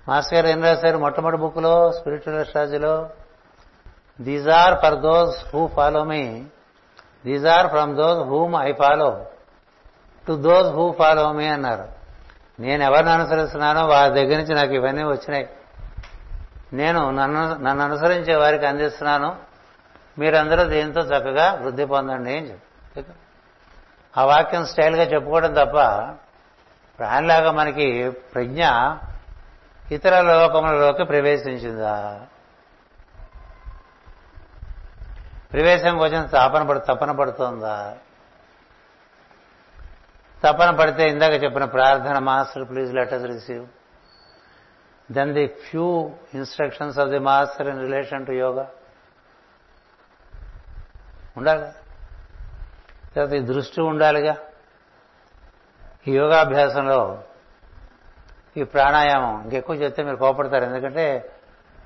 మాస్టర్ గారు ఏం రాశారు? మొట్టమొదటి బుక్లో spiritual అస్ట్రాలజీలో these are for those who follow me these are from those whom I follow to those who follow me అన్నారు. నేను ఎవరిని అనుసరిస్తున్నానో వారి దగ్గర నుంచి నాకు ఇవన్నీ వచ్చినాయి. నేను నన్ను నన్ను అనుసరించే వారికి అందిస్తున్నాను. మీరందరూ దీంతో చక్కగా వృద్ధి పొందండి అని చెప్పి. ఆ వాక్యం స్టైల్గా చెప్పుకోవడం తప్ప ప్రాణిలాగా మనకి ప్రజ్ఞ ఇతర లోకములలోకి ప్రవేశించిందా? ప్రవేశం కోసం తాపన పడు తపన పడుతోందా? తపన పడితే ఇందాక చెప్పిన ప్రార్థన master please letters receive then the few instructions of the master in relation to yoga ఉండాలి. తర్వాత ఈ దృష్టి ఉండాలిగా. ఈ యోగాభ్యాసంలో ఈ ప్రాణాయామం ఇంకెక్కువ చెప్తే మీరు కోపడతారు. ఎందుకంటే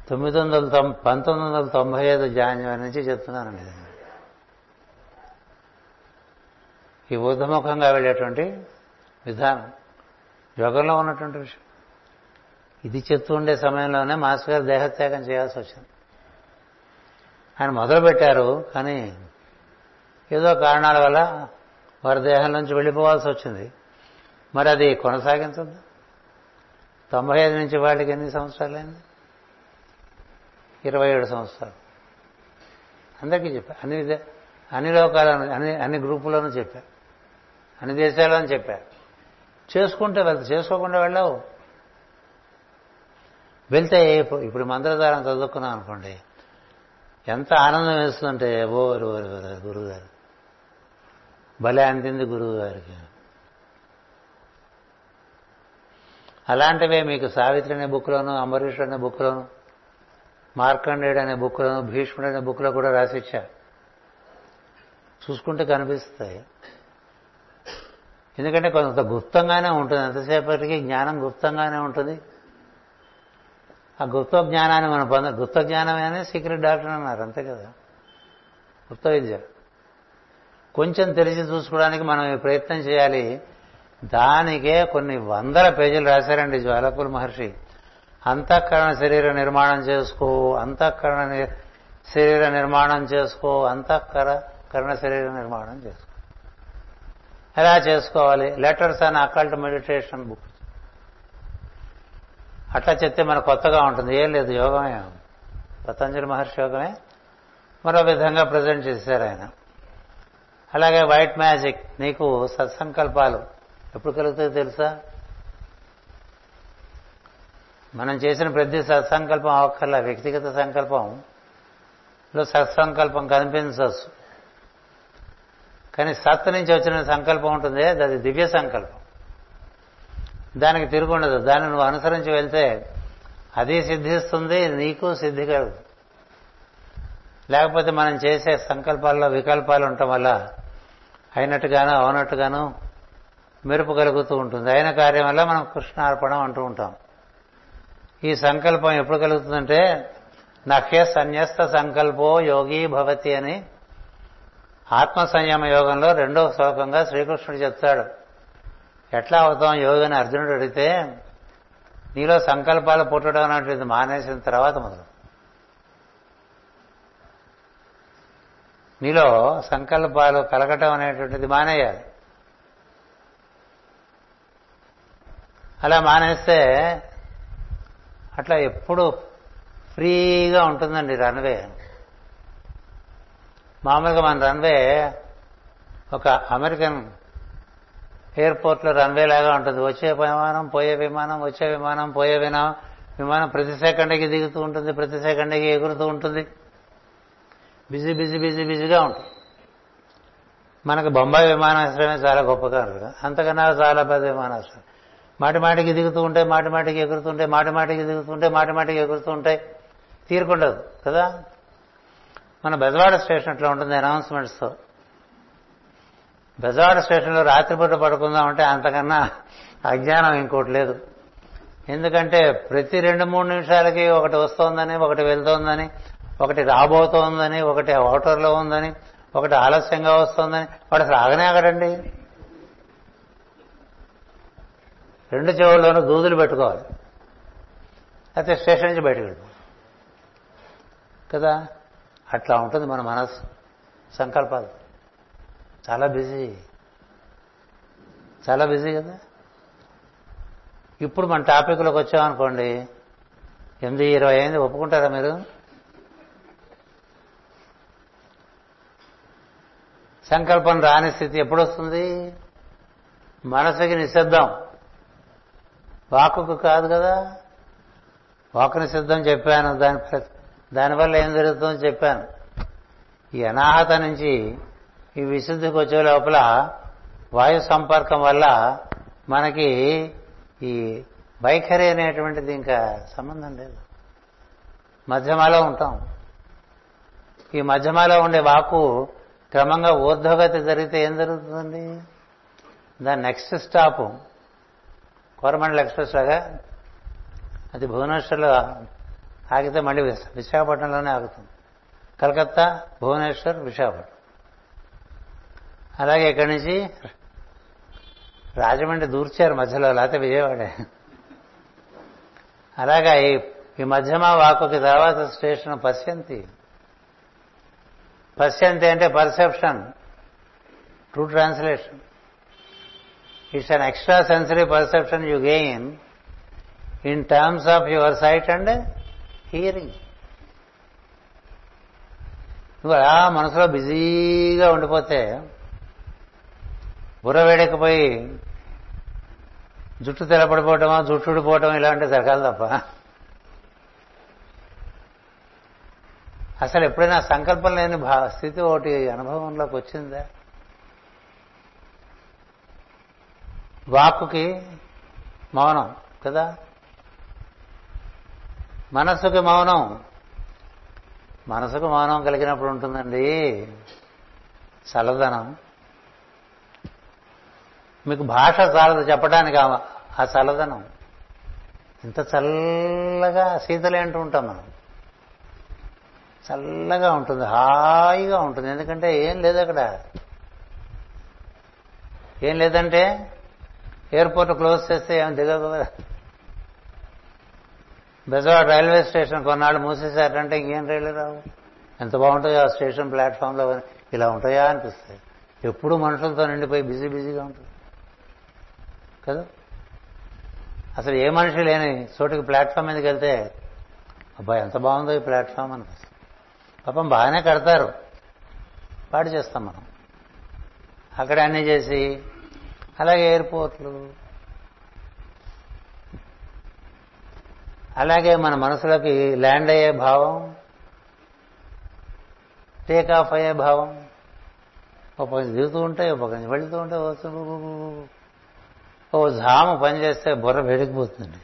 తొమ్మిది వందల తొం పంతొమ్మిది వందల తొంభై ఐదు జాన్యువరి నుంచి చెప్తున్నానండి ఈ ఊర్ధముఖంగా వెళ్ళేటువంటి విధానం యోగంలో ఉన్నటువంటి విషయం. ఇది చెప్తూ ఉండే సమయంలోనే మాస్టర్ గారు దేహత్యాగం చేయాల్సి వచ్చింది. ఆయన మొదలుపెట్టారు కానీ ఏదో కారణాల వల్ల వారి దేహం నుంచి వెళ్ళిపోవాల్సి వచ్చింది. మరి అది కొనసాగించద్దు? తొంభై ఐదు నుంచి వాళ్ళకి ఎన్ని సంవత్సరాలైంది ఇరవై ఏడు సంవత్సరాలు. అందరికీ చెప్పా. అన్ని అన్ని లోకాలను అన్ని అన్ని గ్రూపుల్లోనూ చెప్పా. అన్ని దేశాల్లోనూ చెప్పా. చేసుకుంటే వెళ్తా చేసుకోకుండా వెళ్ళావు. వెళ్తే ఇప్పుడు మంత్రధారం చదువుకున్నాం అనుకోండి ఎంత ఆనందం వేస్తుందంటే ఓరు ఓరు ఓరు గురువు గారు భలే అందింది గురువు గారికి అలాంటివే మీకు సావిత్రి అనే బుక్లోను అంబరీషుడు అనే బుక్లోను మార్కండేయుడు అనే బుక్లోను భీష్ముడు అనే బుక్లో కూడా రాసిచ్చా. చూసుకుంటే కనిపిస్తాయి. ఎందుకంటే కొంత గుప్తంగానే ఉంటుంది. ఎంతసేపటికి జ్ఞానం గుప్తంగానే ఉంటుంది. ఆ గుప్త జ్ఞానాన్ని మనం పొంద గుప్త జ్ఞానమేనే సీక్రెట్ డాక్టర్ అన్నారు అంతే కదా? గుప్త విద్య కొంచెం తెలిసి చూసుకోవడానికి మనం ఈ ప్రయత్నం చేయాలి. దానికే కొన్ని వందల పేజీలు రాశారండి జ్వాలకుల మహర్షి. అంతఃకరణ శరీర నిర్మాణం చేసుకో అంతఃకరణ శరీర నిర్మాణం చేసుకో అంతఃకర కరణ శరీర నిర్మాణం చేసుకో. ఎలా చేసుకోవాలి? Letters and occult meditation book. అట్లా చెప్తే మనకు కొత్తగా ఉంటుంది. ఏం లేదు యోగమే. పతంజలి మహర్షి యోగమే. మరో విధంగా ప్రజెంట్ చేశారు ఆయన. అలాగే వైట్ మ్యాజిక్ నీకు సత్సంకల్పాలు ఎప్పుడు కలుగుతాయో తెలుసా? మనం చేసిన ప్రతి సత్సంకల్పం అవక్కర్లా. వ్యక్తిగత సంకల్పంలో సత్సంకల్పం కనిపించవచ్చు. కానీ సత్ నుంచి వచ్చిన సంకల్పం ఉంటుంది. అది దివ్య సంకల్పం. దానికి తిరుగుండదు. దాన్ని నువ్వు అనుసరించి వెళ్తే అది సిద్ధిస్తుంది నీకు సిద్ధి కలదు లేకపోతే మనం చేసే సంకల్పాల్లో వికల్పాలు ఉండటం వల్ల అయినట్టుగాను అవునట్టుగాను మెరుపు కలుగుతూ ఉంటుంది. అయిన కార్యం వల్ల మనం కృష్ణార్పణం అంటూ ఉంటాం. ఈ సంకల్పం ఎప్పుడు కలుగుతుందంటే నహ్య సన్యస్త సంకల్పో యోగి భవతి అని ఆత్మ సంయమ యోగంలో రెండో శ్లోకంగా శ్రీకృష్ణుడు చెప్తాడు. ఎట్లా అవుతాం యోగని అర్జునుడు అడిగితే నీలో సంకల్పాలు పుట్టడం అనేటువంటిది మానేసిన తర్వాత మొదలు. నీలో సంకల్పాలు కలగటం అనేటువంటిది మానేయాలి. అలా మానేస్తే అట్లా ఎప్పుడు ఫ్రీగా ఉంటుందండి రన్వే. మామూలుగా మన రన్వే ఒక అమెరికన్ ఎయిర్పోర్ట్లో రన్వే లాగా ఉంటుంది. వచ్చే విమానం పోయే విమానం వచ్చే విమానం పోయే విమానం. విమానం ప్రతి సెకండ్కి దిగుతూ ఉంటుంది ప్రతి సెకండ్కి ఎగురుతూ ఉంటుంది. బిజీ బిజీ బిజీ బిజీగా ఉంటుంది. మనకు బొంబాయి విమానాశ్రయమే చాలా గొప్పగా ఉంటుంది అంతకన్నా చాలా పెద్ద విమానాశ్రయం మాటి మాటికి దిగుతూ ఉంటాయి మాటి మాటికి ఎగురుతుంటాయి మాటి మాటికి దిగుతుంటే మాటి మాటికి ఎగురుతూ ఉంటాయి తీరుకుండదు కదా. మన బెజవాడ స్టేషన్ అట్లా ఉంటుంది అనౌన్స్మెంట్స్తో. బెజవాడ స్టేషన్లో రాత్రిపూట పడుకుందామంటే అంతకన్నా అజ్ఞానం ఇంకోటి లేదు. ఎందుకంటే ప్రతి రెండు మూడు నిమిషాలకి ఒకటి వస్తోందని ఒకటి వెళ్తోందని ఒకటి రాబోతోందని ఒకటి ఓటర్లో ఉందని ఒకటి ఆలస్యంగా వస్తోందని. వాడు అసలు ఆగనే ఆగడండి. రెండు చెవుల్లోనూ దూదులు పెట్టుకోవాలి. అయితే స్టేషన్ నుంచి బయటకు వెళ్ళిపోవాలి కదా? అట్లా ఉంటుంది మన మనసు సంకల్పాలు. చాలా బిజీ. చాలా బిజీ కదా. ఇప్పుడు మన టాపిక్లోకి వచ్చామనుకోండి ఎనిమిది ఇరవై అయింది ఒప్పుకుంటారా మీరు? సంకల్పం రాని స్థితి ఎప్పుడొస్తుంది? మనసుకి నిశ్శబ్దం. వాకుకు కాదు కదా. వాకు నిశ్శబ్దం చెప్పాను. దాని దానివల్ల ఏం జరుగుతుందో చెప్పాను. ఈ అనాహత నుంచి ఈ విశుద్ధికి వచ్చే లోపల వాయు సంపర్కం వల్ల మనకి ఈ వైఖరి అనేటువంటిది ఇంకా సంబంధం లేదు. మధ్యమాలో ఉంటాం. ఈ మధ్యమాలో ఉండే వాకు క్రమంగా ఊర్ధ్వగతి జరిగితే ఏం జరుగుతుందండి? దాని నెక్స్ట్ స్టాప్. కోరమండల ఎక్స్ప్రెస్ లాగా అది భువనేశ్వర్లో ఆగితే మళ్ళీ విశాఖపట్నంలోనే ఆగుతుంది. కలకత్తా భువనేశ్వర్ విశాఖపట్నం. అలాగే ఇక్కడి నుంచి? రాజమండ్రి దూర్చారు మధ్యలో లేకపోతే విజయవాడ. అలాగా ఈ మధ్యమ వాకుకి తర్వాత స్టేషన్ పశ్యంతి. పశ్యంతి అంటే perception true translation. It's an extra sensory perception you gain in terms of your sight and hearing. నువ్వు అలా మనసులో బిజీగా ఉండిపోతే బుర్ర వేడెక్కిపోయి జుట్టు తెలపడిపోవటమో జుట్టుడిపోవటం ఇలాంటి జరగాలి తప్ప. అసలు ఎప్పుడైనా సంకల్పం లేని భా స్థితి ఒకటి అనుభవంలోకి వచ్చిందా? వాక్కుకి మౌనం కదా? మనస్సుకి మౌనం. మనసుకు మౌనం కలిగినప్పుడు ఉంటుందండి. చల్లదనం. మీకు భాష చాలదు చెప్పడానికి ఆ చల్లదనం. ఇంత చల్లగా శీతలే అంటూ ఉంటాం మనం. చల్లగా ఉంటుంది హాయిగా ఉంటుంది. ఎందుకంటే ఏం లేదు అక్కడ. ఏం లేదంటే ఎయిర్పోర్ట్ క్లోజ్ చేస్తే ఏం దిగదు కదా. బెజవాడ రైల్వే స్టేషన్ కొన్నాళ్ళు మూసేశారంటే ఇంకేం రైలు రావు? ఎంత బాగుంటాయో ఆ స్టేషన్ ప్లాట్ఫామ్లో? ఇలా ఉంటాయా అనిపిస్తాయి. ఎప్పుడు మనుషులతో నిండిపోయి బిజీ బిజీగా ఉంటుంది కదా? అసలు ఏ మనిషి లేని చోటుకి ప్లాట్ఫామ్ మీదకి వెళ్తే అబ్బాయి ఎంత బాగుందో ఈ ప్లాట్ఫామ్ అనిపిస్తుంది పాపం బాగానే కడతారు. పాడు చేస్తాం మనం. అక్కడ అన్నీ చేసి అలాగే ఎయిర్పోర్ట్లు. అలాగే మన మనసులోకి ల్యాండ్ అయ్యే భావం టేక్ ఆఫ్ అయ్యే భావం. ఒక దిగుతూ ఉంటే ఒక వెళుతూ ఉంటే ఓ జాము పని చేస్తే బుర్ర వేడికిపోతుంది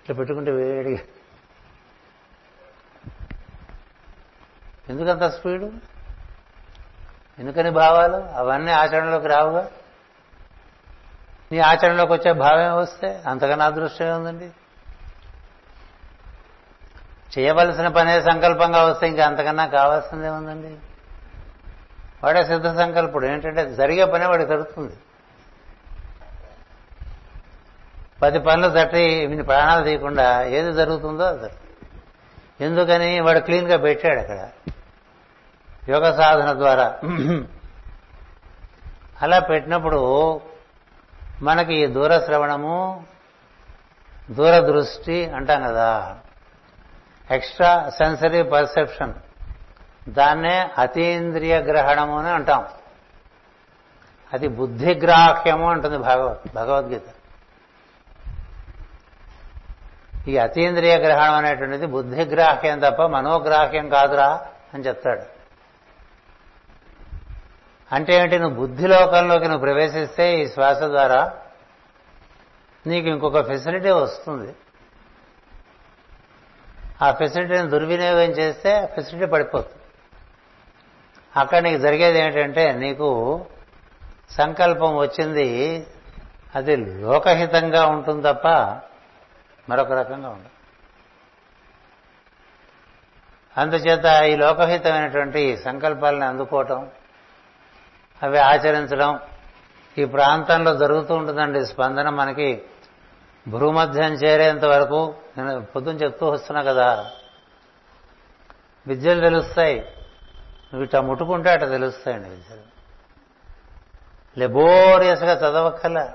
ఇట్లా పెట్టుకుంటే వేడిగా ఎందుకంత స్పీడు? ఎందుకని భావాలు? అవన్నీ ఆచరణలోకి రావుగా? నీ ఆచరణలోకి వచ్చే భావమే వస్తే అంతకన్నా అదృష్టమే ఉందండి. చేయవలసిన పనే సంకల్పంగా వస్తే ఇంకా అంతకన్నా కావాల్సిందే ఉందండి. వాడే సిద్ధ సంకల్పుడు. ఏంటంటే జరిగే పనే వాడికి జరుగుతుంది. పది పనులు తట్టి ఇన్ని ప్రాణాలు తీయకుండా ఏది జరుగుతుందో అది ఎందుకని వాడు క్లీన్గా పెట్టాడు అక్కడ. యోగ సాధన ద్వారా. అలా పెట్టినప్పుడు మనకి దూర శ్రవణము దూరదృష్టి అంటాం కదా. Extra sensory perception. దాన్నే అతీంద్రియ గ్రహణము అని అంటాం. అది బుద్ధిగ్రాహ్యము అంటుంది భగవత్ భగవద్గీత. ఈ అతీంద్రియ గ్రహణం అనేటువంటిది బుద్ధిగ్రాహ్యం తప్ప మనోగ్రాహ్యం కాదురా అని చెప్తాడు. అంటే ఏంటి? నువ్వు బుద్ధిలోకంలోకి నువ్వు ప్రవేశిస్తే ఈ శ్వాస ద్వారా నీకు ఇంకొక ఫెసిలిటీ వస్తుంది. ఆ ఫెసిలిటీని దుర్వినియోగం చేస్తే ఫెసిలిటీ పడిపోతుంది. అక్కడ నీకు జరిగేది ఏంటంటే నీకు సంకల్పం వచ్చింది అది లోకహితంగా ఉంటుంది తప్ప మరొక రకంగా ఉండదు. అందుచేత ఈ లోకహితమైనటువంటి సంకల్పాలను అందుకోవటం అవి ఆచరించడం ఈ ప్రాంతంలో జరుగుతూ ఉంటుందండి స్పందన మనకి. భూమధ్యం చేరేంత వరకు నేను పొద్దున చెప్తూ వస్తున్నా కదా విద్యలు తెలుస్తాయి. నువ్వు ఇట్లా ముట్టుకుంటే అట్లా తెలుస్తాయండి విద్యలు లెబోరియస్గా చదవక్కల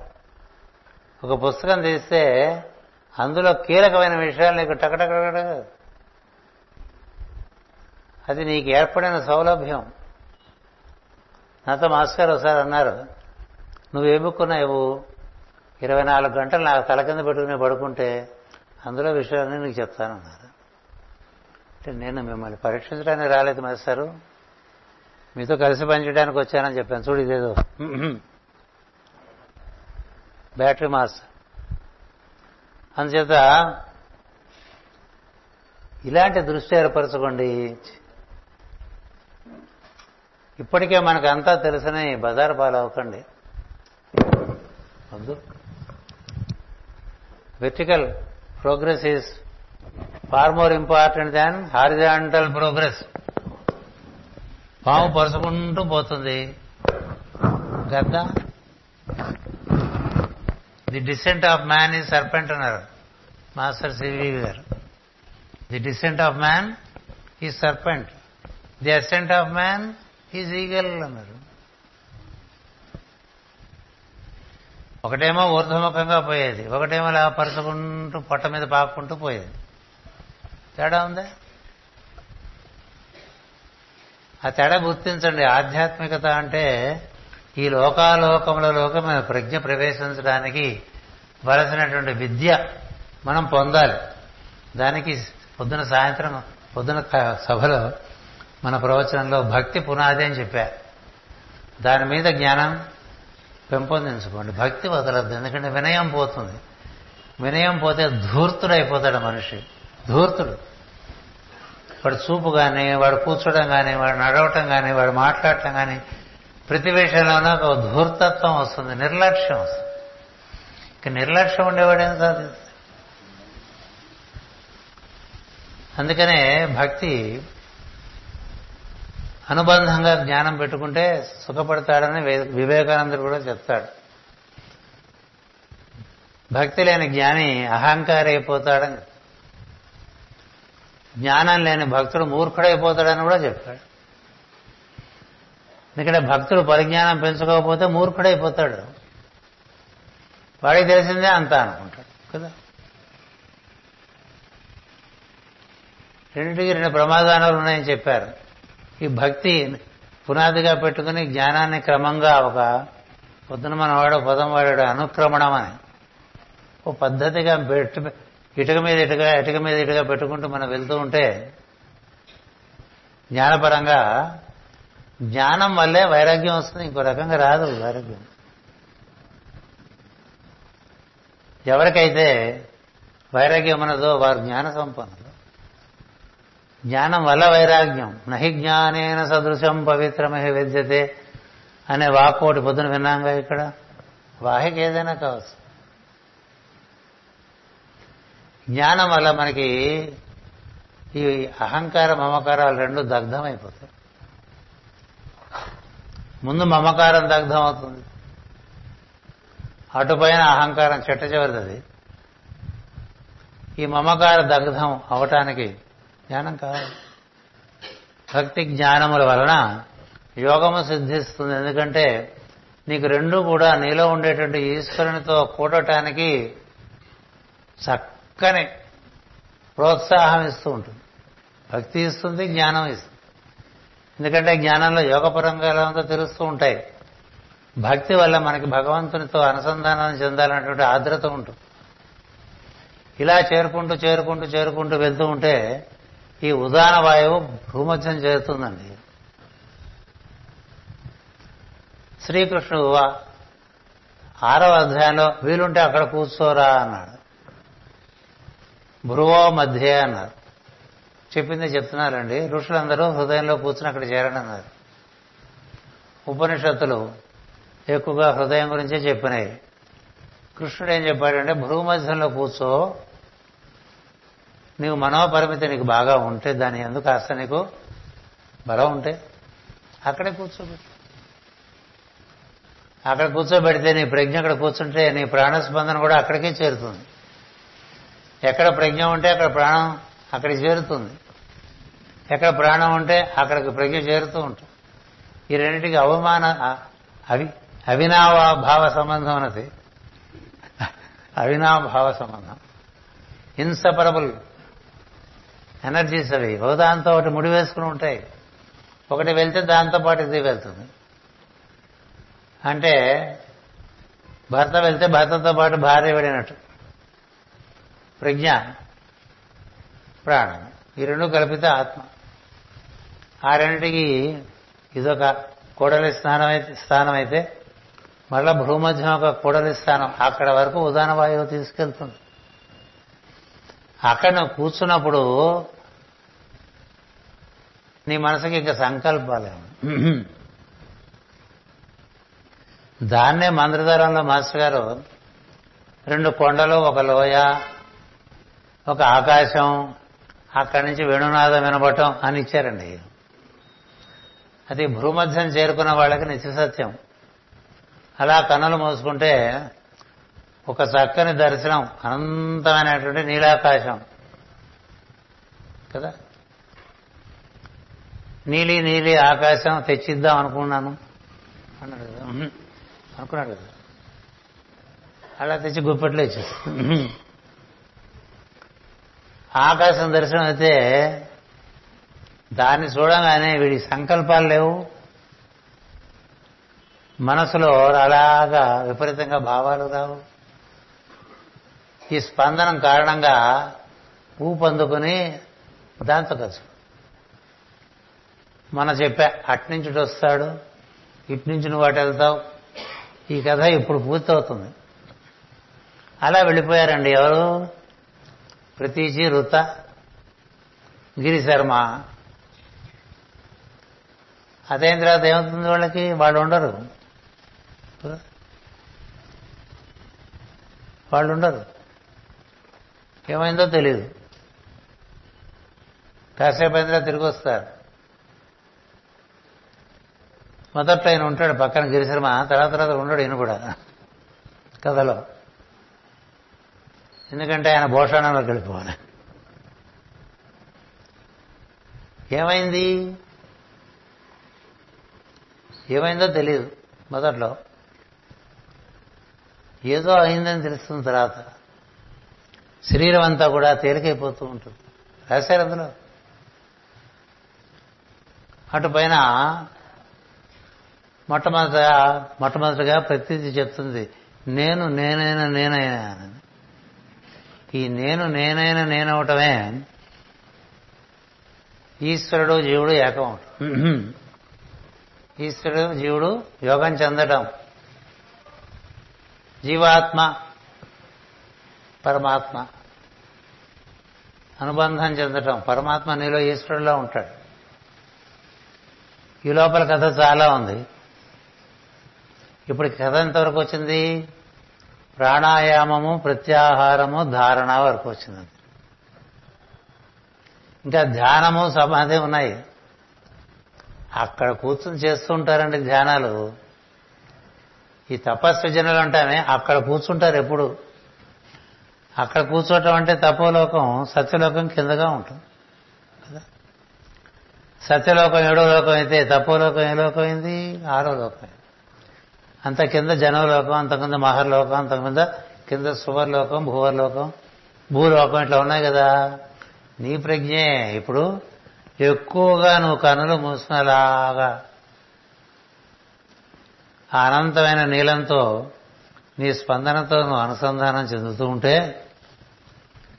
ఒక పుస్తకం తీస్తే అందులో కీలకమైన విషయాలు నీకు టకటకటక అది నీకు ఏర్పడిన సౌలభ్యం. నాతో మాస్టర్ ఒకసారి అన్నారు నువ్వు ఏ ఇరవై నాలుగు గంటలు నాకు తల కింద పెట్టుకుని పడుకుంటే అందులో విషయాలన్నీ నీకు చెప్తానన్నారు. అంటే నేను మిమ్మల్ని పరీక్షించడానికి రాలేదు మాస్టారు. మీతో కలిసి పనిచేయడానికి వచ్చానని చెప్పాను. చూడు ఇదేదో. Battery mass. అందుచేత ఇలాంటి దృష్టి ఏర్పరచుకోండి. ఇప్పటికే మనకు అంతా తెలుసని బజారు పాలవకండి వద్దు vertical progress is far more important than horizontal progress పాము పరుచుకుంటూ పోతుంది. గద్ద? The descent of man is serpent అన్నారు మాస్టర్ సివి గారు. The descent of man is serpent the ascent of man is eagle అన్నారు. ఒకటేమో ఊర్ధముఖంగా పోయేది. ఒకటేమో ఇలా పరుచుకుంటూ పొట్ట మీద పాపుకుంటూ పోయేది. తేడా ఉందా? ఆ తేడా గుర్తించండి. ఆధ్యాత్మికత అంటే ఈ లోకాలోకములలోకి మన ప్రజ్ఞ ప్రవేశించడానికి వలసినటువంటి విద్య మనం పొందాలి. దానికి పొద్దున సాయంత్రం పొద్దున సభలో మన ప్రవచనంలో భక్తి పునాది అని చెప్పారు దాని మీద జ్ఞానం పెంపొందించుకోండి. భక్తి వదలద్దు. ఎందుకంటే వినయం పోతుంది. వినయం పోతే ధూర్తుడైపోతాడు మనిషి. ధూర్తుడు. వాడు చూపు కానీ వాడు కూర్చోడం కానీ వాడు నడవటం కానీ వాడు మాట్లాడటం కానీ ప్రతి విషయంలోనూ ఒక ధూర్తత్వం వస్తుంది నిర్లక్ష్యం వస్తుంది. ఇక నిర్లక్ష్యం ఉండేవాడేం సాధిస్తాడు అందుకనే భక్తి అనుబంధంగా జ్ఞానం పెట్టుకుంటే సుఖపడతాడని వివేకానందుడు కూడా చెప్తాడు. భక్తి లేని జ్ఞాని అహంకారి అయిపోతాడని జ్ఞానం లేని భక్తుడు మూర్ఖుడైపోతాడని కూడా చెప్పాడు ఎందుకంటే భక్తుడు పరిజ్ఞానం పెంచుకోకపోతే మూర్ఖుడైపోతాడు. వాడికి తెలిసిందే అంతా అనుకుంటాడు కదా? రెండింటికి రెండు ప్రమాదాలు ఉన్నాయని చెప్పారు. ఈ భక్తి పునాదిగా పెట్టుకుని జ్ఞానాన్ని క్రమంగా ఒక పొద్దున మనవాడు పొదం పదం వాడాడు అనుక్రమణం అని ఓ పద్ధతిగా పెట్టు ఇటుక మీద ఇటుక ఇటుక మీద ఇటుక పెట్టుకుంటూ మనం వెళ్తూ ఉంటే జ్ఞానపరంగా జ్ఞానం వల్లే వైరాగ్యం వస్తుంది. ఇంకో రకంగా రాదు వైరాగ్యం. ఎవరికైతే వైరాగ్యం ఉన్నదో వారు జ్ఞాన సంపన్నులు. జ్ఞానం వల్ల వైరాగ్యం. నహి జ్ఞానేన సదృశం పవిత్రమహి విద్యతే అనే వాకోటి పొద్దున విన్నాంగా ఇక్కడ? వాహికి ఏదైనా కావచ్చు. జ్ఞానం వల్ల మనకి ఈ అహంకార మమకారాలు రెండు దగ్ధం అయిపోతాయి ముందు మమకారం దగ్ధం అవుతుంది అటుపైన అహంకారం చెట్ట చివరిది ఈ మమకార దగ్ధం అవటానికి జ్ఞానం కావాలి. భక్తి జ్ఞానముల వలన యోగము సిద్ధిస్తుంది. ఎందుకంటే నీకు రెండు కూడా నీలో ఉండేటువంటి ఈశ్వరునితో కూడటానికి చక్కని ప్రోత్సాహం ఇస్తూ ఉంటుంది. భక్తి ఇస్తుంది జ్ఞానం ఇస్తుంది. ఎందుకంటే జ్ఞానంలో యోగపరంగా ఎలా ఉందో తెలుస్తూ ఉంటాయి. భక్తి వల్ల మనకి భగవంతునితో అనుసంధానం చెందాలన్నటువంటి ఆర్ద్రత ఉంటుంది. ఇలా చేరుకుంటూ చేరుకుంటూ చేరుకుంటూ వెళ్తూ ఉంటే ఈ ఉదాన వాయువు భూమధ్యం చేరుతుందండి. శ్రీకృష్ణుడు ఆరవ అధ్యాయంలో వీలుంటే అక్కడ కూర్చోరా అన్నాడు. భ్రువో మధ్య అన్నారు. చెప్పింది చెప్తున్నారండి. ఋషులందరూ హృదయంలో కూర్చుని అక్కడ చేరనన్నారు ఉపనిషత్తులు ఎక్కువగా హృదయం గురించే చెప్పినాయి. కృష్ణుడు ఏం చెప్పాడంటే భృగుమధ్యంలో కూర్చో. నీవు మనోపరిమితి నీకు బాగా ఉంటే దాని ఎందుకు కాస్త నీకు బలం ఉంటే అక్కడే కూర్చోబెట్టు అక్కడ కూర్చోబెడితే నీ ప్రజ్ఞ అక్కడ కూర్చుంటే నీ ప్రాణస్పందన కూడా అక్కడికే చేరుతుంది. ఎక్కడ ప్రజ్ఞ ఉంటే అక్కడ ప్రాణం అక్కడికి చేరుతుంది. ఎక్కడ ప్రాణం ఉంటే అక్కడికి ప్రజ్ఞ చేరుతూ ఉంటుంది. ఈ రెండింటికి అవమాన అవి అవినాభావ సంబంధం అన్నది. అవినాభావ సంబంధం. ఇన్సపరబుల్ ఎనర్జీస్ అవి. ఒకదాంతో ఒకటి ముడి వేసుకుని ఉంటాయి. ఒకటి వెళ్తే దాంతో పాటు ఇది వెళ్తుంది. అంటే భర్త వెళ్తే భర్తతో పాటు భార్య వెళ్ళినట్టు ప్రజ్ఞ ప్రాణం. ఈ రెండు కలిపితే ఆత్మ. ఆ రెండింటికి ఇదొక కూడలి స్థానం అయితే స్థానం అయితే మళ్ళా భూమధ్యం ఒక కూడలి స్థానం. అక్కడ వరకు ఉదాన వాయువు తీసుకెళ్తుంది. అక్కడ నువ్వు కూర్చున్నప్పుడు నీ మనసుకి ఇంకా సంకల్పాలేము దాన్నే మంత్రధారంలో మాస్టర్ గారు రెండు కొండలు ఒక లోయ ఒక ఆకాశం అక్కడి నుంచి వేణునాదం వినబడటం అని ఇచ్చారండి. అది భూమధ్యం చేరుకున్న వాళ్ళకి నిత్య సత్యం. అలా కన్నులు మూసుకుంటే ఒక చక్కని దర్శనం అనంతమైనటువంటి నీలాకాశం. కదా? నీలి నీలి ఆకాశం తెచ్చిద్దాం అనుకున్నాను. అన్నాడు కదా. అనుకున్నాడు కదా. అలా తెచ్చి గుప్పట్లో ఇచ్చేస్తాను ఆకాశం దర్శనం అయితే దాన్ని చూడగానే వీడి సంకల్పాలు లేవు. మనసులో అలాగా విపరీతంగా భావాలు రావు. ఈ స్పందనం కారణంగా ఊపందుకుని దాంతో కలుసు మన చెప్పా అట్నుంచి ఇటు వస్తాడు ఇటు నుంచి నువ్వు అటు వెళ్తావు. ఈ కథ ఇప్పుడు పూర్తవుతుంది. అలా వెళ్ళిపోయారండి ఎవరు? ప్రతీజీ రుత గిరిశర్మ అదైన తర్వాత ఏమవుతుంది వాళ్ళకి వాళ్ళు ఉండరు. వాళ్ళు ఉండరు. ఏమైందో తెలియదు కాసేపు అయిన తర్వాత తిరిగి వస్తారు. మొదట్లో ఆయన ఉంటాడు పక్కన గిరిశర్మ తర్వాత తర్వాత ఉండడు ఈయన కూడా. కథలో. ఎందుకంటే ఆయన భోషణంలోకి వెళ్ళిపోవాలి. ఏమైంది? ఏమైందో తెలియదు మొదట్లో. ఏదో అయిందని తెలుస్తున్న తర్వాత. శరీరం అంతా కూడా తేలికైపోతూ ఉంటుంది. రాశారు అందులో? అటు పైన మొట్టమొదట మొట్టమొదటిగా ప్రతీతి చెప్తుంది నేను నేనైనా నేనైనా అని. ఈ నేను నేనైనా నేనవటమే. ఈశ్వరుడు జీవుడు ఏకం ఈశ్వరుడు జీవుడు యోగం చెందటం. జీవాత్మ పరమాత్మ. అనుబంధం చెందటం. పరమాత్మ నీలో ఈశ్వరుడులో ఉంటాడు. ఈ లోపల కథ చాలా ఉంది. ఇప్పుడు కథ ఎంతవరకు వచ్చింది? ప్రాణాయామము ప్రత్యాహారము ధారణ వరకు వచ్చింది ఇంకా ధ్యానము సమాధి ఉన్నాయి. అక్కడ కూర్చుని చేస్తూ ఉంటారండి ధ్యానాలు. ఈ తపస్విజనులు అంటామే అక్కడ కూర్చుంటారు ఎప్పుడు. అక్కడ కూర్చోవటం అంటే తపోలోకం సత్యలోకం కిందగా ఉంటుంది. కదా? సత్యలోకం ఏడో లోకం అయితే తపోలోకం ఏ లోకం అయింది? ఆరో లోకం అయింది. అంత కింద జనలోకం అంత కింద మహర్లోకం అంత కింద కింద సువర్లోకం భూవర్లోకం. భూలోకం ఇట్లా ఉన్నాయి కదా. నీ ప్రజ్ఞే. ఇప్పుడు ఎక్కువగా నువ్వు కనులు మూసుకునేలాగా అనంతమైన నీలంతో నీ స్పందనతో నువ్వు అనుసంధానం చెందుతూ ఉంటే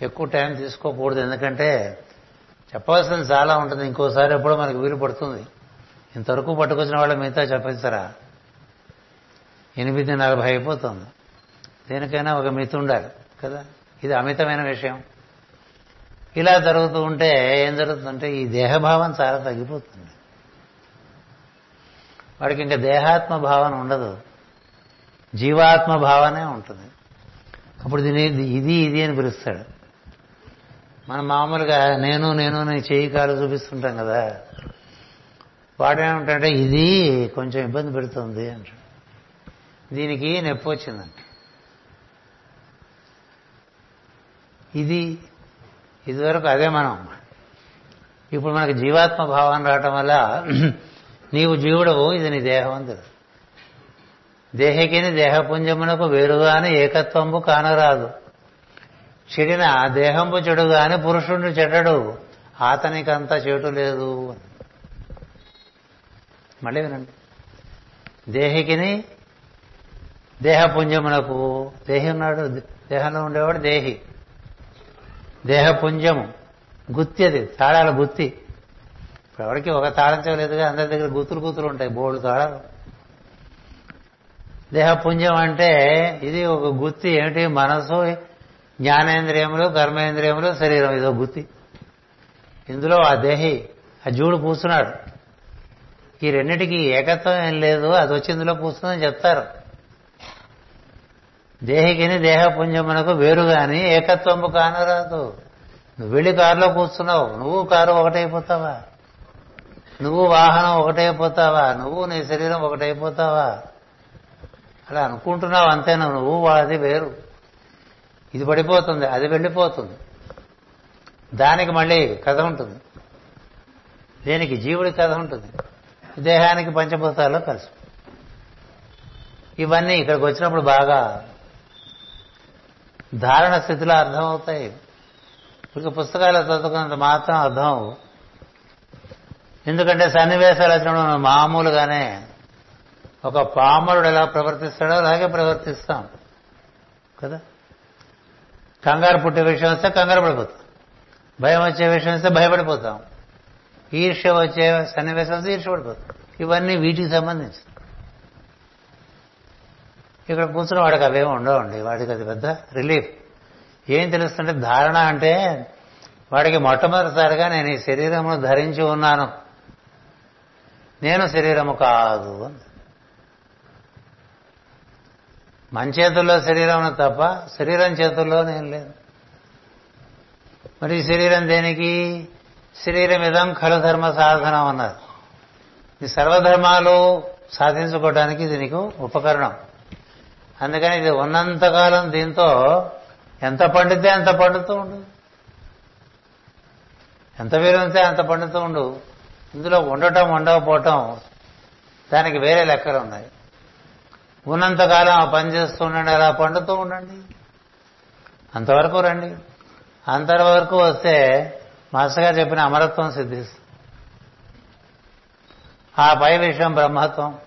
ఎక్కువ టైం తీసుకోకూడదు. ఎందుకంటే చెప్పవలసింది చాలా ఉంటుంది. ఇంకోసారి ఎప్పుడో మనకు వీలు పడుతుంది. ఇంతవరకు పట్టుకొచ్చిన వాళ్ళు మిగతా చెప్పేస్తారా? ఎనిమిది నలభై అయిపోతుంది. దేనికైనా ఒక మితి ఉండాలి కదా? ఇది అమితమైన విషయం. ఇలా జరుగుతూ ఉంటే ఏం జరుగుతుందంటే ఈ దేహభావం చాలా తగ్గిపోతుంది. వాడికి ఇంకా దేహాత్మ భావన ఉండదు. జీవాత్మ భావనే ఉంటుంది. అప్పుడు దీని ఇది ఇది అని పిలుస్తాడు. మనం మామూలుగా నేను నేను నేను చేయి కాలు చూపిస్తుంటాం కదా? వాడేమంటే ఇది కొంచెం ఇబ్బంది పెడుతుంది అంట దీనికి నొప్పి వచ్చిందంట. ఇది ఇదివరకు అదే మనం ఇప్పుడు మనకు జీవాత్మ భావం రావటం వల్ల నీవు జీవుడవు ఇది నీ దేహం అని తెలుసు. దేహకిని దేహపుంజమునకు వేరుగాని ఏకత్వంబు కానరాదు. చెడిన దేహంబు చెడుగాని పురుషుడు చెడ్డడు అతనికంత చెడు లేదు. మళ్ళీ వినండి. దేహికిని దేహపుంజమునకు దేహి ఉన్నాడు దేహంలో ఉండేవాడు దేహి. దేహపుంజము గుత్తి అది తాళాల గుత్తి. ఇప్పుడు ఎవరికి ఒక తాళం అందరి దగ్గర గుత్తులు గుత్తులు ఉంటాయి బోర్డు తాళాలు. దేహపుంజం అంటే ఇది ఒక గుత్తి ఏమిటి? మనసు జ్ఞానేంద్రియములు కర్మేంద్రియములు శరీరం ఇదో గుత్తి. ఇందులో ఆ దేహి ఆ జీవుడు కూర్చున్నాడు ఈ రెండింటికి ఏకత్వం ఏం లేదు అది వచ్చి ఇందులో కూర్చుందని చెప్తారు. దేహికిని దేహపుంజమునకు వేరు గాని ఏకత్వము కానరాదు. నువ్వు వెళ్ళి కారులో కూర్చున్నావు. నువ్వు కారు ఒకటైపోతావా? నువ్వు వాహనం ఒకటైపోతావా? నువ్వు నీ శరీరం ఒకటైపోతావా? అలా అనుకుంటున్నావు అంతేనా? నువ్వు అది వేరు. ఇది పడిపోతుంది అది వెళ్ళిపోతుంది. దానికి మళ్ళీ కథ ఉంటుంది. దేనికి? జీవుడి కథ ఉంటుంది. దేహానికి పంచభూతాల్లో కలిసి. ఇవన్నీ ఇక్కడికి వచ్చినప్పుడు బాగా ధారణ స్థితిలో అర్థమవుతాయి. ఇక పుస్తకాలు చదువుకున్నంత మాత్రం అర్థం ఎందుకంటే సన్నివేశాలు వచ్చినప్పుడు మామూలుగానే ఒక పామరుడు ఎలా ప్రవర్తిస్తాడో అలాగే ప్రవర్తిస్తాం. కదా? కంగారు పుట్టే విషయం వస్తే కంగారు పడిపోతాం. భయం వచ్చే విషయం వస్తే భయపడిపోతాం. ఈర్ష్య వచ్చే సన్నివేశం వస్తే ఈర్ష్య పడిపోతాం. ఇవన్నీ వీటికి సంబంధించి ఇక్కడ కూర్చున్న వాడికి అవేమి ఉండవండి వాడికి అది పెద్ద రిలీఫ్. ఏం తెలుస్తుంటే ధారణ అంటే వాడికి మొట్టమొదటిసారిగా నేను ఈ శరీరమును ధరించి ఉన్నాను. నేను శరీరము కాదు మన చేతుల్లో శరీరం తప్ప శరీరం చేతుల్లో నేను లేదు. మరి శరీరం దేనికి? శరీరం ఇదం ఖలు ధర్మ సాధనం అన్నారు. ఈ సర్వధర్మాలు సాధించుకోవడానికి ఇది నీకు ఉపకరణం. అందుకని ఇది ఉన్నంతకాలం దీంతో ఎంత పండితే అంత పండుతూ ఉండు. ఎంత వీలుంటే అంత పండుతూ ఉండు. ఇందులో ఉండటం ఉండకపోవటం దానికి వేరే లెక్కలు ఉన్నాయి. ఉన్నంతకాలం ఆ పని చేస్తూ ఉండండి అలా పండుతూ ఉండండి. అంతవరకు రండి. అంతవరకు వస్తే మాస్టర్ గారు చెప్పిన అమరత్వం సిద్ధిస్తుంది. ఆ పై విషయం బ్రహ్మత్వం.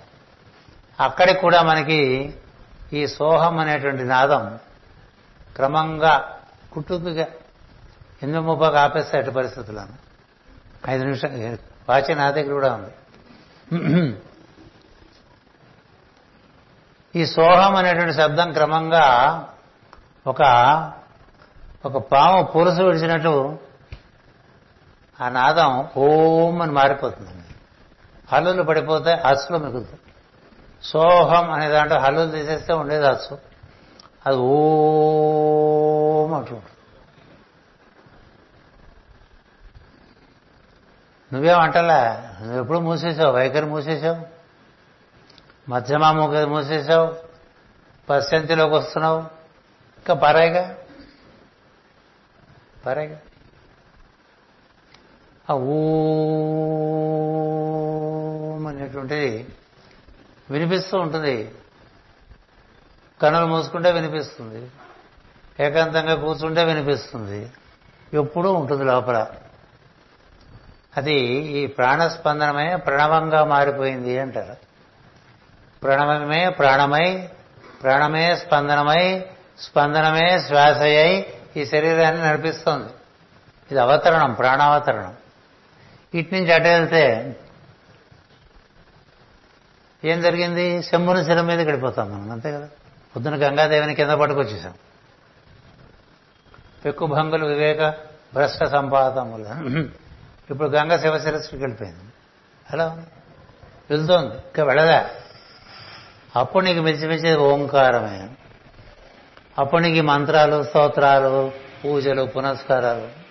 అక్కడికి కూడా మనకి ఈ సోహం అనేటువంటి నాదం క్రమంగా కుట్టుకుగా ఎనిమిది ముప్పకు ఆపేస్తే అటు పరిస్థితులను. ఐదు నిమిషాలు వాచి నా దగ్గర కూడా ఉంది. ఈ సోహం అనేటువంటి శబ్దం క్రమంగా ఒక ఒక పాము పులుసు విడిచినట్టు ఆ నాదం ఓం అని మారిపోతుందండి అల్లులు పడిపోతే అచ్చులు మిగులుతాయి. సోహం అనే దాంట్లో హల్లులు తీసేస్తే ఉండేది అచ్చు అది ఓం అంటూ నువ్వేమంటలా నువ్వు ఎప్పుడు మూసేసావు వైఖరి మూసేసావు మధ్యమా మూసేసావు పశ్చంతిలోకి వస్తున్నావు ఇంకా పరాయిగా పరాయిగా ఆ ఊ అనేటువంటిది వినిపిస్తూ ఉంటుంది. కనులు మూసుకుంటే వినిపిస్తుంది. ఏకాంతంగా కూర్చుంటే వినిపిస్తుంది. ఎప్పుడూ ఉంటుంది లోపల. అది ఈ ప్రాణస్పందనమే ప్రణవంగా మారిపోయింది అంటారు. ప్రణవమే ప్రాణమై ప్రాణమే స్పందనమై స్పందనమే శ్వాసయ్యై ఈ శరీరాన్ని నడిపిస్తోంది. ఇది అవతరణం ప్రాణావతరణం. ఇటు నుంచి అటు వెళ్తే ఏం జరిగింది? శంభుని శిల మీద గడిపోతాం మనం అంతే కదా? పొద్దున గంగాదేవిని కింద పట్టుకొచ్చేసాం. పెక్కు భంగులు వివేక భ్రష్ట సంపాదములు. ఇప్పుడు గంగ శివశిరస్సుకి వెళ్ళిపోయింది. అలా ఉంది వెళ్తోంది. ఇంకా వెళ్ళదా? అప్పుడు నీకు మించిమించేది ఓంకారమే. అప్పుడు నీకు మంత్రాలు స్తోత్రాలు పూజలు పునస్కారాలు.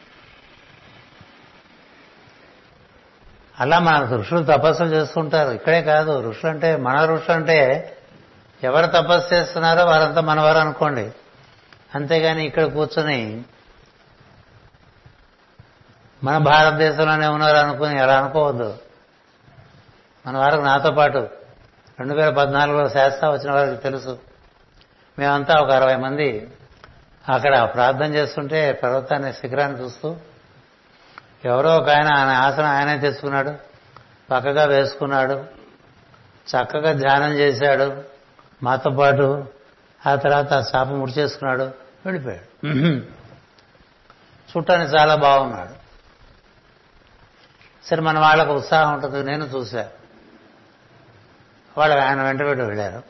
అలా మన ఋషులు తపస్సులు చేస్తుంటారు. ఇక్కడే కాదు ఋషులు అంటే మన ఋషులు అంటే ఎవరు తపస్సు చేస్తున్నారో వారంతా మనవారు అనుకోండి. అంతేగాని ఇక్కడ కూర్చొని మన భారతదేశంలోనే ఉన్నారు అనుకుని అలా అనుకోవద్దు. మన వారికి నాతో పాటు రెండు వేల పద్నాలుగులో శాస్త్ర వచ్చిన వారికి తెలుసు. మేమంతా ఒక అరవై మంది అక్కడ ప్రార్థన చేస్తుంటే పర్వతాన్ని శిఖరాన్ని చూస్తూ ఎవరో ఒక ఆయన ఆయన ఆసనం ఆయనే తెచ్చుకున్నాడు పక్కగా వేసుకున్నాడు. చక్కగా ధ్యానం చేశాడు. మాతో పాటు ఆ తర్వాత ఆ చాప ముడిచేసుకున్నాడు వెళ్ళిపోయాడు. చుట్టానికి చాలా బాగున్నాడు. సరే మన వాళ్ళకు ఉత్సాహం ఉంటుంది. నేను చూశా. వాళ్ళు ఆయన వెంట పెట్టి వెళ్ళారు.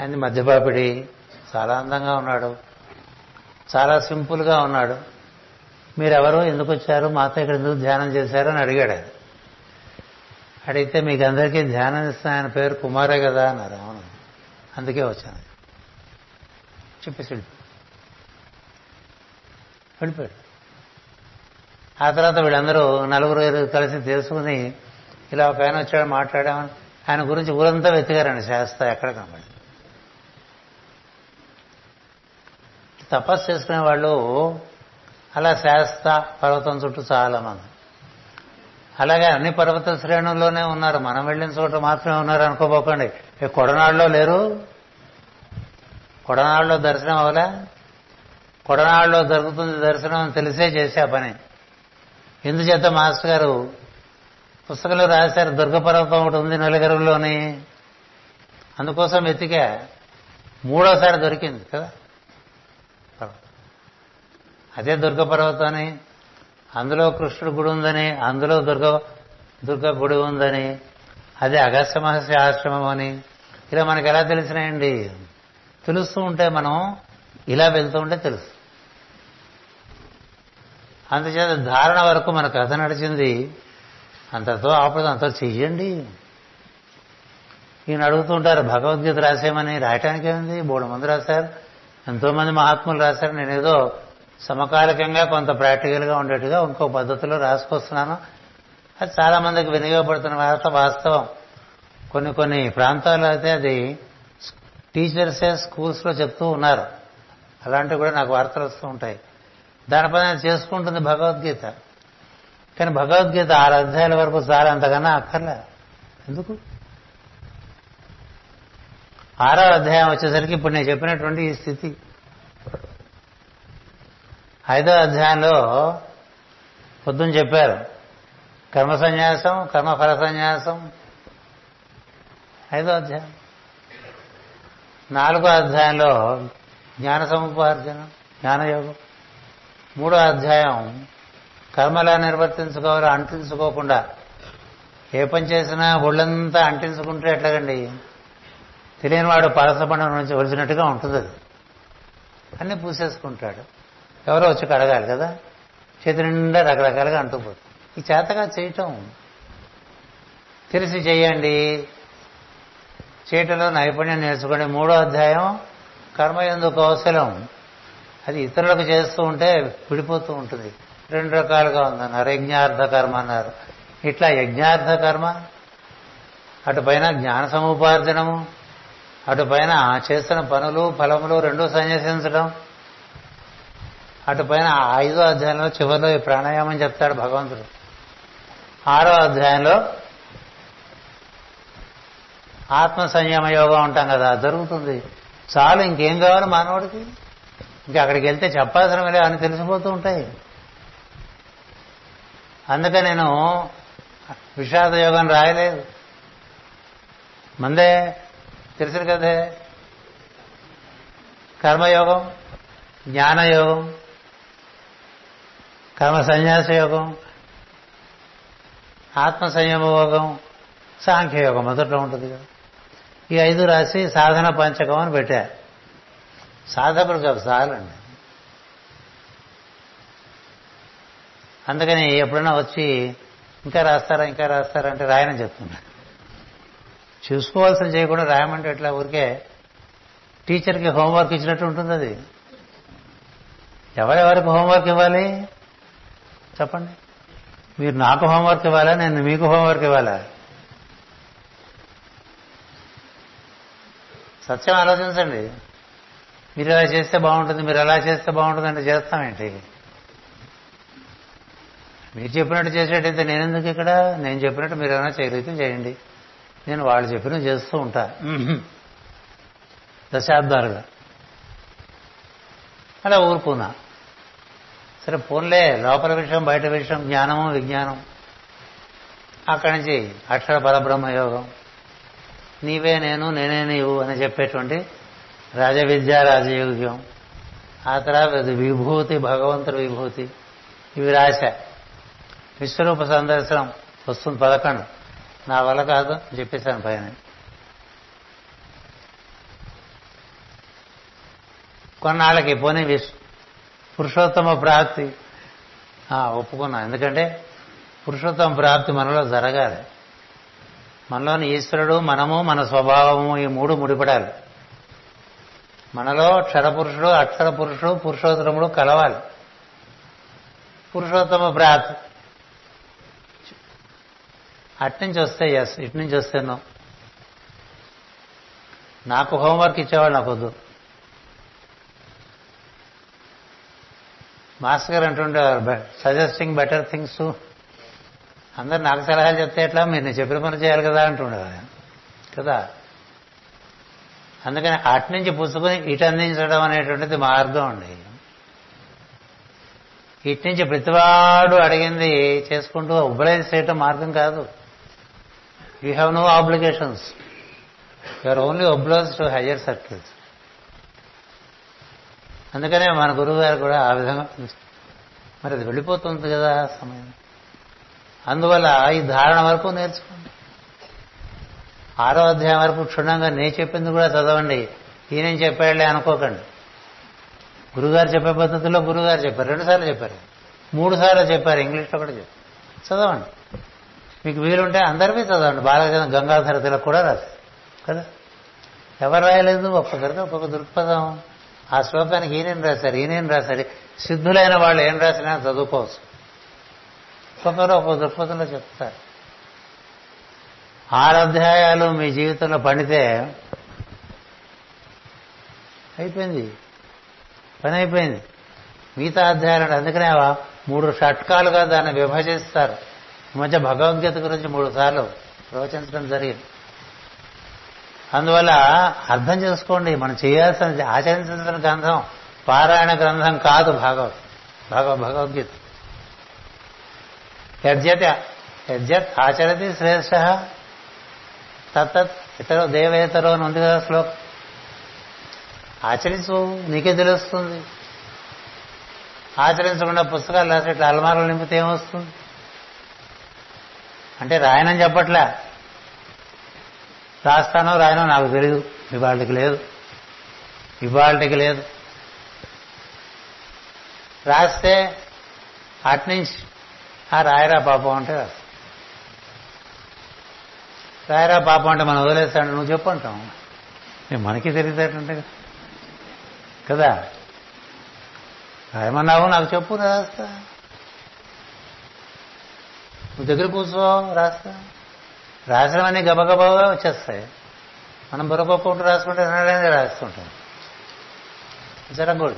ఆయన మధ్యపాపిడి చాలా అందంగా ఉన్నాడు. చాలా సింపుల్గా ఉన్నాడు. మీరెవరు ఎందుకు వచ్చారు మాతో ఇక్కడ ఎందుకు ధ్యానం చేశారు అని అడిగాడు ఆయన. అడిగితే మీకు అందరికీ ధ్యానం ఇస్తున్న ఆయన పేరు కుమారే కదా అన్నారు. అవును. అందుకే వచ్చాను. చెప్పేసి వెళ్ళిపోయాడు. ఆ తర్వాత వీళ్ళందరూ నలుగురు కలిసి తెలుసుకుని ఇలా ఒక ఆయన వచ్చాడు మాట్లాడామని ఆయన గురించి ఊరంతా వెతికారండి శాస్త్ర ఎక్కడ కనబడి తపస్సు చేసుకునే వాళ్ళు అలా శాస్త్ర పర్వతం చుట్టూ చాలా మంది. అలాగే అన్ని పర్వత శ్రేణుల్లోనే ఉన్నారు. మనం వెళ్ళిన చోట మాత్రమే ఉన్నారు అనుకోపోకండి ఈ కొడనాడులో లేరు? కొడనాడులో దర్శనం అవలా కొడనాడులో దొరుకుతుంది దర్శనం అని తెలిసే చేసే పని. ఎందుచేత మాస్టర్ గారు పుస్తకంలో రాశారు దుర్గపర్వతం ఒకటి ఉంది నలుగురులోని అందుకోసం వెతికా. మూడోసారి దొరికింది కదా. అదే దుర్గపర్వతం అని అందులో కృష్ణుడు గుడి ఉందని అందులో దుర్గ దుర్గ గుడి ఉందని అదే అగస్త మహర్షి ఆశ్రమం అని. ఇలా మనకు ఎలా తెలిసినాయండి? తెలుస్తూ ఉంటే మనం ఇలా వెళ్తూ ఉంటే తెలుసు. అందుచేత ధారణ వరకు మన కథ నడిచింది. అంతతో ఆపదు అంత చెయ్యండి. ఈయన అడుగుతూ ఉంటారు భగవద్గీత రాసేమని రాయటానికేముంది? మూడు మంది రాశారు. ఎంతో మంది మహాత్ములు రాశారు. నేనేదో సమకాలికంగా కొంత ప్రాక్టికల్గా ఉండేట్టుగా ఇంకో పద్ధతిలో రాసుకొస్తున్నాను. అది చాలా మందికి వినియోగపడుతున్న వార్త వాస్తవం. కొన్ని కొన్ని ప్రాంతాల్లో అయితే అది టీచర్సే స్కూల్స్లో చెప్తూ ఉన్నారు. అలాంటివి కూడా నాకు వార్తలు వస్తూ ఉంటాయి. దానిపైన చేసుకుంటుంది భగవద్గీత. కానీ భగవద్గీత ఆరు అధ్యాయుల వరకు చాలా అంతకన్నా అక్కర్లే ఎందుకు? ఆరో అధ్యాయం వచ్చేసరికి ఇప్పుడు నేను చెప్పినటువంటి ఈ స్థితి. ఐదో అధ్యాయంలో పొద్దున్న చెప్పారు. కర్మ సన్యాసం కర్మఫల సన్యాసం. ఐదో అధ్యాయం. నాలుగో అధ్యాయంలో జ్ఞాన సముపార్జన జ్ఞానయోగం మూడో అధ్యాయం కర్మలా నిర్వర్తించుకోవాలో అంటించుకోకుండా. ఏ పని చేసినా ఒళ్ళంతా అంటించుకుంటే ఎట్లాగండి? తెలియనివాడు పరసపండ నుంచి ఒలిచినట్టుగా ఉంటుంది అది అన్నీ పూసేసుకుంటాడు. ఎవరో వచ్చి కడగాలి కదా. చేతి నిండా రకరకాలుగా అంటుపోతుంది ఈ చేతగా చేయటం తెలిసి చేయండి. చేయటంలో నైపుణ్యం నేర్చుకోండి. మూడో అధ్యాయం కర్మ ఎందుకు అవసరం అది ఇతరులకు చేస్తూ ఉంటే విడిపోతూ ఉంటుంది. రెండు రకాలుగా ఉందన్నారు. యజ్ఞార్థ కర్మ అన్నారు. ఇట్లా యజ్ఞార్థ కర్మ అటుపైన జ్ఞాన సముపార్జనము అటుపైన చేస్తున్న పనులు ఫలములు రెండూ సన్యసించడం అటుపైన ఐదో అధ్యాయంలో చివరిలో ఈ ప్రాణాయామం చెప్తాడు భగవంతుడు. ఆరో అధ్యాయంలో ఆత్మ సంయమ యోగం ఉంటాం కదా జరుగుతుంది. చాలు ఇంకేం కావాలి మానవుడికి? ఇంకా అక్కడికి వెళ్తే చెప్పాల్సిన లే అని తెలిసిపోతూ ఉంటాయి. అందుకే నేను విషాద యోగం రాయలేదు. మందే తెలుసు కదే? కర్మయోగం జ్ఞానయోగం కర్మ సన్యాస యోగం ఆత్మ సంయమ యోగం సాంఖ్యయోగం మొదట్లో ఉంటుంది కదా. ఈ ఐదు రాసి సాధన పంచకం అని పెట్టారు సాధకులు కాదు చాలండి అందుకని ఎప్పుడైనా వచ్చి ఇంకా రాస్తారా ఇంకా రాస్తారా అంటే రాయని చెప్తున్నా. చూసుకోవాల్సిన చేయకుండా రాయమంటే ఎట్లా? ఊరికే టీచర్కి హోంవర్క్ ఇచ్చినట్టు ఉంటుంది అది. ఎవరెవరికి హోంవర్క్ ఇవ్వాలి? చెప్పండి. మీరు నాకు హోంవర్క్ ఇవ్వాలా? నేను మీకు హోంవర్క్ ఇవ్వాలా? సత్యం ఆలోచించండి. మీరు ఇలా చేస్తే బాగుంటుంది మీరు ఎలా చేస్తే బాగుంటుంది అంటే చేస్తామేంటి మీరు చెప్పినట్టు చేసేటైతే నేను ఎందుకు ఇక్కడ? నేను చెప్పినట్టు మీరు ఏమైనా చేయగలిగితే చేయండి. నేను వాళ్ళు చెప్పిన చేస్తూ ఉంటా. దశాబ్దాలుగా. అలా ఊరుకున్నా. సరే పోన్లే లోపల విషయం బయట విషయం జ్ఞానము విజ్ఞానం. అక్కడి నుంచి అక్షర పరబ్రహ్మ యోగం. నీవే నేను నేనే నీవు అని చెప్పేటువంటి రాజవిద్య రాజయోగ్యం. ఆ తర్వాత విభూతి భగవంతుడి విభూతి. ఇవి రాశా. విశ్వరూప సందర్శనం వస్తుంది పదకొండు. నా వల్ల కాదు అని చెప్పేశాను పైన. కొన్నాళ్ళకి పోనీ విశ్ పురుషోత్తమ ప్రాప్తి. ఆ, ఎందుకంటే పురుషోత్తమ ప్రాప్తి మనలో జరగాలి. మనలోని ఈశ్వరుడు మనము మన స్వభావము ఈ మూడు ముడిపడాలి. మనలో క్షరపురుషుడు అక్షర పురుషుడు పురుషోత్తముడు కలవాలి. పురుషోత్తమ ప్రాప్తి. అట్నుంచి వస్తే ఎస్ ఇటు నుంచి వస్తే నో నాకు హోంవర్క్ ఇచ్చేవాళ్ళు నాకు వద్దు. మాస్టర్ గారు అంటుండేవారు సజెస్టింగ్ బెటర్ థింగ్స్ అందరు నాకు సలహాలు చెప్తే ఎట్లా? మీరు నేను చెప్పిన పని చేయాలి కదా అంటుండేవారు కదా? అందుకని అటు నుంచి పుచ్చుకొని ఇటు అందించడం అనేటువంటిది మార్గం అండి. ఇటు నుంచి ప్రతివాడు అడిగింది చేసుకుంటూ ఉబలైజ్ చేయటం మార్గం కాదు. You have no obligations you are only obligers to higher circles అందుకనే మన గురువు గారు కూడా ఆ విధంగా మరి అది వెళ్ళిపోతుంది కదా సమయం. అందువల్ల ఈ ధారణ వరకు నేర్చుకోండి. ఆరో అధ్యాయం వరకు క్షుణ్ణంగా నేను చెప్పింది కూడా చదవండి. ఈయనేం చెప్పాడులే అనుకోకండి. గురుగారు చెప్పే పద్ధతిలో గురుగారు చెప్పారు. రెండుసార్లు చెప్పారు. మూడు సార్లు చెప్పారు. ఇంగ్లీష్లో కూడా చెప్పారు. చదవండి. మీకు వీలుంటే అందరికీ చదవండి. బాలగజన గంగాధర తిలక్ కూడా రాశారు. కదా? ఎవరు రాయలేదు? ఒక్కొక్కరికి ఒక్కొక్క దృక్పథం. ఆ శ్లోకానికి ఈయనేం రాశారు ఈయనేం రాశారు? సిద్ధులైన వాళ్ళు ఏం రాసినా చదువుకోవచ్చు. ఒక్కొక్కరు ఒక్కొక్క దృక్పథంలో చెప్తారు. ఆరు అధ్యాయాలు మీ జీవితంలో పండితే అయిపోయింది. పని అయిపోయింది. మిగతా అధ్యాయాలు అందుకనే మూడు షట్కాలుగా దాన్ని విభజిస్తారు. ఈ మధ్య భగవద్గీత గురించి మూడు సార్లు ప్రవచించడం జరిగింది. అందువల్ల అర్థం చేసుకోండి మనం చేయాల్సిన ఆచరించాల్సిన గ్రంథం పారాయణ గ్రంథం కాదు భాగవత్. భగవ భగవద్గీత. యజ్జత్ యజ్జత్ ఆచరతి శ్రేష్ఠ తత్తత్ ఇతరో దేవేతరో అని ఉంది కదా శ్లోకం. ఆచరించు నీకే తెలుస్తుంది. ఆచరించకుండా పుస్తకాలు రాసి ఇట్లా అలమారాలు నింపితే ఏమొస్తుంది అంటే రాయనని చెప్పట్లే. రాస్తానో రాయనో నాకు తెలియదు ఇవాళకి లేదు. ఇవాళకి లేదు. రాస్తే అట్నుంచి ఆ రాయరా పాపం అంటే రాస్తా రాయరా పాపం అంటే మనం వదిలేస్తాడు. నువ్వు చెప్పు అంటాం. మనకి తెలియదేటంటే కదా? రాయమన్నావు నాకు చెప్పు రాస్తా. నువ్వు దగ్గర కూర్చో రాస్తా. రాసినవన్నీ గబగబగా వచ్చేస్తాయి. మనం బుర్రకొక్కుంటూ రాసుకుంటే ఎన్నడైనా రాస్తుంటాం జరగకూడదు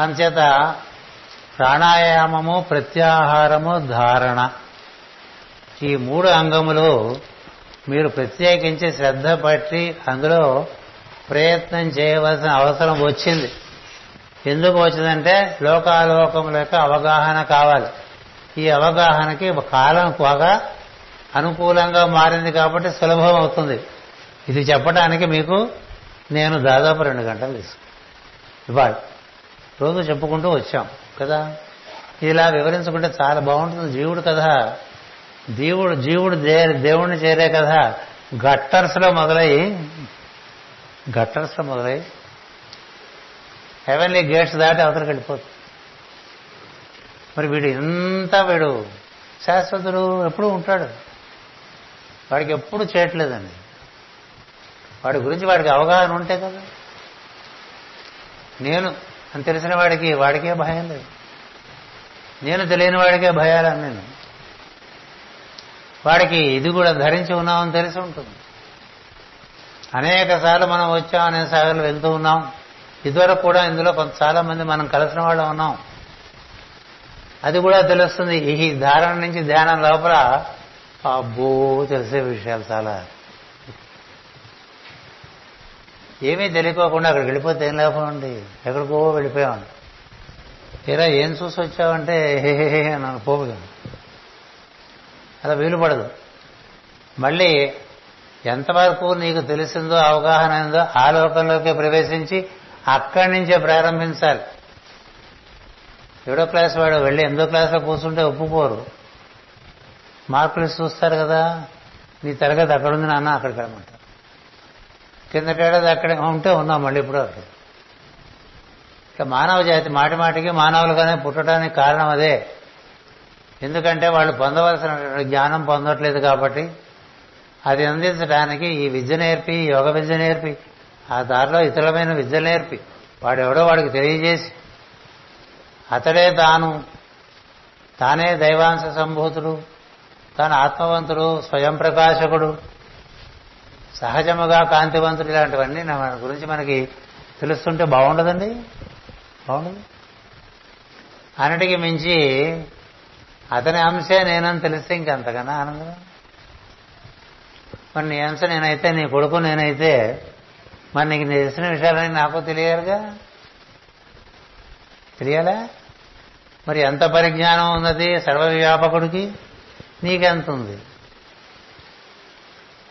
అందుచేత ప్రాణాయామము ప్రత్యాహారము ధారణ ఈ మూడు అంగములు మీరు ప్రత్యేకించి శ్రద్ధ పట్టి అందులో ప్రయత్నం చేయవలసిన అవసరం వచ్చింది. ఎందుకు వచ్చిందంటే లోకాలోకముల యొక్క అవగాహన కావాలి. ఈ అవగాహనకి కాలం బాగా అనుకూలంగా మారింది కాబట్టి సులభం అవుతుంది. ఇది చెప్పడానికి మీకు నేను దాదాపు రెండు గంటలు తీసుకు ఇవాళ రోజు చెప్పుకుంటూ వచ్చాం కదా. ఇలా వివరించుకుంటే చాలా బాగుంటుంది. జీవుడు కథ. దేవుడు జీవుడు దేవుడిని దేవుణ్ణి చేరే కథ. గట్టర్స్లో మొదలై గట్టర్స్లో మొదలై హెవెన్లీ గేట్స్ దాటి అవతలకి వెళ్ళిపోతుంది మరి వీడు ఇంత వీడు? శాశ్వతుడు ఎప్పుడూ ఉంటాడు. వాడికి ఎప్పుడు చేయట్లేదండి. వాడి గురించి వాడికి అవగాహన ఉంటే కదా. నేను అని తెలిసిన వాడికి వాడికే భయం లేదు. నేను తెలియని వాడికే భయాలని నేను వాడికి ఇది కూడా ధరించి ఉన్నామని తెలిసి ఉంటుంది. అనేక సార్లు మనం వచ్చాం అనే సాగర్లు వెళ్తూ ఉన్నాం. ఇదివరకు కూడా ఇందులో కొంత చాలా మంది మనం కలిసిన వాళ్ళు ఉన్నాం. అది కూడా తెలుస్తుంది ఈ ధారణ నుంచి ధ్యానం లోపల అబ్బో తెలిసే విషయాలు చాలా. ఏమీ తెలియకోకుండా అక్కడికి వెళ్ళిపోతే ఏం లాభం అండి? ఎక్కడికో వెళ్ళిపోయాం. తీరా ఏం చూసి వచ్చావంటే హే అని పోవు అలా వీలు పడదు. మళ్ళీ ఎంతవరకు నీకు తెలిసిందో అవగాహన అయిందో ఆ లోకంలోకి ప్రవేశించి అక్కడి నుంచే ప్రారంభించాలి. ఏడో క్లాస్ వాడు వెళ్ళి ఎనిమిదో క్లాస్లో కూర్చుంటే ఒప్పుకోరు. మార్కులు చూస్తారు కదా. నీ తరగతి అక్కడ ఉంది నాన్న అక్కడికి వెళ్ళమంటారు కిందటేడాది అక్కడే ఉంటే ఉన్నాం మళ్ళీ ఇప్పుడు అక్కడ ఇక మానవ జాతి మాటి మాటికి మానవులుగానే పుట్టడానికి కారణం అదే. ఎందుకంటే వాళ్ళు పొందవలసిన జ్ఞానం పొందట్లేదు కాబట్టి అది అందించడానికి ఈ విద్య నేర్పి యోగ విద్య నేర్పి ఆ దారిలో ఇతరమైన విద్య నేర్పి. వాడెవడో వాడికి తెలియజేసి అతడే తాను తానే దైవాంశ సంభూతుడు. తాను ఆత్మవంతుడు స్వయం ప్రకాశకుడు. సహజముగా కాంతివంతుడు ఇలాంటివన్నీ మన గురించి మనకి తెలుస్తుంటే బాగుండదండి? బాగుండదు. అన్నిటికీ మించి అతని అంశే నేనని తెలిస్తే ఇంకంతకన్నా ఆనందం. మరి నీ అంశ నేనైతే నీ కొడుకు నేనైతే మరి నీకు తెలిసిన విషయాలని నాకు తెలియాలిగా? తెలియాలా? మరి ఎంత పరిజ్ఞానం ఉన్నది సర్వవ్యాపకుడికి? నీకెంత ఉంది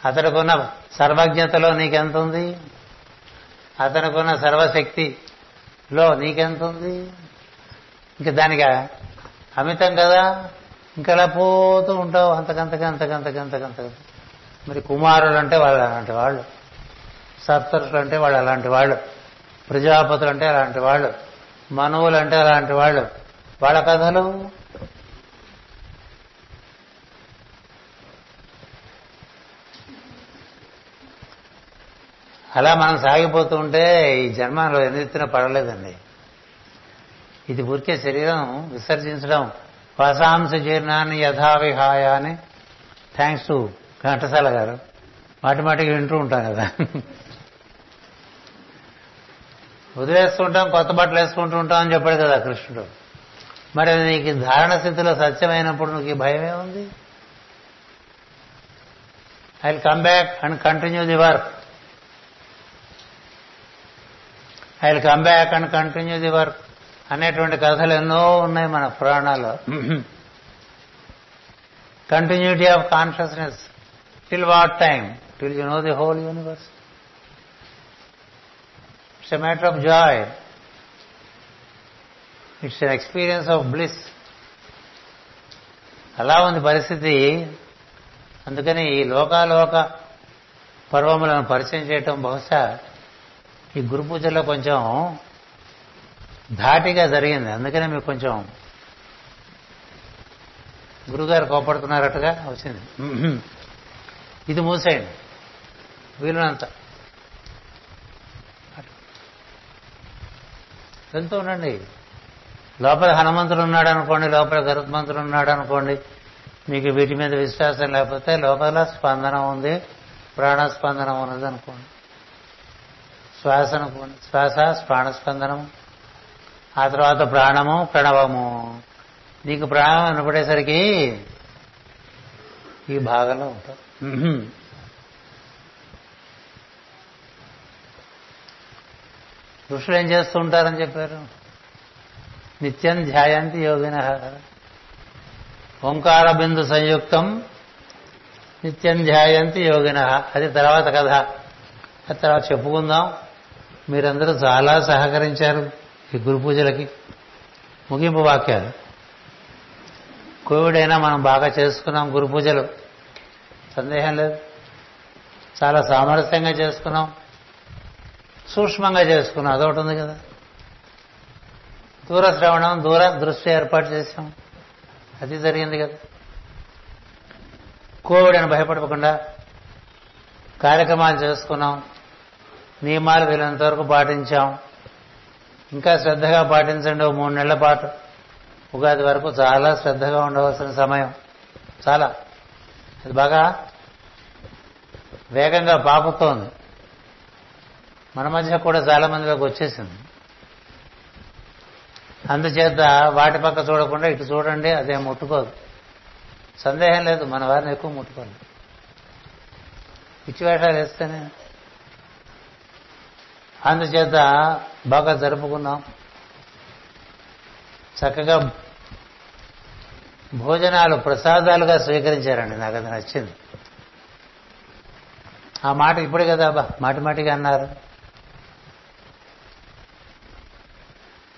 అతడికున్న సర్వజ్ఞతలో నీకెంత ఉంది అతనికున్న సర్వశక్తిలో నీకెంత ఉంది ఇంకా దానికి అమితం కదా? ఇంకలా పోతూ ఉంటావు అంతకంతగా అంతకంతగా అంతకంతగా. మరి కుమారులు అంటే వాళ్ళు అలాంటి వాళ్ళు. సప్తరులు అంటే వాళ్ళు అలాంటి వాళ్ళు. ప్రజాపతులు అంటే అలాంటి వాళ్ళు. మనువులు అంటే అలాంటి వాళ్ళు. వాళ్ళ కథలు? అలా మనం సాగిపోతూ ఉంటే ఈ జన్మలో ఎన్నెత్తిన పడలేదండి. ఇది ఊరికే శరీరం విసర్జించడం వాసాంశ జీర్ణాన్ని యథావిహాయ అని థ్యాంక్స్ టు ఘంటసాల గారు. మాటి మాటికి వింటూ ఉంటాం కదా. వదిలేస్తుంటాం కొత్త బట్టలు వేసుకుంటూ ఉంటాం అని చెప్పాడు కదా కృష్ణుడు. మరి నీకు ధారణ స్థితిలో సత్యమైనప్పుడు నీకు భయమే ఉంది? I will come back and continue the work I come back and continue the work అనేటువంటి కథలు ఎన్నో ఉన్నాయి మన పురాణాల్లో. Continuity of consciousness till what time till you know the whole universe it's a matter of joy it's an experience of bliss అలా ఉంది పరిస్థితి. అందుకని ఈ లోకాలోక పర్వములను పరిచయం చేయటం బహుశా ఈ గురు పూజలో కొంచెం ధాటిగా జరిగింది. అందుకనే మీకు కొంచెం గురుగారు కోపడుతున్నారట్టుగా వచ్చింది. ఇది మూసేయండి. వీలునంత వెళ్తూ ఉండండి. లోపల హనుమంతుడు ఉన్నాడు అనుకోండి లోపల గరుత్మంతుడు ఉన్నాడు అనుకోండి మీకు వీటి మీద విశ్వాసం లేకపోతే లోపల స్పందన ఉంది ప్రాణస్పందనం ఉన్నది అనుకోండి శ్వాస అనుకోండి శ్వాస ప్రాణస్పందనము ఆ తర్వాత ప్రాణము ప్రణవము. నీకు ప్రాణం వినపడేసరికి ఈ భాగంలో ఉంటాం ఋషులు ఏం చేస్తూ ఉంటారని చెప్పారు? నిత్యం ధ్యాయంతి యోగిన. ఓంకార బిందు సంయుక్తం నిత్యం ధ్యాయంతి యోగిన. అది తర్వాత కథ. అది తర్వాత చెప్పుకుందాం. మీరందరూ చాలా సహకరించారు ఈ గురు పూజలకి. ముగింపు వాక్యాలు. కోవిడ్ అయినా మనం బాగా చేసుకున్నాం గురు పూజలు. సందేహం లేదు. చాలా సామరస్యంగా చేసుకున్నాం. సూక్ష్మంగా చేసుకున్నాం. అదొకటి ఉంది కదా. దూర శ్రవణం దూర దృష్టి ఏర్పాటు చేసాం అది జరిగింది కదా. కోవిడ్ అని భయపడకుండా కార్యక్రమాలు చేసుకున్నాం. నియమాలు వీళ్ళంతవరకు వరకు పాటించాం. ఇంకా శ్రద్ధగా పాటించండి ఓ మూడు నెలల పాటు. ఉగాది వరకు చాలా శ్రద్ధగా ఉండవలసిన సమయం. చాలా. అది బాగా వేగంగా పాపుతోంది. మన మధ్య కూడా చాలా మందిలోకి వచ్చేసింది. అందుచేత వాటి పక్క చూడకుండా ఇటు చూడండి అదే ముట్టుకోదు. సందేహం లేదు మన వారిని ఎక్కువ ముట్టుకోదు. పిచ్చి వేషాలు వేస్తేనే అందుచేత బాగా జరుపుకున్నాం. చక్కగా భోజనాలు ప్రసాదాలుగా స్వీకరించారండి. నాకు అది నచ్చింది. ఆ మాట ఇప్పుడే కదా బా మాటి మాటిగా అన్నారు.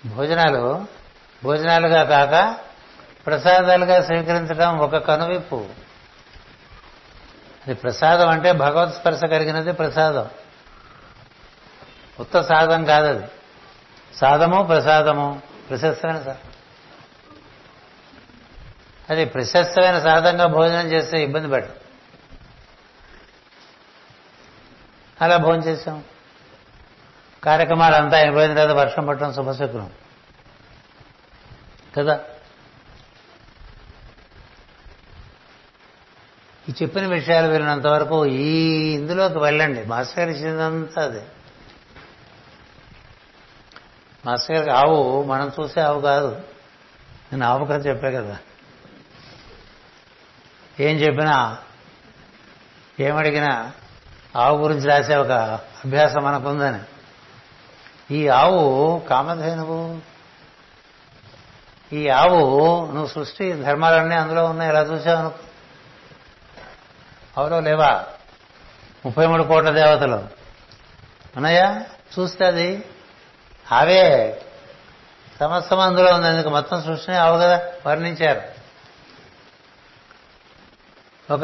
భోజనాలు భోజనాలుగా కాక ప్రసాదాలుగా స్వీకరించడం ఒక కనువిప్పు. అది ప్రసాదం అంటే భగవత్ స్పర్శ కలిగినది ప్రసాదం. ఉత్త సాధం కాదు అది సాధము ప్రసాదము ప్రశస్తమైన సాధం. అది ప్రశస్తమైన సాధంగా భోజనం చేస్తే ఇబ్బంది పడ అలా భోజనం చేసాం కార్యక్రమాలు అంతా అయిపోయిన తర్వాత వర్షం పట్టడం శుభశకునం. కదా? ఈ చెప్పిన విషయాలు వినంత వరకు ఈ ఇందులోకి వెళ్ళండి. మాస్టర్ గారు ఇచ్చిందంతా అదే. మాస్టర్ గారికి ఆవు మనం చూసే ఆవు కాదు. నేను ఆవు కదా చెప్పా కదా. ఏం చెప్పినా ఏమడిగినా ఆవు గురించి రాసే ఒక అభ్యాసం మనకుందని. ఈ ఆవు కామధేనువు. ఈ ఆవు నువ్వు సృష్టి ధర్మాలన్నీ అందులో ఉన్నాయి ఎలా చూసావు అవులో లేవా? ముప్పై మూడు కోట్ల దేవతలు. ఉన్నాయా? చూస్తే అది అవే. సమస్తం అందులో ఉంది అందుకు మొత్తం సృష్టిని ఆవు కదా వర్ణించారు. ఒక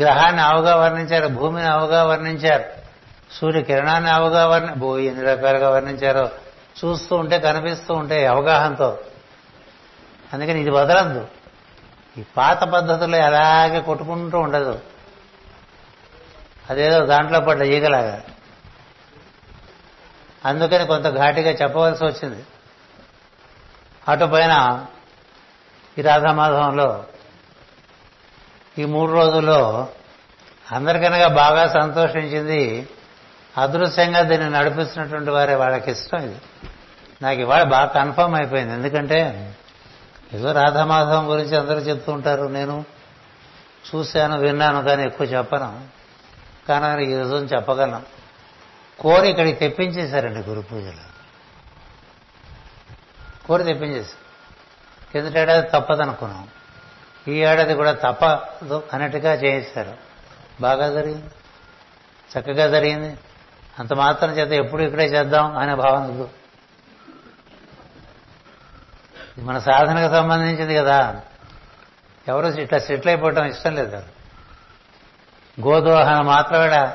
గ్రహాన్ని ఆవుగా వర్ణించారు భూమిని ఆవుగా వర్ణించారు సూర్య కిరణాన్ని ఆవుగా వర్ణి భూ ఎన్ని రకాలుగా వర్ణించారో చూస్తూ ఉంటే కనిపిస్తూ ఉంటే అవగాహనతో. అందుకని ఇది వదలద్దు ఈ పాత పద్ధతుల్లో అలాగే కొట్టుకుంటూ ఉండదు. అదేదో దాంట్లో పడ్డ ఈగలాగా. అందుకని కొంత ఘాటిగా చెప్పవలసి వచ్చింది. అటు పైన ఈ రాధామాధవంలో ఈ మూడు రోజుల్లో అందరికనగా బాగా సంతోషించింది అదృశ్యంగా దీన్ని నడిపిస్తున్నటువంటి వారే వాళ్ళకి ఇష్టం ఇది. నాకు ఇవాళ బాగా కన్ఫర్మ్ అయిపోయింది. ఎందుకంటే ఏదో రాధామాధవం గురించి అందరూ చెప్తూ ఉంటారు. నేను చూశాను విన్నాను కానీ ఎక్కువ చెప్పను. కానీ ఈ రోజు చెప్పగలను. కోరి ఇక్కడికి తెప్పించేశారండి గురు పూజలు. కోరి తెప్పించేశారు. కిందట ఏడాది తప్పదనుకున్నాం. ఈ ఏడాది కూడా తప్పదు అన్నట్టుగా చేయిస్తారు. బాగా జరిగింది. చక్కగా జరిగింది. అంత మాత్రం చేత ఎప్పుడు ఇక్కడే చేద్దాం అనే భావన వద్దు. మన సాధనకు సంబంధించింది కదా. ఎవరు ఇట్లా సెటిల్ అయిపోవటం ఇష్టం లేదు. గోదోహన మాత్రమే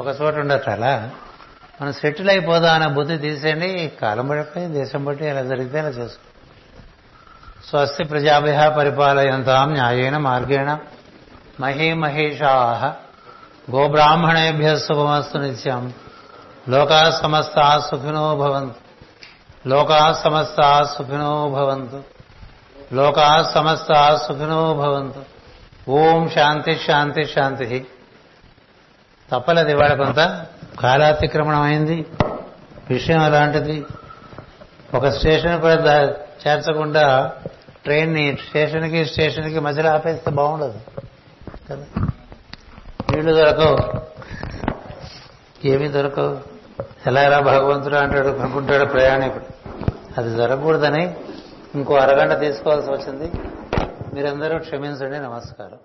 ఒక చోట ఉండొచ్చు అలా. మనం సెటిల్ అయిపోదాం అనే బుద్ధి తీసేయండి. కాలం పడిపోయి దేశం బట్టి ఎలా జరిగితే అలా చేసుకో. స్వస్తి ప్రజాభ్య పరిపాలయంతాం న్యాయేన మార్గేణ మహీమహేషా గోబ్రాహ్మణేభ్య శుభమస్తు నిత్యం. లోకా సమస్త సుఖినో భవంతు. లోకా సమస్త సుఖినో భవంతు. లోకా సమస్త సుఖినో భవంతు. ఓం శాంతి శాంతి శాంతి. తప్పలేదు ఇవాళ కొంత. కాలాతిక్రమణం అయింది విషయం అలాంటిది. ఒక స్టేషన్ కూడా చేర్చకుండా ట్రైన్ని స్టేషన్కి స్టేషన్కి మధ్యలో ఆపేస్తే బాగుండదు. కదా? నీళ్ళు దొరకవు. ఏమీ దొరకవు. ఎలా ఎలా భగవంతుడు అంటాడు అనుకుంటాడు ప్రయాణికుడు. అది దొరకకూడదని ఇంకో అరగంట తీసుకోవాల్సి వచ్చింది. మీరందరూ క్షమించండి. నమస్కారం.